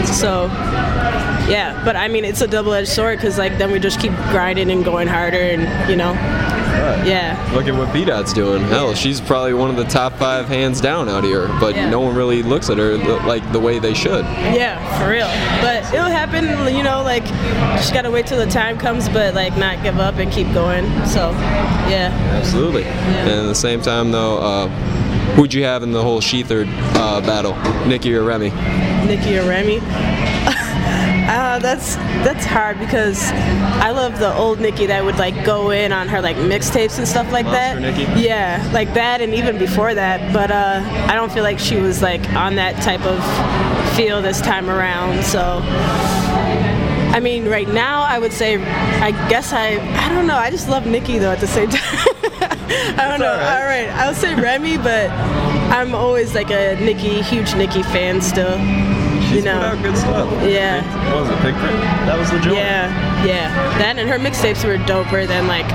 So yeah, but I mean it's a double-edged sword because like then we just keep grinding and going harder and you know. Yeah. Look at what B Dot's doing. Hell, she's probably one of the top five hands down out here, but Yeah. no one really looks at her the, like the way they should. Yeah, for real. But it'll happen, you know, like just gotta wait till the time comes, but like not give up and keep going. So, yeah. Absolutely. And at the same time, though, uh, who'd you have in the whole Sheathard uh, battle, Nikki or Remy? Nikki or Remy. Uh, that's that's hard because I love the old Nikki that would like go in on her like mixtapes and stuff like that. Nikki? Yeah, like that and even before that. But uh, I don't feel like she was like on that type of feel this time around. So I mean, right now I would say I guess I I don't know. I just love Nikki though at the same time. I don't know. All right, I'll say Remy, but I'm always like a Nikki, huge Nikki fan still. you know, put out good stuff. Yeah. What was it, Big Print? That was the joint. Yeah, yeah. That and her mixtapes were doper than like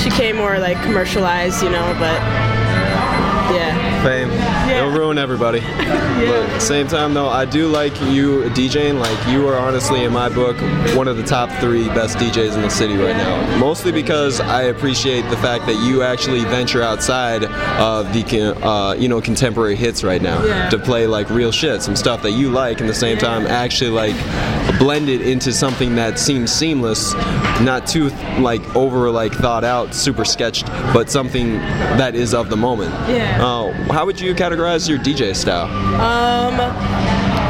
she came more like commercialized, you know, but yeah. Fame. It'll ruin everybody. But at the same time, though, I do like you DJing. Like, you are honestly, in my book, one of the top three best DJs in the city right now. Mostly because I appreciate the fact that you actually venture outside of the, uh, you know, contemporary hits right now Yeah. to play like real shit, some stuff that you like, and at the same time actually like blend it into something that seems seamless, not too like over like thought out, super sketched, but something that is of the moment. Yeah. Uh, how would you categorize your DJ style? Um,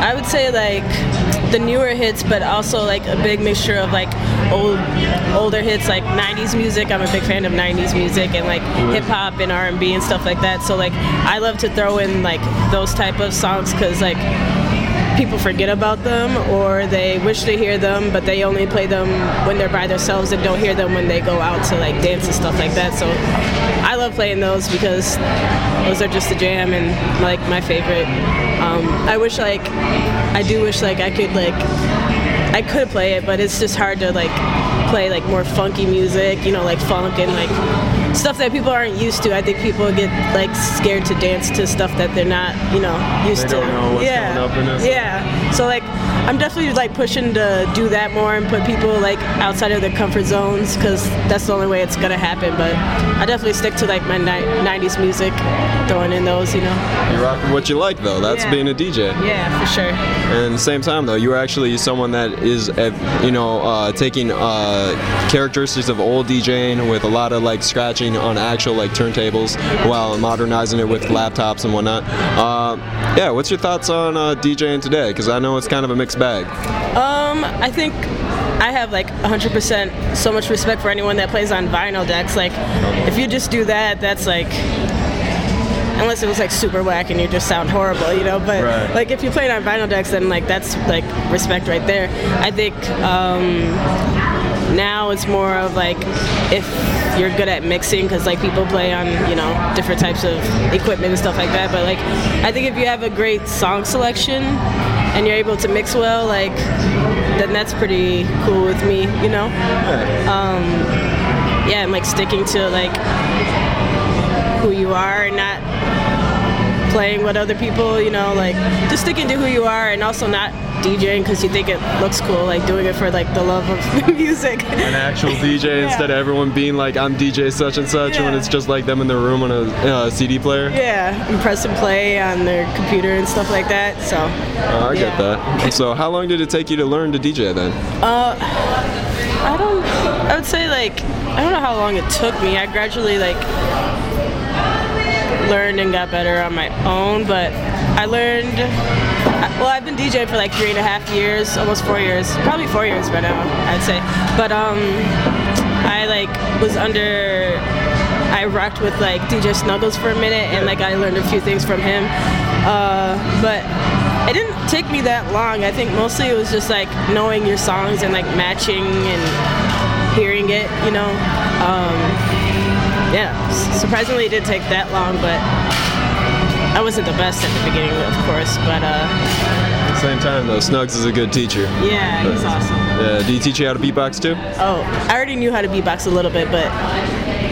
I would say like the newer hits, but also like a big mixture of like old, older hits, like '90s music. I'm a big fan of '90s music and like hip hop and R&B and stuff like that. So like I love to throw in like those type of songs because like people forget about them or they wish to hear them but they only play them when they're by themselves and don't hear them when they go out to like dance and stuff like that. So i love playing those because those are just a jam and like my favorite. Um, i wish like i do wish like i could like i could play it but it's just hard to like play like more funky music you know like funk and like stuff that people aren't used to. I think people get like scared to dance to stuff that they're not you know used They to. don't know what's yeah. going up in this. yeah so like i'm definitely like pushing to do that more and put people like outside of their comfort zones because that's the only way it's gonna happen but i definitely stick to like my ni- 90s music throwing in those you know You're rocking what you like, though. That's Yeah. being a DJ. yeah for sure And at the same time, though, you are actually someone that is, uh, you know, uh, taking uh, characteristics of old DJing with a lot of like scratching on actual like turntables while modernizing it with laptops and whatnot. Uh, yeah, what's your thoughts on uh, DJing today? Because I know it's kind of a mixed bag. Um, I think I have like 100% so much respect for anyone that plays on vinyl decks. Like, if you just do that, that's like. Unless it was like super whack and you just sound horrible, you know. But Right. like if you play on vinyl decks, then like that's like respect right there. I think um, now it's more of like if you're good at mixing, because like people play on you know different types of equipment and stuff like that. But like I think if you have a great song selection and you're able to mix well, like then that's pretty cool with me, you know. Um, yeah, and like sticking to like who you are and not playing with other people, you know, like just sticking to who you are and also not DJing because you think it looks cool, like doing it for like the love of music. An actual DJ instead of everyone being like, I'm DJ such and such, when it's just like them in their room on a uh, CD player. Yeah, and press and play on their computer and stuff like that. So, Oh, I yeah. get that. So, how long did it take you to learn to DJ then? Uh, I don't. I would say like I don't know how long it took me. I gradually like learned and got better on my own, but I learned. Well, I've been DJing for like three and a half years, almost four years, probably four years by now, I'd say. But um, I like was under. I rocked with like DJ Snuggles for a minute, and like I learned a few things from him. Uh, but it didn't take me that long. I think mostly it was just like knowing your songs and like matching and hearing it, you know. Um, yeah, surprisingly it didn't take that long, but I wasn't the best at the beginning, of course. But uh, At the same time, though, Snugs is a good teacher. yeah, he's awesome. Yeah, do you teach you how to beatbox too? Oh, I already knew how to beatbox a little bit, but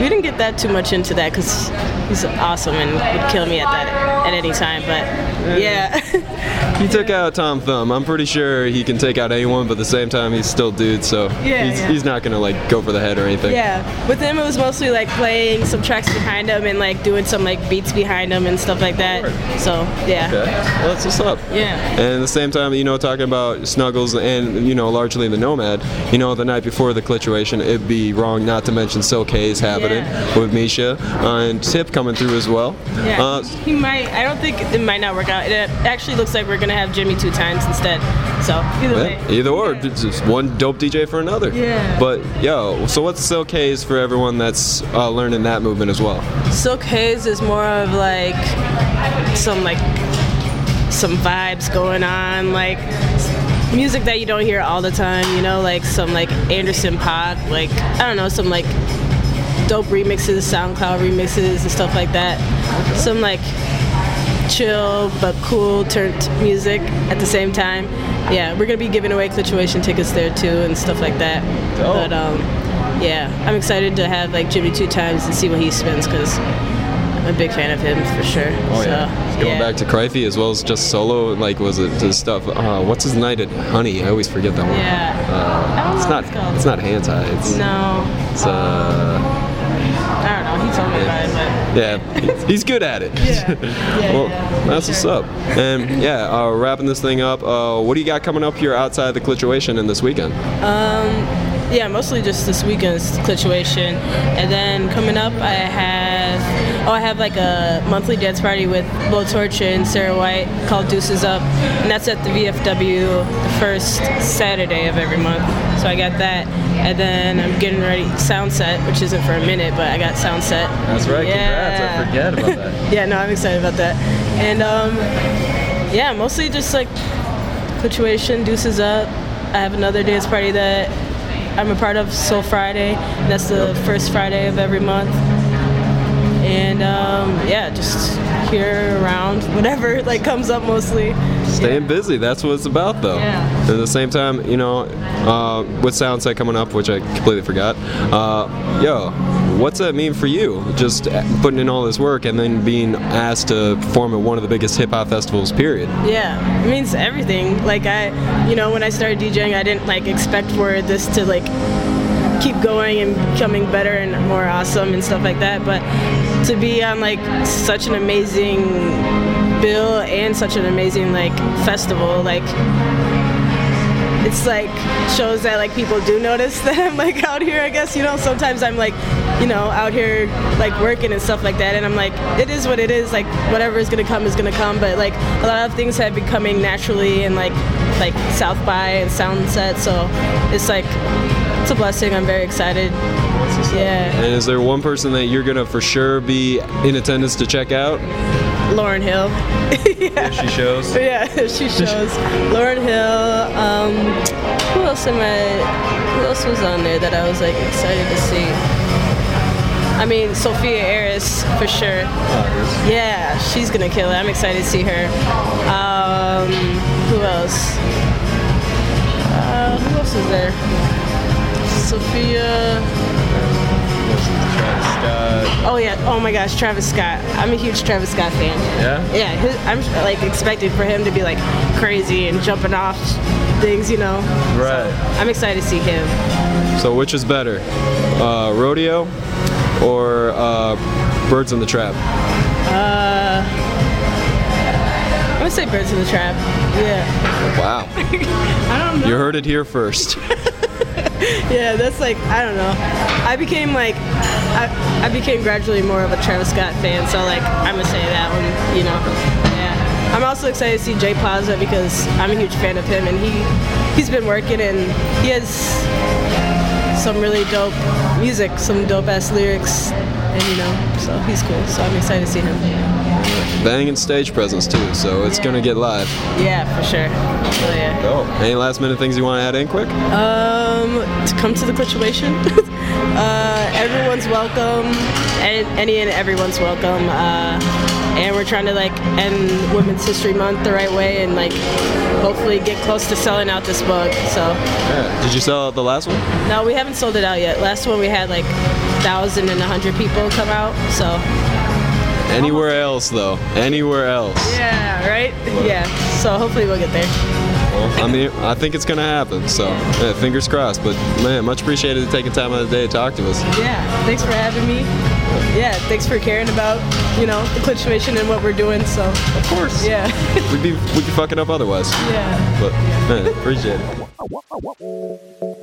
we didn't get that too much into that because he's awesome and would kill me at that at any time. But yeah. He took out Tom Thum. I'm pretty sure he can take out anyone, but at the same time, he's still dude, so Yeah, he's, yeah. he's not gonna like go for the head or anything. Yeah, with him it was mostly like playing some tracks behind him and like doing some like beats behind him and stuff like that. So yeah. Okay, well, that's what's up. Yeah. And at the same time, you know, talking about Snuggles and, you know, largely the Nomad, you know, the night before the Clituration, it'd be wrong not to mention Silk Hayes happening with Misha uh, and Tip coming through as well. Yeah, Uh, he might. I don't think it might not work out. It actually looks like we're gonna have Jimmy two times instead. So either way. either or, it's just one dope DJ for another. Yeah. But yo, so what's Silk Haze for everyone that's uh, learning that movement as well? Silk Haze is more of like some like some vibes going on, like music that you don't hear all the time. You know, like some like Anderson Paak, like I don't know, some like dope remixes, SoundCloud remixes and stuff like that. Some like chill but cool turned music at the same time. Yeah, we're gonna be giving away Clituation tickets there too and stuff like that. But um, yeah, I'm excited to have like Jimmy two times and see what he spins because I'm a big fan of him for sure. Oh so, yeah, going back to Crifey as well as just solo. Like, was it his stuff? Uh, what's his night at Honey? I always forget that one. Yeah. Uh, it's not. It's not hand tie. It's No, It's uh. Yeah, he's- good at it. well, that's what's up. And yeah, uh, wrapping this thing up. Uh, what do you got coming up here outside the Clituation and this weekend? Um, yeah, mostly just this weekend's Clituation, and then coming up, I have oh, I have like a monthly dance party with Blowtorch and Sarah White called Deuces Up, and that's at the VFW the first Saturday of every month. So I got that, and then I'm getting ready sound set, which isn't for a minute, but I got Soundset. That's right. Yeah. Congrats. I forget about that. yeah, no, I'm excited about that. And um, yeah, mostly just like Clituation, Deuces Up. I have another dance party that I'm a part of, Soul Friday. That's the first Friday of every month. And um, yeah, just here around, whatever like comes up mostly. Staying busy. That's what it's about, though. Yeah. And at the same time, you know, uh, with Soundset coming up, which I completely forgot. Uh, yo, what's that mean for you? Just putting in all this work and then being asked to perform at one of the biggest hip hop festivals, period. Yeah, it means everything. Like I, you know, when I started DJing, I didn't like expect for this to like keep going and becoming better and more awesome and stuff like that. But to be on like such an amazing bill and such an amazing like festival, like it's like shows that like people do notice that I'm like out here. I guess you know sometimes I'm like you know out here like working and stuff like that, and I'm like it is what it is. Like whatever is gonna come is gonna come. But like a lot of things have been coming naturally and like like South by and Soundset, so it's like it's a blessing. I'm very excited. Yeah, And is there one person that you're gonna for sure be in attendance to check out? Lauryn Hill. yeah. She shows. Yeah, she shows. Lauryn Hill. Um, who else am I? Who else was on there that I was like excited to see? I mean, Sophia Eris for sure. Yeah, she's gonna kill it. I'm excited to see her. Um, who else? Uh, who else is there? Sophia. Oh yeah. Oh my gosh, Travis Scott. I'm a huge Travis Scott fan. Yeah? Yeah. his- I'm like expecting for him to be like crazy and jumping off things, you know. Right. I'm excited to see him. So which is better, uh, rodeo or uh, birds in the trap? Uh, I'm gonna say Birds in the Trap. Yeah. Wow. I don't know. You heard it here first. yeah, that's like I don't know. I became like I, I became gradually more of a Travis Scott fan, so like I'm gonna say that one. You know. Yeah. I'm also excited to see Jay Plaza because I'm a huge fan of him, and he he's been working and he has some really dope music, some dope ass lyrics, and you know, so he's cool. So I'm excited to see him. Banging stage presence too, so it's gonna get live. Yeah, for sure. So yeah. Oh, any last minute things you want to add in quick? Um, to come to the Clituation. uh, everyone's welcome, and any and everyone's welcome. Uh, and we're trying to like end Women's History Month the right way, and like hopefully get close to selling out this book. So Yeah. Did you sell out the last one? no, we haven't sold it out yet. Last one we had like thousand and a hundred people come out. So Anywhere else though? Anywhere else? yeah, right? Yeah. So hopefully we'll get there. Well, I mean, I think it's gonna happen. So, yeah, fingers crossed. But man, much appreciated taking time out of the day to talk to us. Yeah, thanks for having me. Yeah, thanks for caring about, you know, the Clituation and what we're doing. So of course. Yeah. We'd be we'd be fucking up otherwise. Yeah. But man, appreciate it.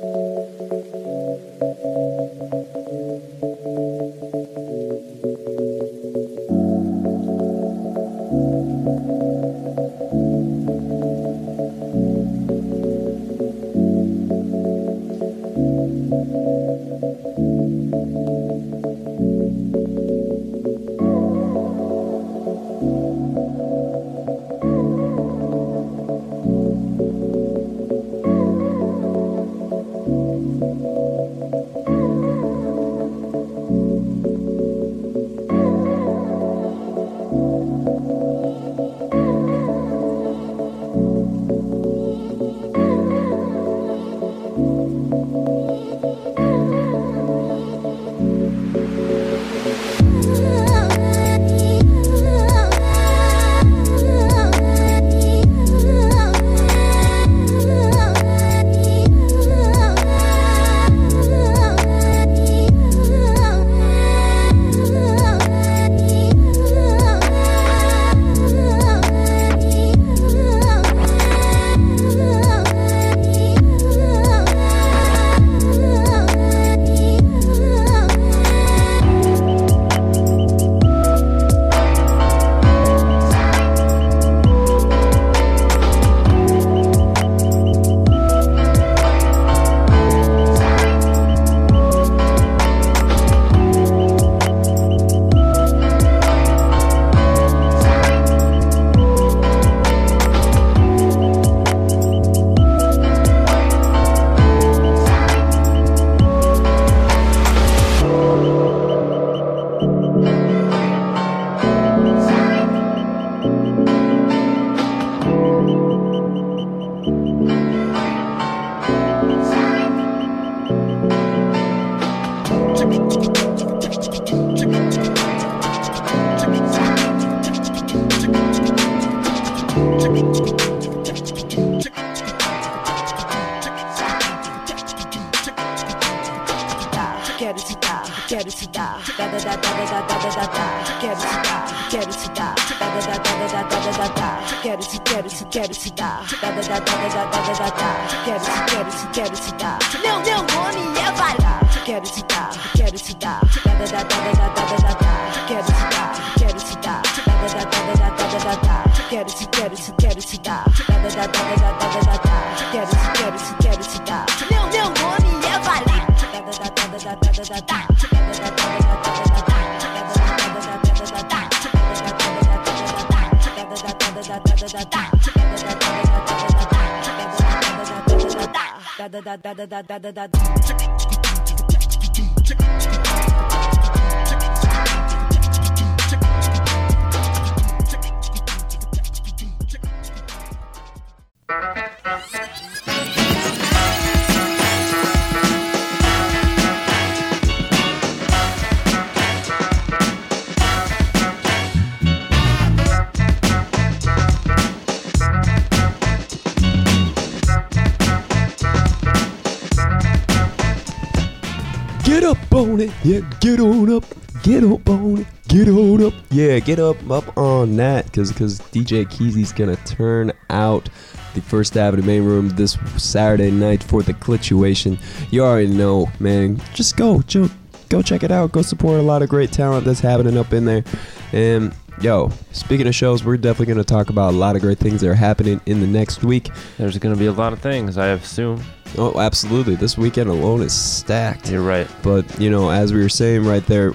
Yeah, get up up on that because because DJ Keezy's gonna turn out the First Avenue main room this Saturday night for the Clituation. You already know, man. Just go, go, go check it out. Go support a lot of great talent that's happening up in there. And yo, speaking of shows, we're definitely gonna talk about a lot of great things that are happening in the next week. There's going to be a lot of things, I assume. Oh, absolutely. This weekend alone is stacked. You're right. But, you know, as we were saying right there,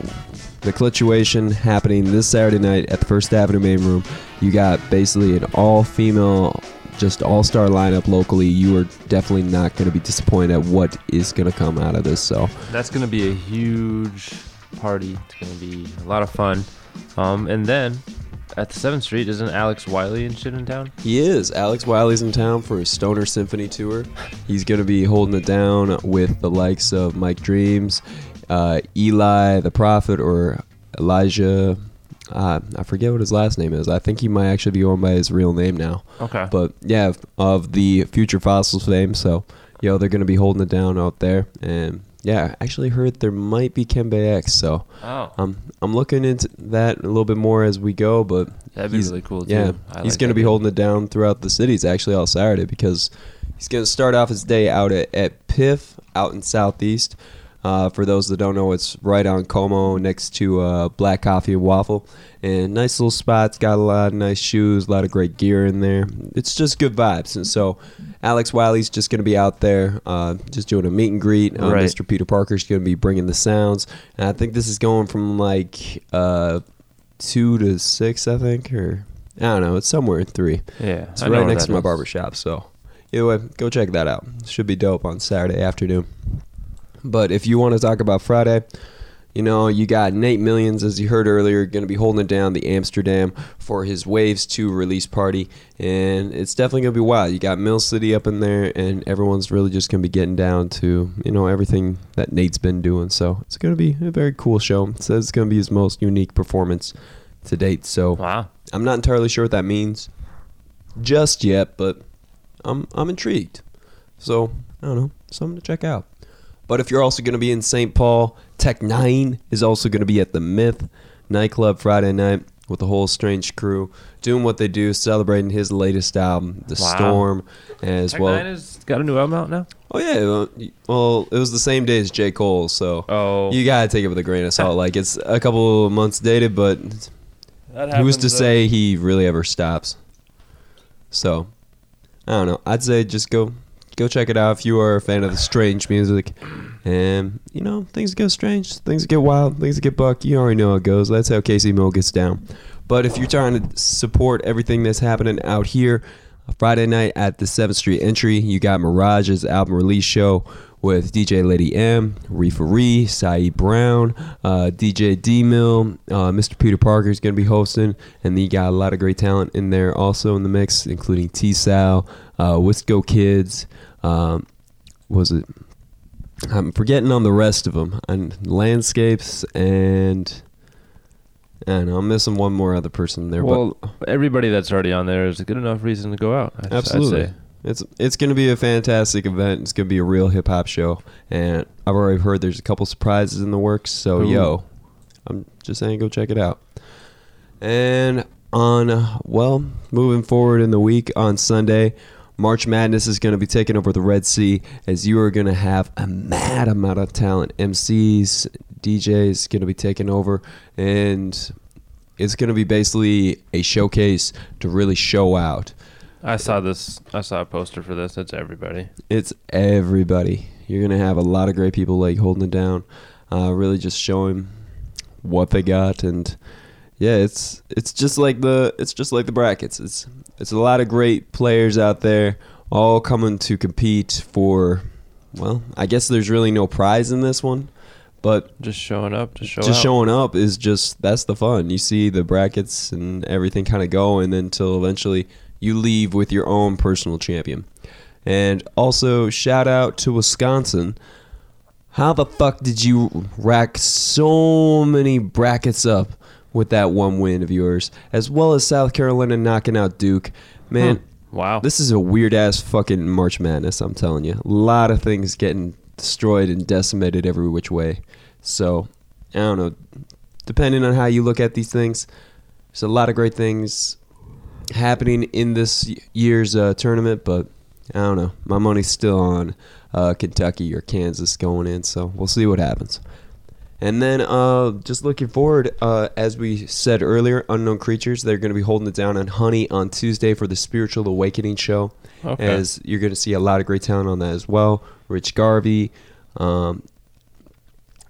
the Clituation happening this Saturday night at the First Avenue main room. You got basically an all female, just all star lineup locally. You are definitely not going to be disappointed at what is going to come out of this. So, That's going to be a huge party. It's going to be a lot of fun. Um, and then at the 7th Street, isn't Alex Wiley and shit in town? He is. Alex Wiley's in town for his Stoner Symphony tour. He's going to be holding it down with the likes of Mike Dreams, uh, Eli the Prophet, or Elijah. Uh, I forget what his last name is. I think he might actually be going by his real name now. Okay. But yeah, of the Future Fossils fame. So, yo, they're going to be holding it down out there. And yeah, I actually heard there might be Kembe X. So Oh. um, I'm looking into that a little bit more as we go. But That'd be really cool, too. Yeah, I he's like going to be holding it down throughout the cities actually all Saturday because he's going to start off his day out at, at Piff out in Southeast. Uh, for those that don't know, it's right on Como next to uh, Black Coffee and Waffle. And nice little spots, got a lot of nice shoes, a lot of great gear in there. It's just good vibes. And so Alex Wiley's just going to be out there uh, just doing a meet and greet. Uh, Right. Mr. Peter Parker's going to be bringing the sounds. And I think this is going from like uh, two to six, I think, or I don't know. It's somewhere in three. Yeah, it's I right next to my is. barber shop. So either way, go check that out. Should be dope on Saturday afternoon. But if you want to talk about Friday, you know, you got Nate Millions, as you heard earlier, going to be holding it down the Amsterdam for his Waves 2 release party. And it's definitely going to be wild. You got Mill City up in there, and everyone's really just going to be getting down to, you know, everything that Nate's been doing. So it's going to be a very cool show. It says it's going to be his most unique performance to date. So wow. I'm not entirely sure what that means just yet, but I'm I'm intrigued. So I don't know, something to check out. But if you're also going to be in St. Paul, Tech Nine is also going to be at the Myth nightclub Friday night with the whole strange crew doing what they do, celebrating his latest album, The Wow. Storm, as Tech well. Nine has got a new album out now? Oh yeah, well, it was the same day as J. Cole, so oh. you gotta take it with a grain of salt. like it's a couple of months dated, but That who's to uh, say he really ever stops? So I don't know. I'd say just go go check it out if you are a fan of the strange music. And you know things get strange, things get wild, things get buck. You already know how it goes. That's how Casey Mill gets down. But if you're trying to support everything that's happening out here, Friday night at the 7th Street Entry, you got Mirage's album release show with DJ Lady M, Reefa Ree, Saeed Brown, uh, DJ D Mill, uh, Mr. Peter Parker is going to be hosting, and you got a lot of great talent in there also in the mix, including T Sal, uh, Wisco Kids, um, was it? I'm forgetting on the rest of them, and Landscapes, and I know, I'm missing one more other person there, but Well, everybody that's already on there is a good enough reason to go out. I'd- I'd Absolutely. say. It's it's going to be a fantastic event. It's going to be a real hip hop show, and I've already heard there's a couple surprises in the works. So Ooh. yo, I'm just saying, go check it out. And on uh, well, moving forward in the week on Sunday, March Madness is going to be taking over the Red Sea as you are going to have a mad amount of talent, MCs, DJs going to be taking over, and it's going to be basically a showcase to really show out. I saw this. I saw a poster for this. It's everybody. It's everybody. You're gonna have a lot of great people like holding it down, uh, really just showing what they got, and yeah, it's it's just like the it's just like the brackets. It's it's a lot of great players out there, all coming to compete for. Well, I guess there's really no prize in this one, but just showing up, just show just showing up is just that's the fun. You see the brackets and everything kind of go, and then until eventually you leave with your own personal champion. And also shout out to Wisconsin. How the fuck did you rack so many brackets up with that one win of yours, as well as South Carolina knocking out Duke? Man, Hmm. Wow. this is a weird ass fucking March Madness. I'm telling you, a lot of things getting destroyed and decimated every which way. So I don't know. Depending on how you look at these things, there's a lot of great things happening in this year's uh, tournament, but I don't know. My money's still on uh, Kentucky or Kansas going in, so we'll see what happens. And then, uh, just looking forward, uh, as we said earlier, Unknown Creatures, they're going to be holding it down on Honey on Tuesday for the Spiritual Awakening show. Okay. As you're going to see a lot of great talent on that as well. Rich Garvey, um,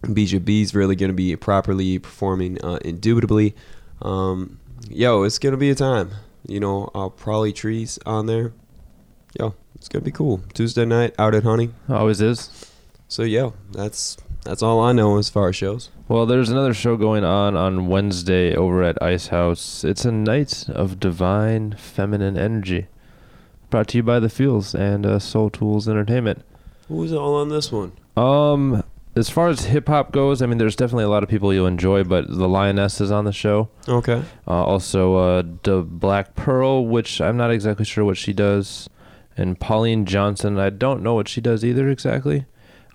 Bijah B's really going to be properly performing, uh, indubitably. Um, yo, it's going to be a time. You know, uh, probably trees on there. Yo, it's going to be cool. Tuesday night out at Honey. Always is. So, yo, that's that's all I know as far as shows. Well, there's another show going on on Wednesday over at Ice House. It's a night of divine feminine energy. Brought to you by The Feels and uh, Soul Tools Entertainment. Who's all on this one? Um, as far as hip hop goes, I mean, there's definitely a lot of people you'll enjoy, but the Lioness is on the show. Okay. Uh, also, uh, the Black Pearl, which I'm not exactly sure what she does, and Pauline Johnson. I don't know what she does either exactly.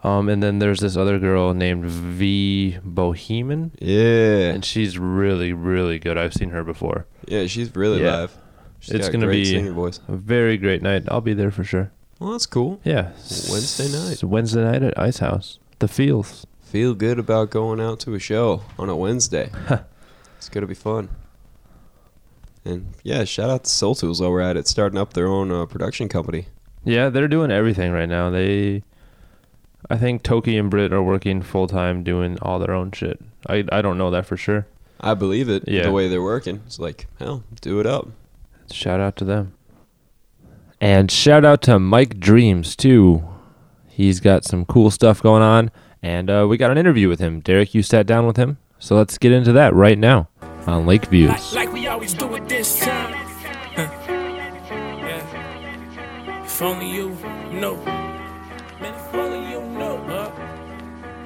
Um, and then there's this other girl named V Bohemian. Yeah. And she's really, really good. I've seen her before. Yeah, she's really Yeah. live. She's it's a gonna be a very great night. I'll be there for sure. Well, that's cool. Yeah. Wednesday night. It's Wednesday night at Ice House. The Feels. Feel good about going out to a show on a Wednesday. it's gonna be fun. And yeah, shout out to Soul Tools while we're at it, starting up their own uh, production company. Yeah, they're doing everything right now. They, I think Toki and Brit are working full time doing all their own shit. I I don't know that for sure. I believe it. Yeah. The way they're working, it's like hell, do it up. Shout out to them. And shout out to Mike Dreams too. He's got some cool stuff going on, and uh, we got an interview with him. Derek, you sat down with him, so let's get into that right now on Lake Views. Like, like we always do it this time. Huh. Yeah. If only you know.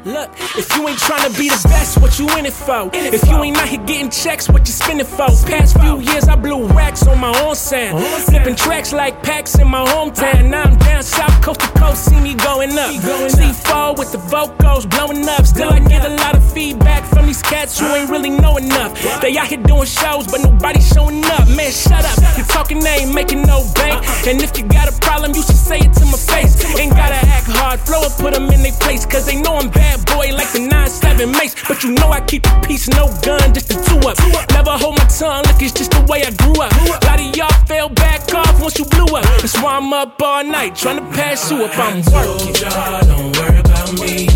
Look, if you ain't tryna be the best, what you in it for? If you ain't out here getting checks, what you spending for? Past few years, I blew racks on my own sound. Flipping tracks like packs in my hometown. Now I'm down south, coast to coast, see me going up. C4 with the vocals blowing up. Still, I get a lot of feedback from these cats who ain't really know enough. They out here doing shows, but nobody showing up. Man, shut up. You're talking, they ain't making no bank. And if you got a problem, you should say it to my face. Ain't gotta act hard, flow and put them in their place. Cause they know I'm bad boy like the 9-7 mace. But you know I keep the peace, no gun, just the two up. Never hold my tongue, look, it's just the way I grew up. A lot of y'all fell back off once you blew up. That's why I'm up all night, trying to pass you up. I'm working. y'all, don't worry about me.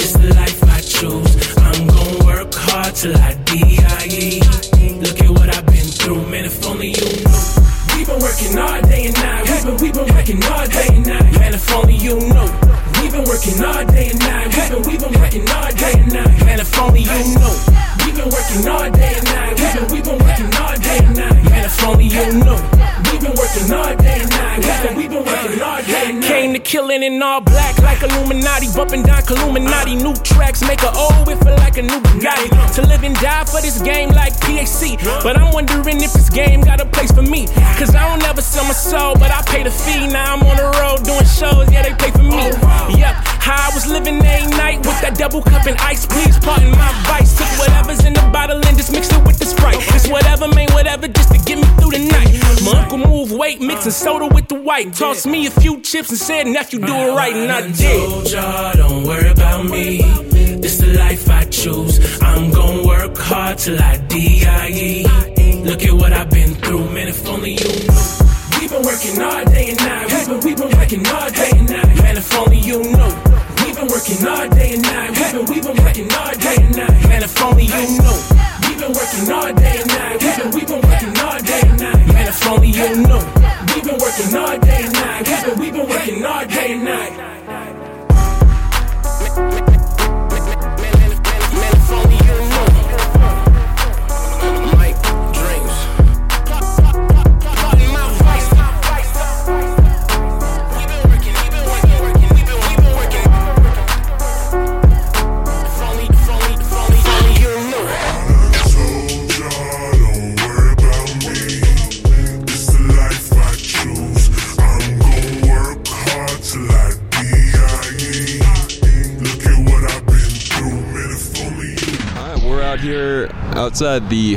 It's the life I choose. I'm gonna work hard till I die. Look at what I've been through, man. If only you knew. We've been working all day and night. We've been, we've been working all day and night. Man, if only you knew. We've been working all day and night. We've been, we've been working all day and night. Man, if only you knew. We've been working all day and night. We've been, we've been working all day and night. Man, if only you knew. We've been working all day and night. We've been, working all day and night. Came to killing in all black like Illuminati, bumping down Illuminati. New tracks make a old it feel like a new Bugatti. To live and die for this game like PAC. But I'm wondering if this game got a place for me. Cause I don't ever sell my soul, but I pay the fee. Now I'm on the road doing shows, yeah, they pay for me. Yep, how I was living every night with that double cup and ice. Please pardon my vice. Took whatever's in the bottle and just mixed it with the sprite. It's whatever, man, whatever, just to get me through the night. My uncle moved weight, mixing soda with the white. Tossed me a few chips and said, nephew, do it right, and I did. told y'all, don't worry about me. It's the life I choose. I'm gonna work hard till I die. Look at what I've been through, man. If only you knew. We've been working all day and night. We've been, we've been working all day and night. Man, if only you knew. Been working all day and night. We've been, we've been working all day and night. Man, if only you knew. We've been working all day and night. We've been, we've been working all day and night. Man, if only you knew. We've been working all day and night. We've been, we've been working all day and night. you're outside the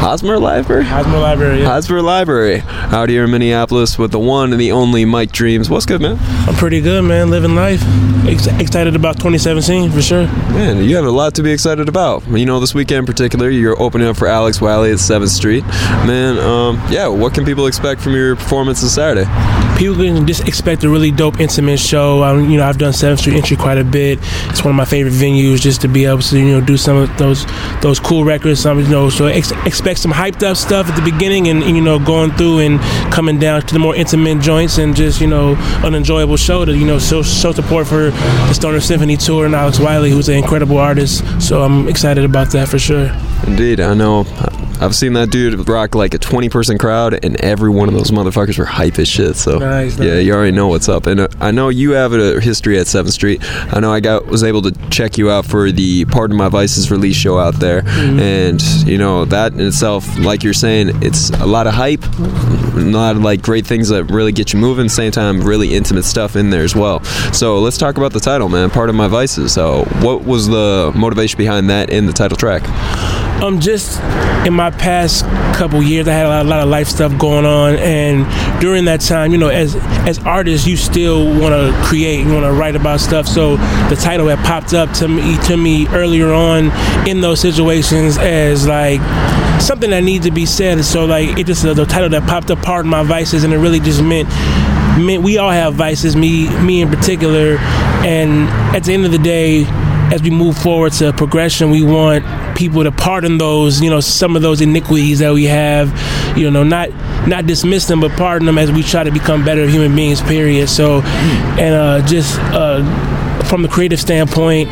Hosmer Library. Hosmer Library. Yeah. Hosmer Library. Out here in Minneapolis with the one and the only Mike Dreams. What's good, man? I'm pretty good, man. Living life. Ex- excited about 2017 for sure. Man, you have a lot to be excited about. You know, this weekend in particular, you're opening up for Alex Wiley at 7th Street. Man, um, yeah, what can people expect from your performance this Saturday? People can just expect a really dope, intimate show. Um, you know, I've done Seventh Street Entry quite a bit. It's one of my favorite venues, just to be able to you know do some of those those cool records. Some you know, so ex- expect some hyped up stuff at the beginning, and, and, you know, going through and coming down to the more intimate joints, and just you know, an enjoyable show to you know show, show support for the Stoner Symphony tour and Alex Wiley, who's an incredible artist. So I'm excited about that for sure. Indeed, I know. I've seen that dude rock like a 20 person crowd, and every one of those motherfuckers were hype as shit. So Nice, yeah, you already know what's up. And uh, I know you have a history at Seventh Street. I know I got was able to check you out for the Pardon My Vices release show out there, Mhm. and you know that in itself, like you're saying, it's a lot of hype, a lot of like great things that really get you moving. Same time, really intimate stuff in there as well. So let's talk about the title, man. Pardon My Vices. So what was the motivation behind that in the title track? Um, just in my past couple years, I had a lot, of life stuff going on, and during that time, you know, as as artists, you still want to create, you want to write about stuff. So the title had popped up to me to me earlier on in those situations as like something that needs to be said. So like it just the title that popped up, pardon my vices, and it really just meant meant we all have vices, me me in particular, and at the end of the day as we move forward to progression, we want people to pardon those, you know, some of those iniquities that we have, you know, not not dismiss them, but pardon them as we try to become better human beings. Period. So, and uh, just uh, from the creative standpoint.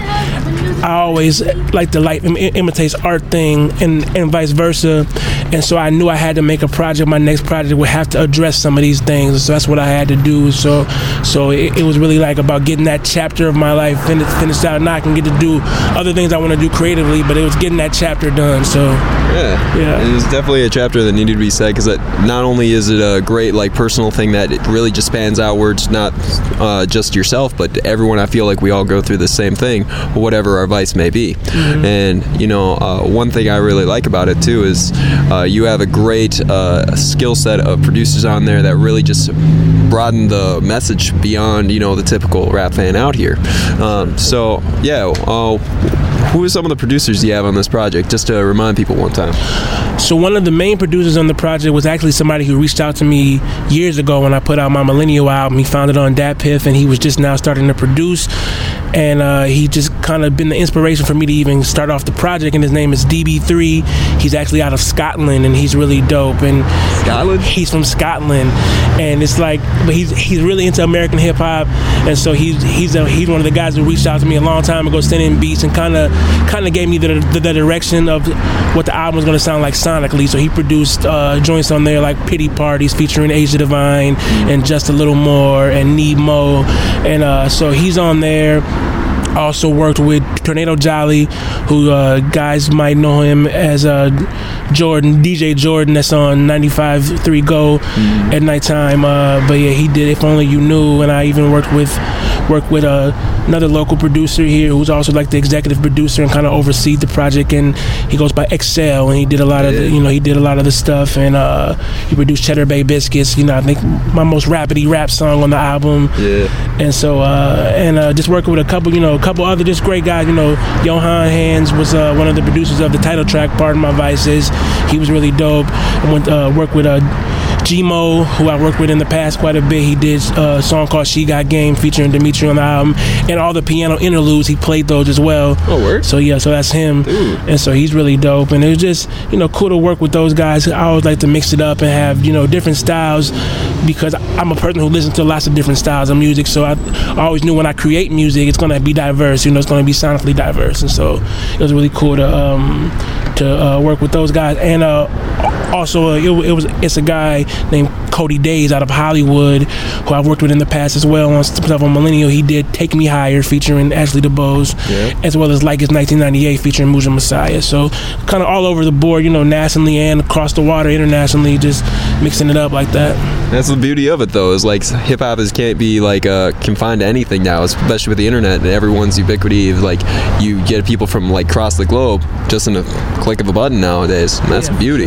I always like the life im- imitates art thing and, and vice versa. And so I knew I had to make a project. My next project would have to address some of these things. So that's what I had to do. So so it, it was really like about getting that chapter of my life fin- finished out. Now I can get to do other things I want to do creatively, but it was getting that chapter done. So Yeah, Yeah. It was definitely a chapter that needed to be said because not only is it a great like personal thing that it really just spans outwards, not uh, just yourself, but everyone. I feel like we all go through the same thing, whatever our vice may be. Mhm. And you know, uh, one thing I really like about it too is uh, you have a great uh, skill set of producers on there that really just broaden the message beyond you know the typical rap fan out here. Um, so yeah, uh, who are some of the producers you have on this project? Just to remind people one time. So one of the main producers on the project was actually somebody who reached out to me years ago when I put out my Millennial album. He found it on Dat Piff, and he was just now starting to produce. And uh, he just kind of been the inspiration for me to even start off the project. And his name is DB3. He's actually out of Scotland, and he's really dope. And Scotland? He's from Scotland, and it's like, but he's he's really into American hip hop, and so he's he's a, he's one of the guys who reached out to me a long time ago, sending beats and kind of kind of gave me the, the the direction of what the album was going to sound like sonically. So he produced uh, joints on there like Pity Parties featuring Asia Divine and Just a Little More and Need Mo, and uh, so he's on there. Also worked with Tornado Jolly, who uh, guys might know him as uh, Jordan, DJ Jordan, that's on 95.3 Go at nighttime. Uh, but yeah, he did If Only You Knew, and I even worked with worked with uh, another local producer here who's also like the executive producer and kind of oversees the project. And he goes by Excel, and he did a lot of the, you know he did a lot of the stuff, and uh, he produced Cheddar Bay Biscuits. You know, I think my most rapidy rap song on the album. Yeah. And so, uh, and uh, just working with a couple, you know, a couple other just great guys. You know, Johan Hands was uh, one of the producers of the title track, Pardon My Vices. He was really dope. I went uh, work with uh, Gmo, who I worked with in the past quite a bit. He did uh, a song called She Got Game featuring Dimitri on the album. And all the piano interludes, he played those as well. Oh, word. So, yeah, so that's him. And so he's really dope. And it was just, you know, cool to work with those guys. I always like to mix it up and have, you know, different styles because I'm a person who listens to lots of different styles of music. So I, I always knew when I create music, it's going to be diverse. You know, it's going to be sonically diverse. And so it was really cool to um, to uh, work with those guys. And uh, also, uh, it, it was it's a guy named Cody Days out of Hollywood who I've worked with in the past as well on stuff on Millennial. He did Take Me Higher featuring Ashley DuBose, Yeah. as well as Like It's 1998 featuring Muja Messiah. So kind of all over the board, you know, nationally and across the water internationally, just mixing it up like that. That's the beauty of it, though. Is like hip hop is can't be like uh, confined to anything now, especially with the internet and everyone's ubiquity. Of, like you get people from like across the globe just in a click of a button nowadays. And that's beauty.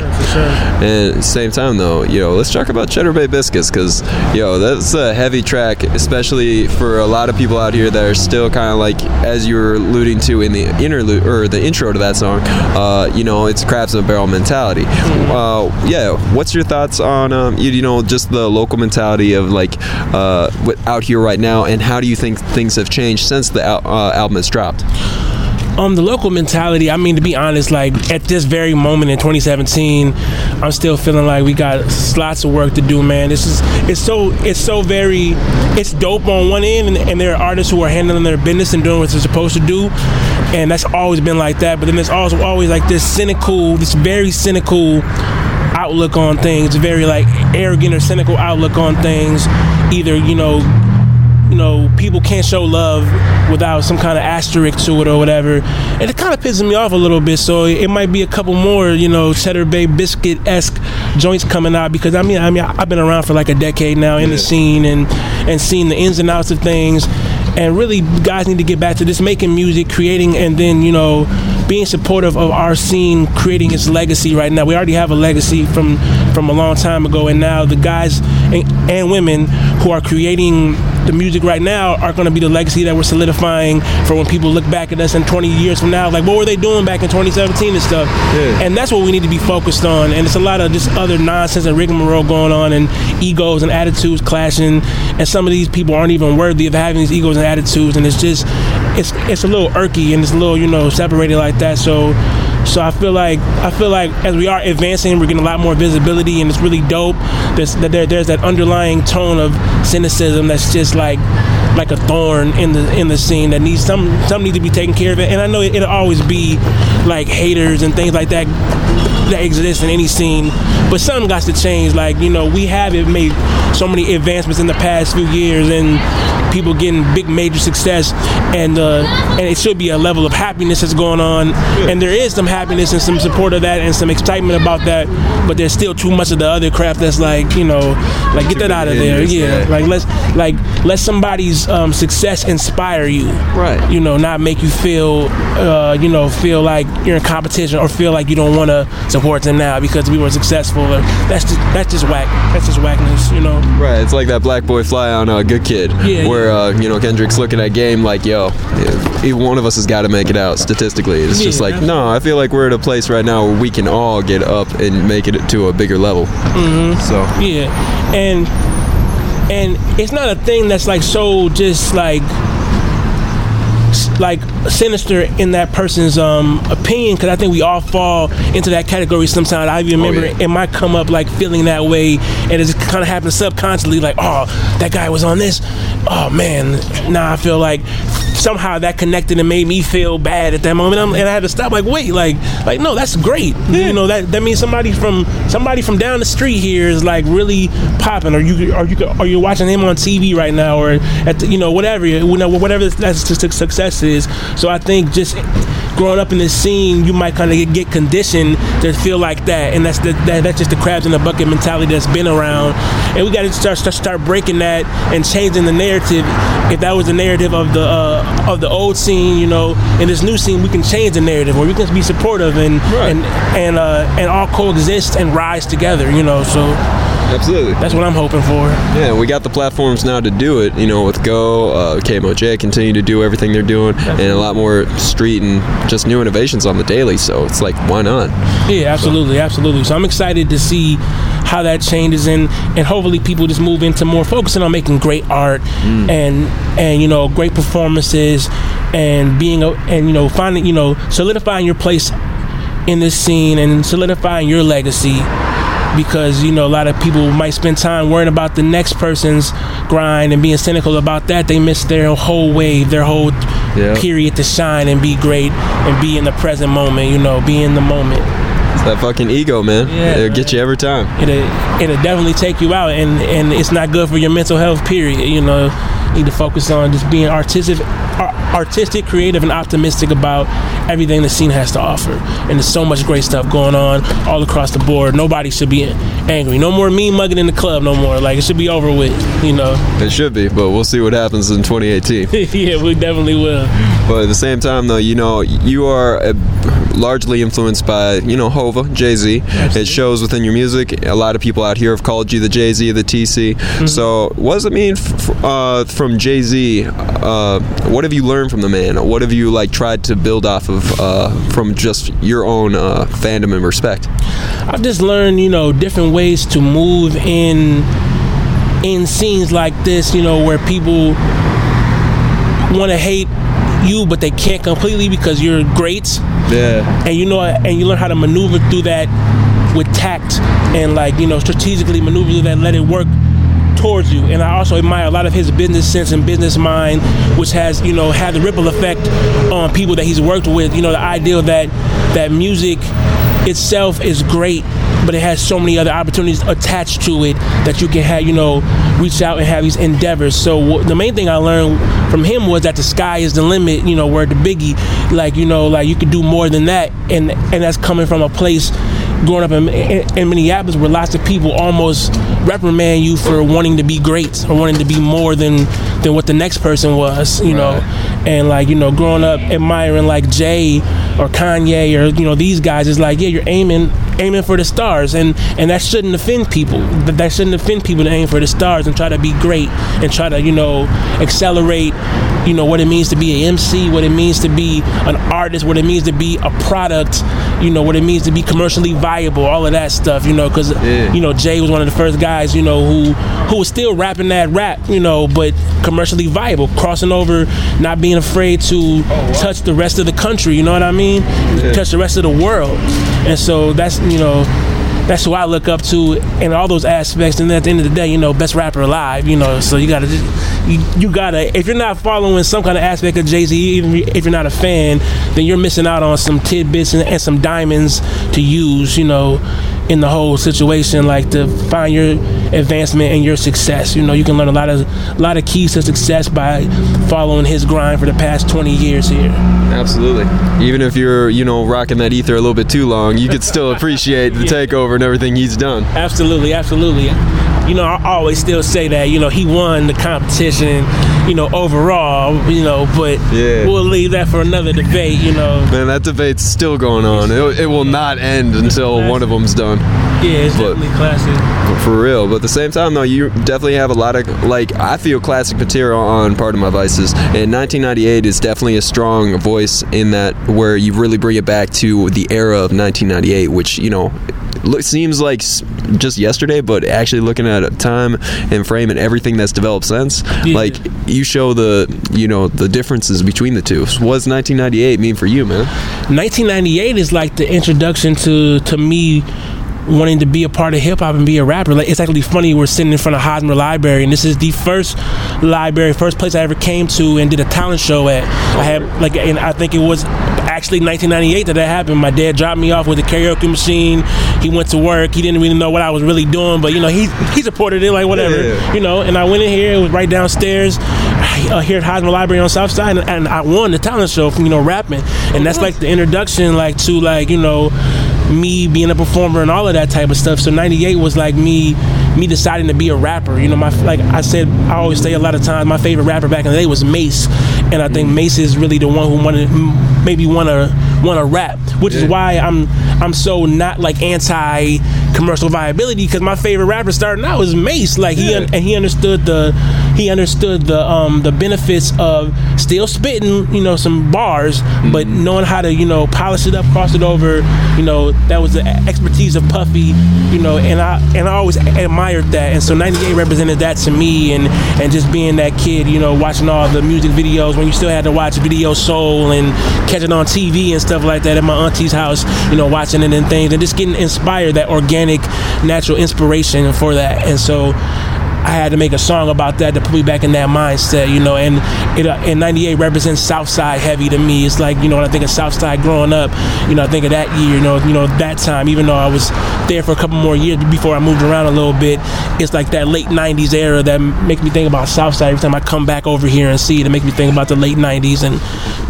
And at the same time, though, you know, let's talk about Cheddar Bay Biscuits because yo, that's a heavy track, especially for a lot of people out here that are still kind of like, as you were alluding to in the interlude or the intro to that song. Uh, you know, it's crabs in a barrel mentality. Uh, yeah, what's your thoughts on um, you, you know just the local mentality of like uh, out here right now, and how do you think things have changed since the al- uh, album has dropped? Um the local mentality i mean to be honest like at this very moment in 2017 i'm still feeling like we got lots of work to do man. This is it's so it's so very it's dope on one end and, and there are artists who are handling their business and doing what they're supposed to do and that's always been like that but then there's also always like this cynical this very cynical outlook on things very like arrogant or cynical outlook on things either you know you know, people can't show love without some kind of asterisk to it or whatever. And it kind of pisses me off a little bit. So it might be a couple more, you know, Cheddar Bay biscuit esque joints coming out because I mean, I mean, I've been around for like a decade now in the scene and and seeing the ins and outs of things. And really, guys need to get back to this making music, creating, and then you know, being supportive of our scene, creating its legacy right now. We already have a legacy from from a long time ago, and now the guys and, and women who are creating the music right now are going to be the legacy that we're solidifying for when people look back at us in 20 years from now. Like, what were they doing back in 2017 and stuff? And that's what we need to be focused on. And it's a lot of just other nonsense and rigmarole going on, and egos and attitudes clashing. And some of these people aren't even worthy of having these egos and attitudes. And it's just, it's it's a little irky and it's a little, you know, separated like that. So. So I feel like I feel like as we are advancing, we're getting a lot more visibility, and it's really dope. There's that there, there's that underlying tone of cynicism that's just like like a thorn in the in the scene that needs some some need to be taken care of. It. And I know it, it'll always be like haters and things like that that exist in any scene, but something got to change. Like you know, we haven't made so many advancements in the past few years, and people getting big major success, and uh, and it should be a level of happiness that's going on, and there is some happiness and some support of that and some excitement about that, but there's still too much of the other crap that's like you know, like get that out of there, yeah. Like let's like let somebody's um, success inspire you, right? You know, not make you feel uh, you know feel like you're in competition or feel like you don't want to support them now because we were successful. Or that's just that's just whack. That's just whackness, you know. Right, it's like that Black Boy Fly on uh, Good Kid, Yeah, where uh, you know Kendrick's looking at game like, yo, one of us has got to make it out statistically. It's just like, no, I feel like we're at a place right now where we can all get up and make it to a bigger level. hmm So yeah, and and it's not a thing that's like so just like like sinister in that person's um opinion because I think we all fall into that category sometimes. I even remember it might come up like feeling that way, and it just kind of happens subconsciously, like, oh, that guy was on this. Oh man, now I feel like somehow that connected and made me feel bad at that moment, I'm, and I had to stop. Like, wait, like, like no, that's great. You know that that means somebody from somebody from down the street here is like really popping, or you or you or you're watching him on TV right now, or at the, you know whatever you know whatever that success is. So I think just growing up in this scene, you might kind of get conditioned to feel like that, and that's the, that, that's just the crabs in the bucket mentality that's been around, and we got to start, start start breaking that and changing the narrative. If that was the narrative of the uh, of the old scene, you know, in this new scene, we can change the narrative, or we can be supportive and and and uh, and all coexist and rise together, you know. So absolutely, that's what I'm hoping for. Yeah, we got the platforms now to do it. You know, with Go, uh, KMOJ continue to do everything they're doing, and a lot more street and just new innovations on the daily. So it's like, why not? Yeah, absolutely, absolutely. So I'm excited to see how that changes and and hopefully people just move into more focusing on making great art and and you know great performances and being a and you know finding you know solidifying your place in this scene and solidifying your legacy because you know a lot of people might spend time worrying about the next person's grind and being cynical about that they miss their whole wave their whole Yeah. period to shine and be great and be in the present moment you know be in the moment It's that fucking ego, man. Yeah, It'll get you every time. it'll it'll definitely take you out and and it's not good for your mental health period you know need to focus on just being artistic, artistic, creative, and optimistic about everything the scene has to offer. And there's so much great stuff going on all across the board. Nobody should be angry. No more mean mugging in the club no more. Like it should be over with. You know. It should be, but we'll see what happens in 2018. yeah, we definitely will. But at the same time, though, you know, you are uh, largely influenced by, you know, Hova, Jay Z. It shows within your music. A lot of people out here have called you the Jay Z, the TC. Mm-hmm. So, what does it mean f- uh, from Jay Z? Uh, what have you learned from the man? What have you like tried to build off of uh, from just your own uh, fandom and respect? I've just learned, you know, different ways to move in in scenes like this, you know, where people want to hate you, but they can't completely because you're great. Yeah. And you know, and you learn how to maneuver through that with tact and like you know strategically maneuver through that, and let it work towards you. And I also admire a lot of his business sense and business mind, which has you know had the ripple effect on people that he's worked with. You know, the idea that that music itself is great but it has so many other opportunities attached to it that you can have you know reach out and have these endeavors. So wh- the main thing i learned from him was that the sky is the limit you know where the biggie. Like you know like you could do more than that. And and that's coming from a place growing up in, in, in minneapolis where lots of people almost reprimand you for wanting to be great or wanting to be more than than what the next person was you know? And like you know growing up admiring like jay or kanye or you know these guys is like yeah you're aiming aiming for the stars and and that shouldn't offend people. That, that shouldn't offend people to aim for the stars and try to be great and try to you know accelerate you know what it means to be an MC, what it means to be an artist, what it means to be a product, you know what it means to be commercially viable, all of that stuff, you know, because you know Jay was one of the first guys, you know, who who was still rapping that rap, you know, but commercially viable, crossing over, not being afraid to oh, touch the rest of the country, you know what I mean, touch the rest of the world, and so that's you know that's who I look up to in all those aspects. And at the end of the day, you know, best rapper alive, you know, so you gotta, you, you gotta, if you're not following some kind of aspect of Jay Z, even if you're not a fan, then you're missing out on some tidbits and, and some diamonds to use, you know, in the whole situation, like to find your advancement and your success. You know, you can learn a lot of, a lot of keys to success by following his grind for the past 20 years here. Absolutely. Even if you're, you know, rocking that ether a little bit too long, you could still appreciate the takeover and everything he's done. Absolutely, absolutely. You know, I always still say that, you know, he won the competition, you know, overall, you know, but Yeah. we'll leave that for another debate, you know. Man, that debate's still going on. It, it will not end until one of them's done. Yeah, it's But- definitely classic. For real. But at the same time, though, you definitely have a lot of, like, I feel classic material on Pardon My Vices. And 1998 is definitely a strong voice in that, where you really bring it back to the era of 1998, which, you know, look, seems like just yesterday, but actually looking at time and frame and everything that's developed since, like, you show the, you know, the differences between the two. So what does 1998 mean for you, man? 1998 is like the introduction to to me wanting to be a part of hip hop and be a rapper. Like it's actually funny. We're sitting in front of Hosmer Library, and this is the first library, first place I ever came to and did a talent show at. I had like, and I think it was actually 1998 that that happened. My dad dropped me off with a karaoke machine. He went to work. He didn't really know what I was really doing, but you know, he he supported it like whatever, Yeah. you know. And I went in here. It was right downstairs. Uh, here at Hosmer Library on South Side, and, and I won the talent show from you know rapping, and that's like the introduction, like to like you know me being a performer and all of that type of stuff. So '98 was like me me deciding to be a rapper. You know, my like I said, I always say a lot of times my favorite rapper back in the day was Mace, and I think mm. Mace is really the one who wanted maybe want to want to rap, which is why I'm I'm so not like anti commercial viability because my favorite rapper starting out was Mace. Like he un- and he understood the he understood the um the benefits of still spitting you know some bars, but knowing how to you know polish it up, cross it over. You know that was the expertise of Puffy. You know, and I and I always admired that. And so '98 represented that to me, and and just being that kid, you know, watching all the music videos when you still had to watch Video Soul and catch it on TV and stuff like that at my auntie's house. You know, watching it and things, and just getting inspired that organic, natural inspiration for that. And so I had to make a song about that to put me back in that mindset, you know. And it uh, in '98 represents Southside heavy to me. It's like you know when I think of Southside growing up, you know, I think of that year, you know, you know that time. Even though I was there for a couple more years before I moved around a little bit, it's like that late '90s era that makes me think about Southside every time I come back over here and see it. It makes me think about the late '90s and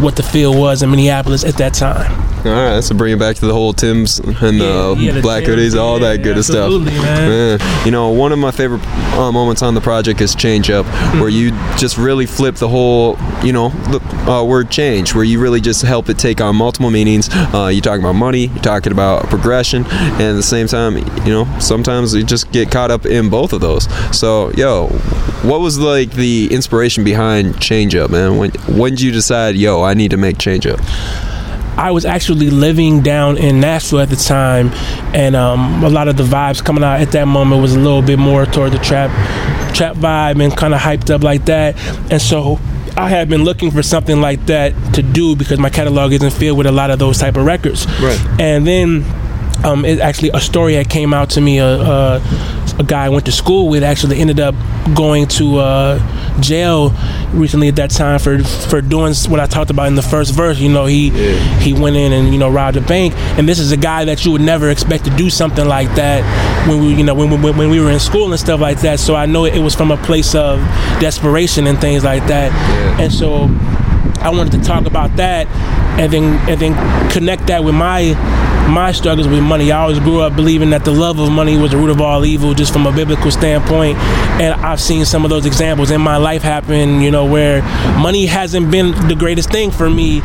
what the feel was in Minneapolis at that time. All right, that's so bring it back to the whole Timbs and the yeah, the black Timbs, hoodies, all yeah, that good stuff. absolutely, man. You know, one of my favorite uh, moments on the project is Change Up, where you just really flip the whole, you know, the uh, word change, where you really just help it take on multiple meanings. Uh, you're talking about money, you're talking about progression, and at the same time, you know, sometimes you just get caught up in both of those. So, yo, what was like the inspiration behind Change Up, man? When when did you decide, yo, I need to make Change Up? I was actually living down in Nashville at the time, and um, a lot of the vibes coming out at that moment was a little bit more toward the trap, trap vibe, and kind of hyped up like that. And so I had been looking for something like that to do because my catalog isn't filled with a lot of those type of records. Right. And then um, it actually a story that came out to me. A, a, a guy I went to school with actually ended up going to uh, jail recently at that time for for doing what I talked about in the first verse. You know, he he went in and you know robbed a bank, and this is a guy that you would never expect to do something like that when we you know when, when, when we were in school and stuff like that. So I know it was from a place of desperation and things like that, and so I wanted to talk about that and then and then connect that with my my struggles with money. I always grew up believing that the love of money was the root of all evil, just from a biblical standpoint. And I've seen some of those examples in my life happen, you know, where money hasn't been the greatest thing for me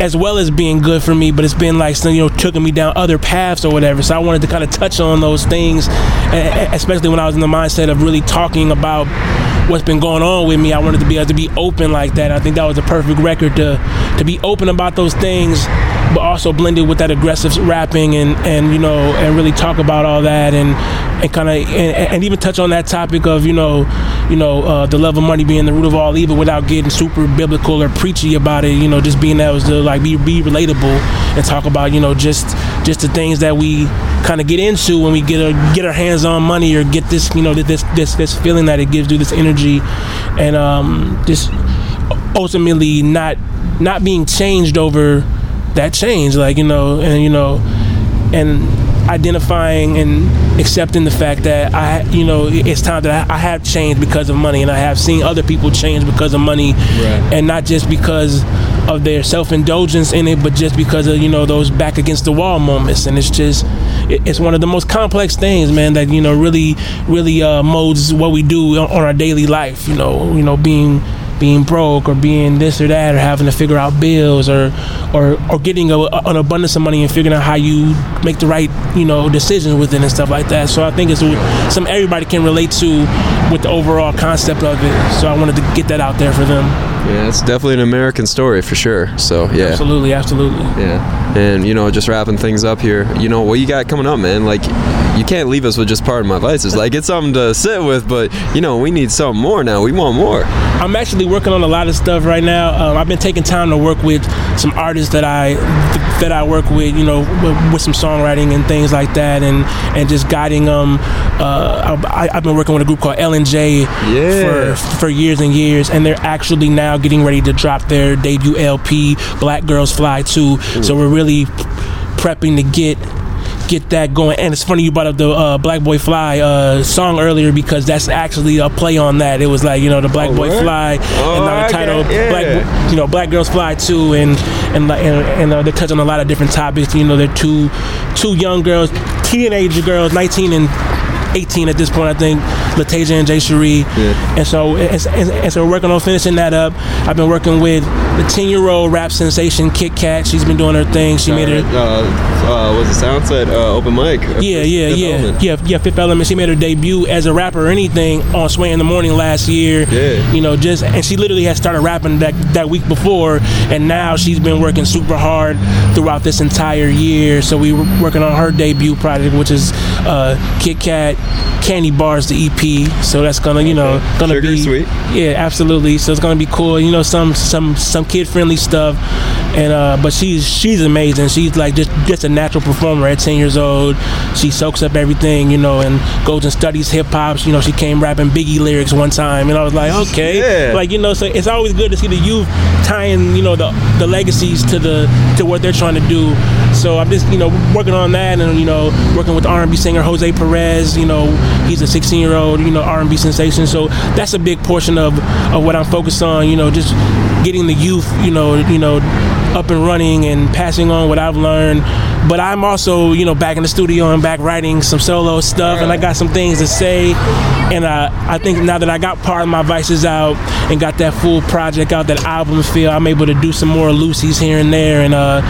as well as being good for me, but it's been like you know taking me down other paths or whatever. So I wanted to kind of touch on those things, especially when I was in the mindset of really talking about what's been going on with me. I wanted to be able to be open like that. I think that was a perfect record to to be open about those things, but also blended with that aggressive rapping and and you know and really talk about all that and and kind of and, and even touch on that topic of you know you know uh, the love of money being the root of all evil without getting super biblical or preachy about it. You know, just being able to like be be relatable and talk about you know just just the things that we kind of get into when we get our get our hands on money or get this you know this this this feeling that it gives you this energy and um just ultimately not not being changed over that change like you know and you know and identifying and accepting the fact that I, you know, it's time that I have changed because of money, and I have seen other people change because of money, and not just because of their self-indulgence in it, but just because of you know those back against the wall moments. And it's just, it- it's one of the most complex things, man, that you know really, really uh, molds what we do on on our daily life. You know, you know, being being broke or being this or that or having to figure out bills or or or getting a, an abundance of money and figuring out how you make the right you know decisions with it and stuff like that. So i think it's something everybody can relate to with the overall concept of it. So i wanted to get that out there for them Yeah, it's definitely an American story for sure. So yeah, absolutely absolutely yeah. And you know, just wrapping things up here. You know, what you got coming up, man? Like, you can't leave us with just Pardon My Vices. Like, it's something to sit with, but you know, we need something more now. We want more. I'm actually working on a lot of stuff right now. Um, I've been taking time to work with some artists that I that I work with, you know, with, with some songwriting and things like that, and and just guiding them. Uh, I, I've been working with a group called L and J Yeah. for for years and years, and they're actually now getting ready to drop their debut LP, Black Girls Fly 2. So we're really prepping to get get that going. And it's funny you brought up the uh, Black Boy Fly uh, song earlier because that's actually a play on that. It was like you know the Black Oh, Boy? Fly Oh, and now the okay, title yeah. Black you know Black Girls Fly too, and and like- and, and uh, they touch on a lot of different topics. You know they're two two young girls, teenage girls, 19 and 18 at this point, I think, Latasia and Jay Cherie. And so, and, and, and so we're working on finishing that up. I've been working with the 10 year old rap sensation Kit Kat. She's been doing her thing. She made her. Uh, uh, was it Soundset uh, open mic? Yeah, yeah, Fifth yeah, Element. yeah, yeah. Fifth Element. She made her debut as a rapper or anything on Sway in the Morning last year. Yeah. You know, just and she literally had started rapping that that week before, and now she's been working super hard throughout this entire year. So we were working on her debut project, which is uh, Kit Kat Candy Bars, the EP, EP. So that's gonna, you know, gonna Sugar be sweet. Yeah, absolutely. So it's gonna be cool. You know, some some some kid friendly stuff. And uh, but she's she's amazing. She's like just just a natural performer at 10 years old. She soaks up everything, you know, and goes and studies hip hop. You know, she came rapping Biggie lyrics one time, and I was like, okay, Yeah. like you know, so it's always good to see the youth tying, you know, the the legacies to the to what they're trying to do. So I'm just, you know, working on that, and you know, working with R&B singer Jose Perez. You know, he's a 16 year old, you know, R&B sensation. So that's a big portion of of what I'm focused on. You know, just getting the youth, you know, you know, up and running and passing on what I've learned. But I'm also, you know, back in the studio and back writing some solo stuff, and I got some things to say. And uh, I think now that I got Pardon My Vices out and got that full project out, that album feel, I'm able to do some more Lucy's here and there and uh,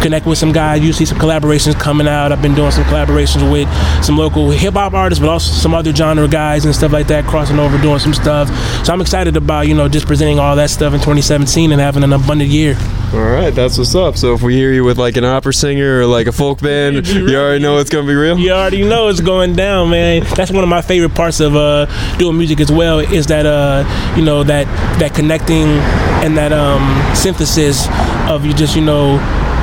connect with some guys. You see some collaborations coming out. I've been doing some collaborations with some local hip hop artists, but also some other genre guys and stuff like that, crossing over, doing some stuff. So I'm excited about, you know, just presenting all that stuff in 2017 and having an abundant year. All right, that's what's up. So if we hear you with like an opera singer or like a folk band, you already know it's gonna be real. You already know it's going down, man. That's one of my favorite parts of uh, doing music as well. Is that uh, you know that that connecting and that um, synthesis of you just you know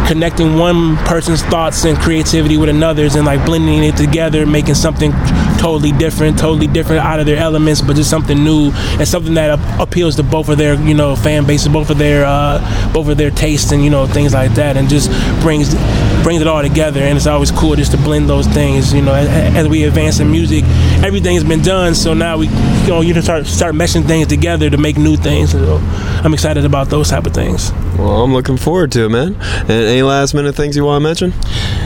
connecting one person's thoughts and creativity with another's and like blending it together, making something totally different, totally different out of their elements, but just something new and something that appeals to both of their you know fan bases, both of their uh, both of their tastes and you know things like that, and just brings brings it all together. And it's always cool just to blend those things. You know, as, as we advance in music, everything's been done, so now we you know you can start start meshing things together to make new things. So I'm excited about those type of things. Well, I'm looking forward to it, man. And any last minute things you want to mention?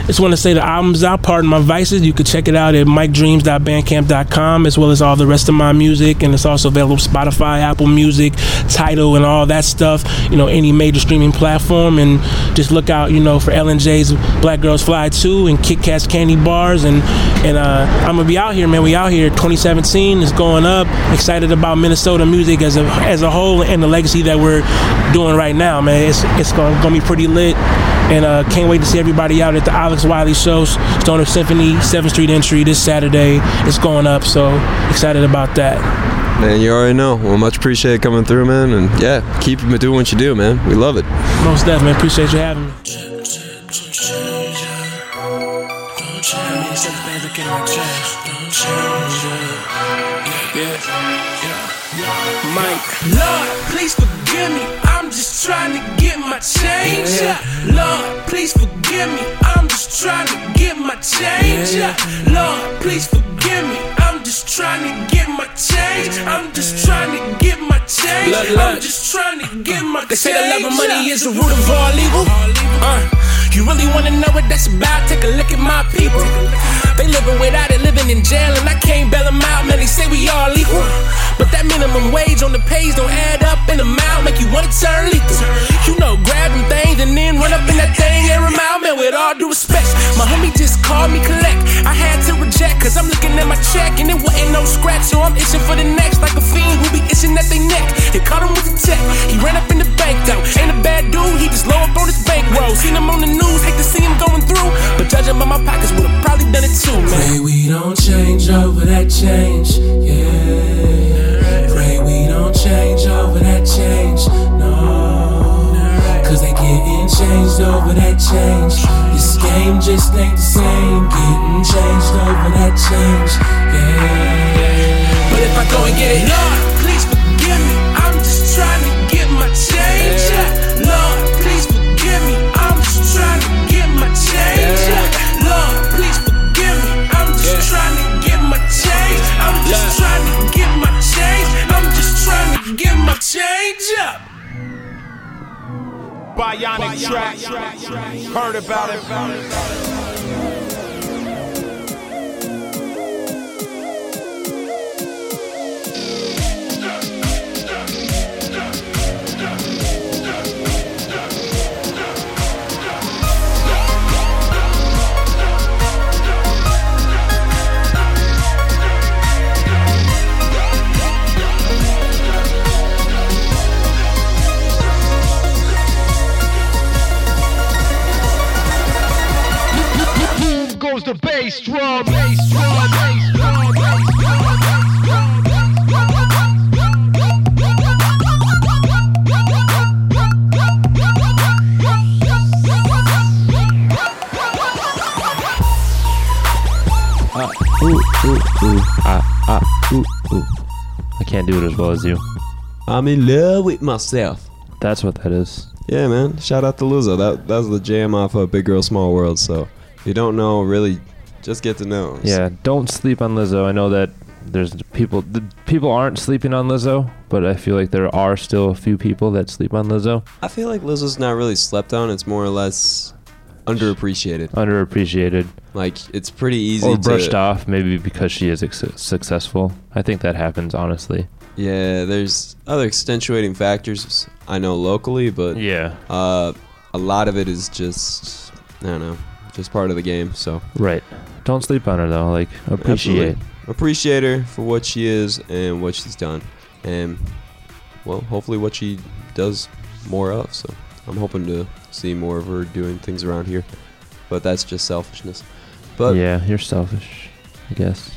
Just want to say the album's out, Pardon My Vices. You can check it out at MikeDreams.bandcamp.com as well as all the rest of my music. And it's also available Spotify, Apple Music, Tidal, and all that stuff. You know, any major streaming platform. And just look out, you know, for LNJ's Black Girls Fly 2 and Kit Kat's Candy Bars. And, and uh, I'm going to be out here, man. We out here. 2017 is going up. Excited about Minnesota music as a, as a whole and the legacy that we're doing right now, man. It's, it's going to be pretty lit. And uh, can't wait to see everybody out at the Alex Wiley show, Stoner Symphony, 7th Street Entry this Saturday. It's going up, so excited about that. Man, you already know. Well, much appreciate coming through, man. And yeah, keep doing what you do, man. We love it. Most definitely. Appreciate you having me. Mike. Lord, please forgive me. Trying to get my change up. Lord, please forgive me. I'm just trying to get my change up. Lord, please forgive me. I'm just trying to get my change. I'm just trying to get my change. I'm just trying to get my change. They say the love of money is the root of all evil. Uh, you really wanna know what that's about? Take a look at my people. They living without it, living in jail, and I can't bail them out. Man, they say we all equal. But that minimum wage on the page don't add up in the mouth, make you wanna turn lethal. You know, grabbing things and then run up in that thing and run out, man, with all due respect. My homie just called me collect. I had to reject, cause I'm looking at my check and it wasn't no scratch. So I'm itching for the next, like a fiend who be itching at their neck. They caught him with the tech. He ran up in the bank though. Ain't a bad dude, he just low up on his bankroll. Seen him on the news, hate to see him going through. But judging by my pockets, would've probably done it too, man. Pray we don't change over that change, yeah. Pray we don't change over that change, no. Cause they getting changed over that change. This game just ain't the same, getting changed over that change, yeah. But if I go and get it, Lord, change up. Bionik track. Heard about it. the bass drum. Bass drum, bass drum, bass drum. Ooh, ooh, ooh, ooh. I can't do it as well as you. I'm in love with myself. That's what that is. Yeah, man. Shout out to Lizzo. That was the jam off of Big GRRRL Small World. So you don't know, really, just get to know. Yeah, don't sleep on Lizzo. I know that there's people the people aren't sleeping on Lizzo, but I feel like there are still a few people that sleep on Lizzo. I feel like Lizzo's not really slept on. It's more or less underappreciated. Underappreciated. Like it's pretty easy or to brushed off, maybe because she is ex- successful. I think that happens, honestly. Yeah, there's other extenuating factors I know locally, but Yeah. uh, a lot of it is just I don't know, just part of the game. So Right. Don't sleep on her though. Like appreciate. Absolutely. appreciate her for what she is and what she's done, and well, hopefully what she does more of. So I'm hoping to see more of her doing things around here, but that's just selfishness. But yeah, you're selfish. I guess.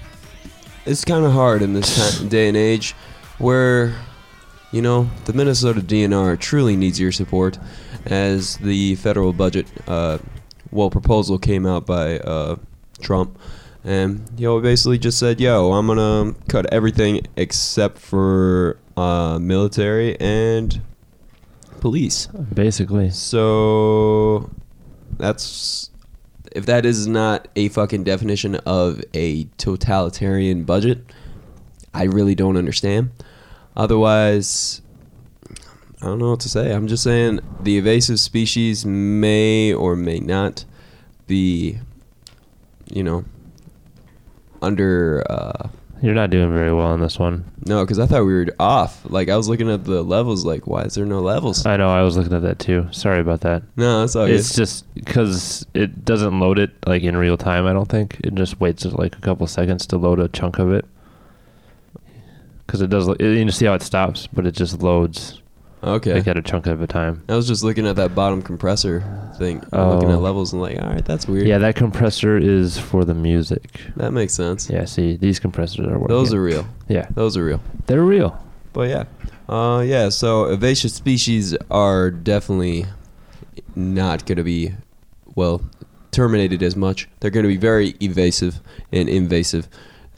it's kind of hard in this time, day and age where you know the minnesota dnr truly needs your support as the federal budget uh, well proposal came out by uh, trump and you know basically just said yo i'm gonna cut everything except for uh, military and police Basically. so that's if that is not a fucking definition of a totalitarian budget, I really don't understand. Otherwise, I don't know what to say. I'm just saying the invasive species may or may not be, you know, under. Uh, You're not doing very well on this one. no, because I thought we were off. Like I was looking at the levels. Like, why is there no levels? I know. I was looking at that too. Sorry about that. No, it's all It's just because it doesn't load it like in real time. I don't think it just waits like a couple seconds to load a chunk of it. Because it does. lo- You see how it stops, but it just loads. Okay. Like at a chunk of a time. I was just looking at that bottom compressor thing, looking Oh. at levels, and like, all right, that's weird. Yeah, that compressor is for the music. That makes sense. Yeah, see, these compressors are working. Those are real. Yeah. Those are real. They're real. But yeah, uh, yeah. So invasive species are definitely not going to be well terminated as much. They're going to be very evasive and invasive.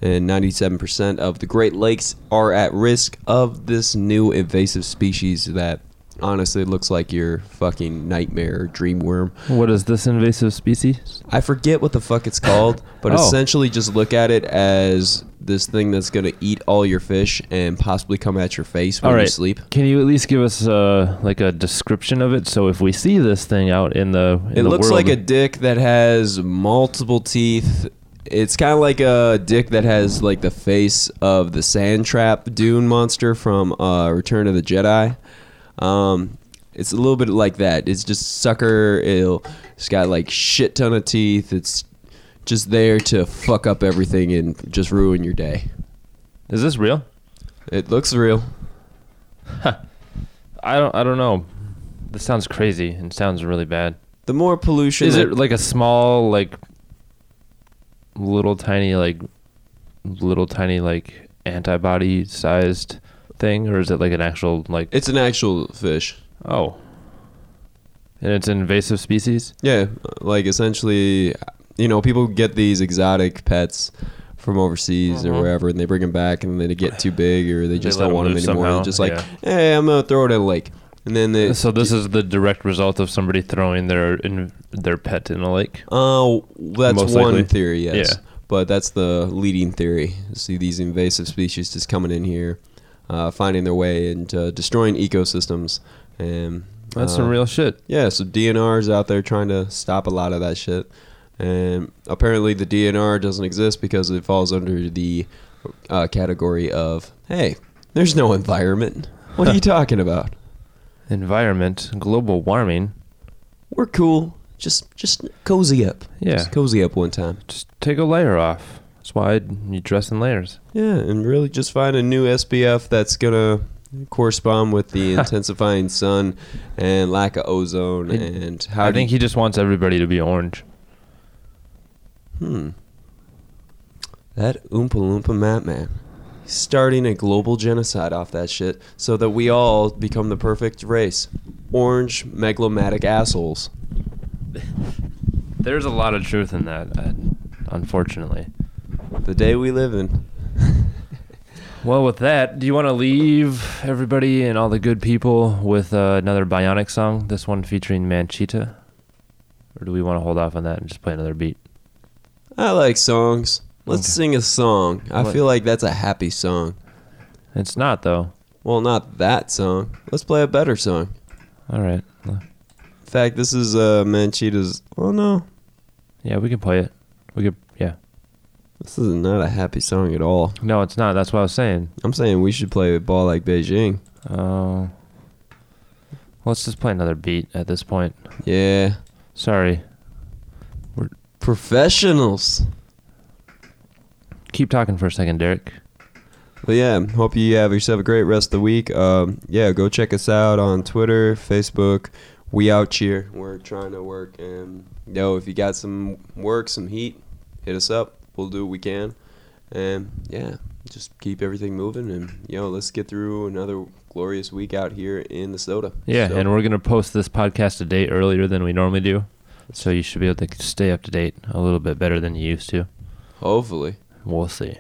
And 97% of the Great Lakes are at risk of this new invasive species that honestly looks like your fucking nightmare dream worm. What is this invasive species? I forget what the fuck it's called, but Oh. essentially just look at it as this thing that's gonna eat all your fish and possibly come at your face when All you right. sleep. Can you at least give us uh, like a description of it? So if we see this thing out in the in It the looks world, like a dick that has multiple teeth. It's kind of like a dick that has like the face of the sand trap dune monster from uh, Return of the Jedi. Um, it's a little bit like that. It's just sucker. It'll, it's got like shit ton of teeth. It's just there to fuck up everything and just ruin your day. Is this real? It looks real. I don't. I don't know. This sounds crazy and sounds really bad. The more pollution, Is that- it like a small, like little tiny, like little tiny, like antibody sized thing, or is it like an actual like? It's an actual fish. Oh. And it's an invasive species. Yeah, like essentially, you know, people get these exotic pets from overseas or Mhm. wherever, and they bring them back, and then they get too big, or they just let don't 'em want them loose anymore. somehow, They're just like, yeah. hey, I'm gonna throw it in a lake, and then they. So this is the direct result of somebody throwing their in, their pet in a lake. Oh, that's Most one likely. theory, yes. Yeah. But that's the leading theory. See these invasive species just coming in here, uh, finding their way and uh, destroying ecosystems. And That's uh, some real shit. Yeah, so DNR is out there trying to stop a lot of that shit. And apparently the DNR doesn't exist because it falls under the uh, category of, hey, there's no environment. What are you talking about? Environment, global warming. We're cool. Just just cozy up. Yeah. Just cozy up one time. Just take a layer off. That's why you dress in layers. Yeah, and really just find a new SPF that's gonna correspond with the intensifying sun and lack of ozone and how I think he just wants everybody to be orange. Hmm. That Oompa Loompa Map Man. Starting a global genocide off that shit so that we all become the perfect race. Orange megalomatic assholes. There's a lot of truth in that, uh, unfortunately. The day we live in. Well, with that, do you want to leave everybody and all the good people with uh, another Bionik song? This one featuring Manchita, or do we want to hold off on that and just play another beat? I like songs. Let's sing a song. I What? feel like that's a happy song. It's not though. Well, not that song. Let's play a better song. All right. In fact, this is uh, Manchita's. Oh no, Yeah, we can play it. We could. Yeah. this is not a happy song at all. No, it's not. That's what I was saying. I'm saying we should play ball like Beijing. Oh. let's just play another beat at this point. Yeah. Sorry. We're professionals. Keep talking for a second, Derek. But yeah, hope you have yourself a great rest of the week. Um, yeah, go check us out on Twitter, Facebook. We out here. We're trying to work, and yo, if you got some work, some heat, hit us up. We'll do what we can, and yeah, just keep everything moving. And yo, let's get through another glorious week out here in the soda. Yeah, So, and we're gonna post this podcast a day earlier than we normally do, so you should be able to stay up to date a little bit better than you used to. hopefully. We'll see.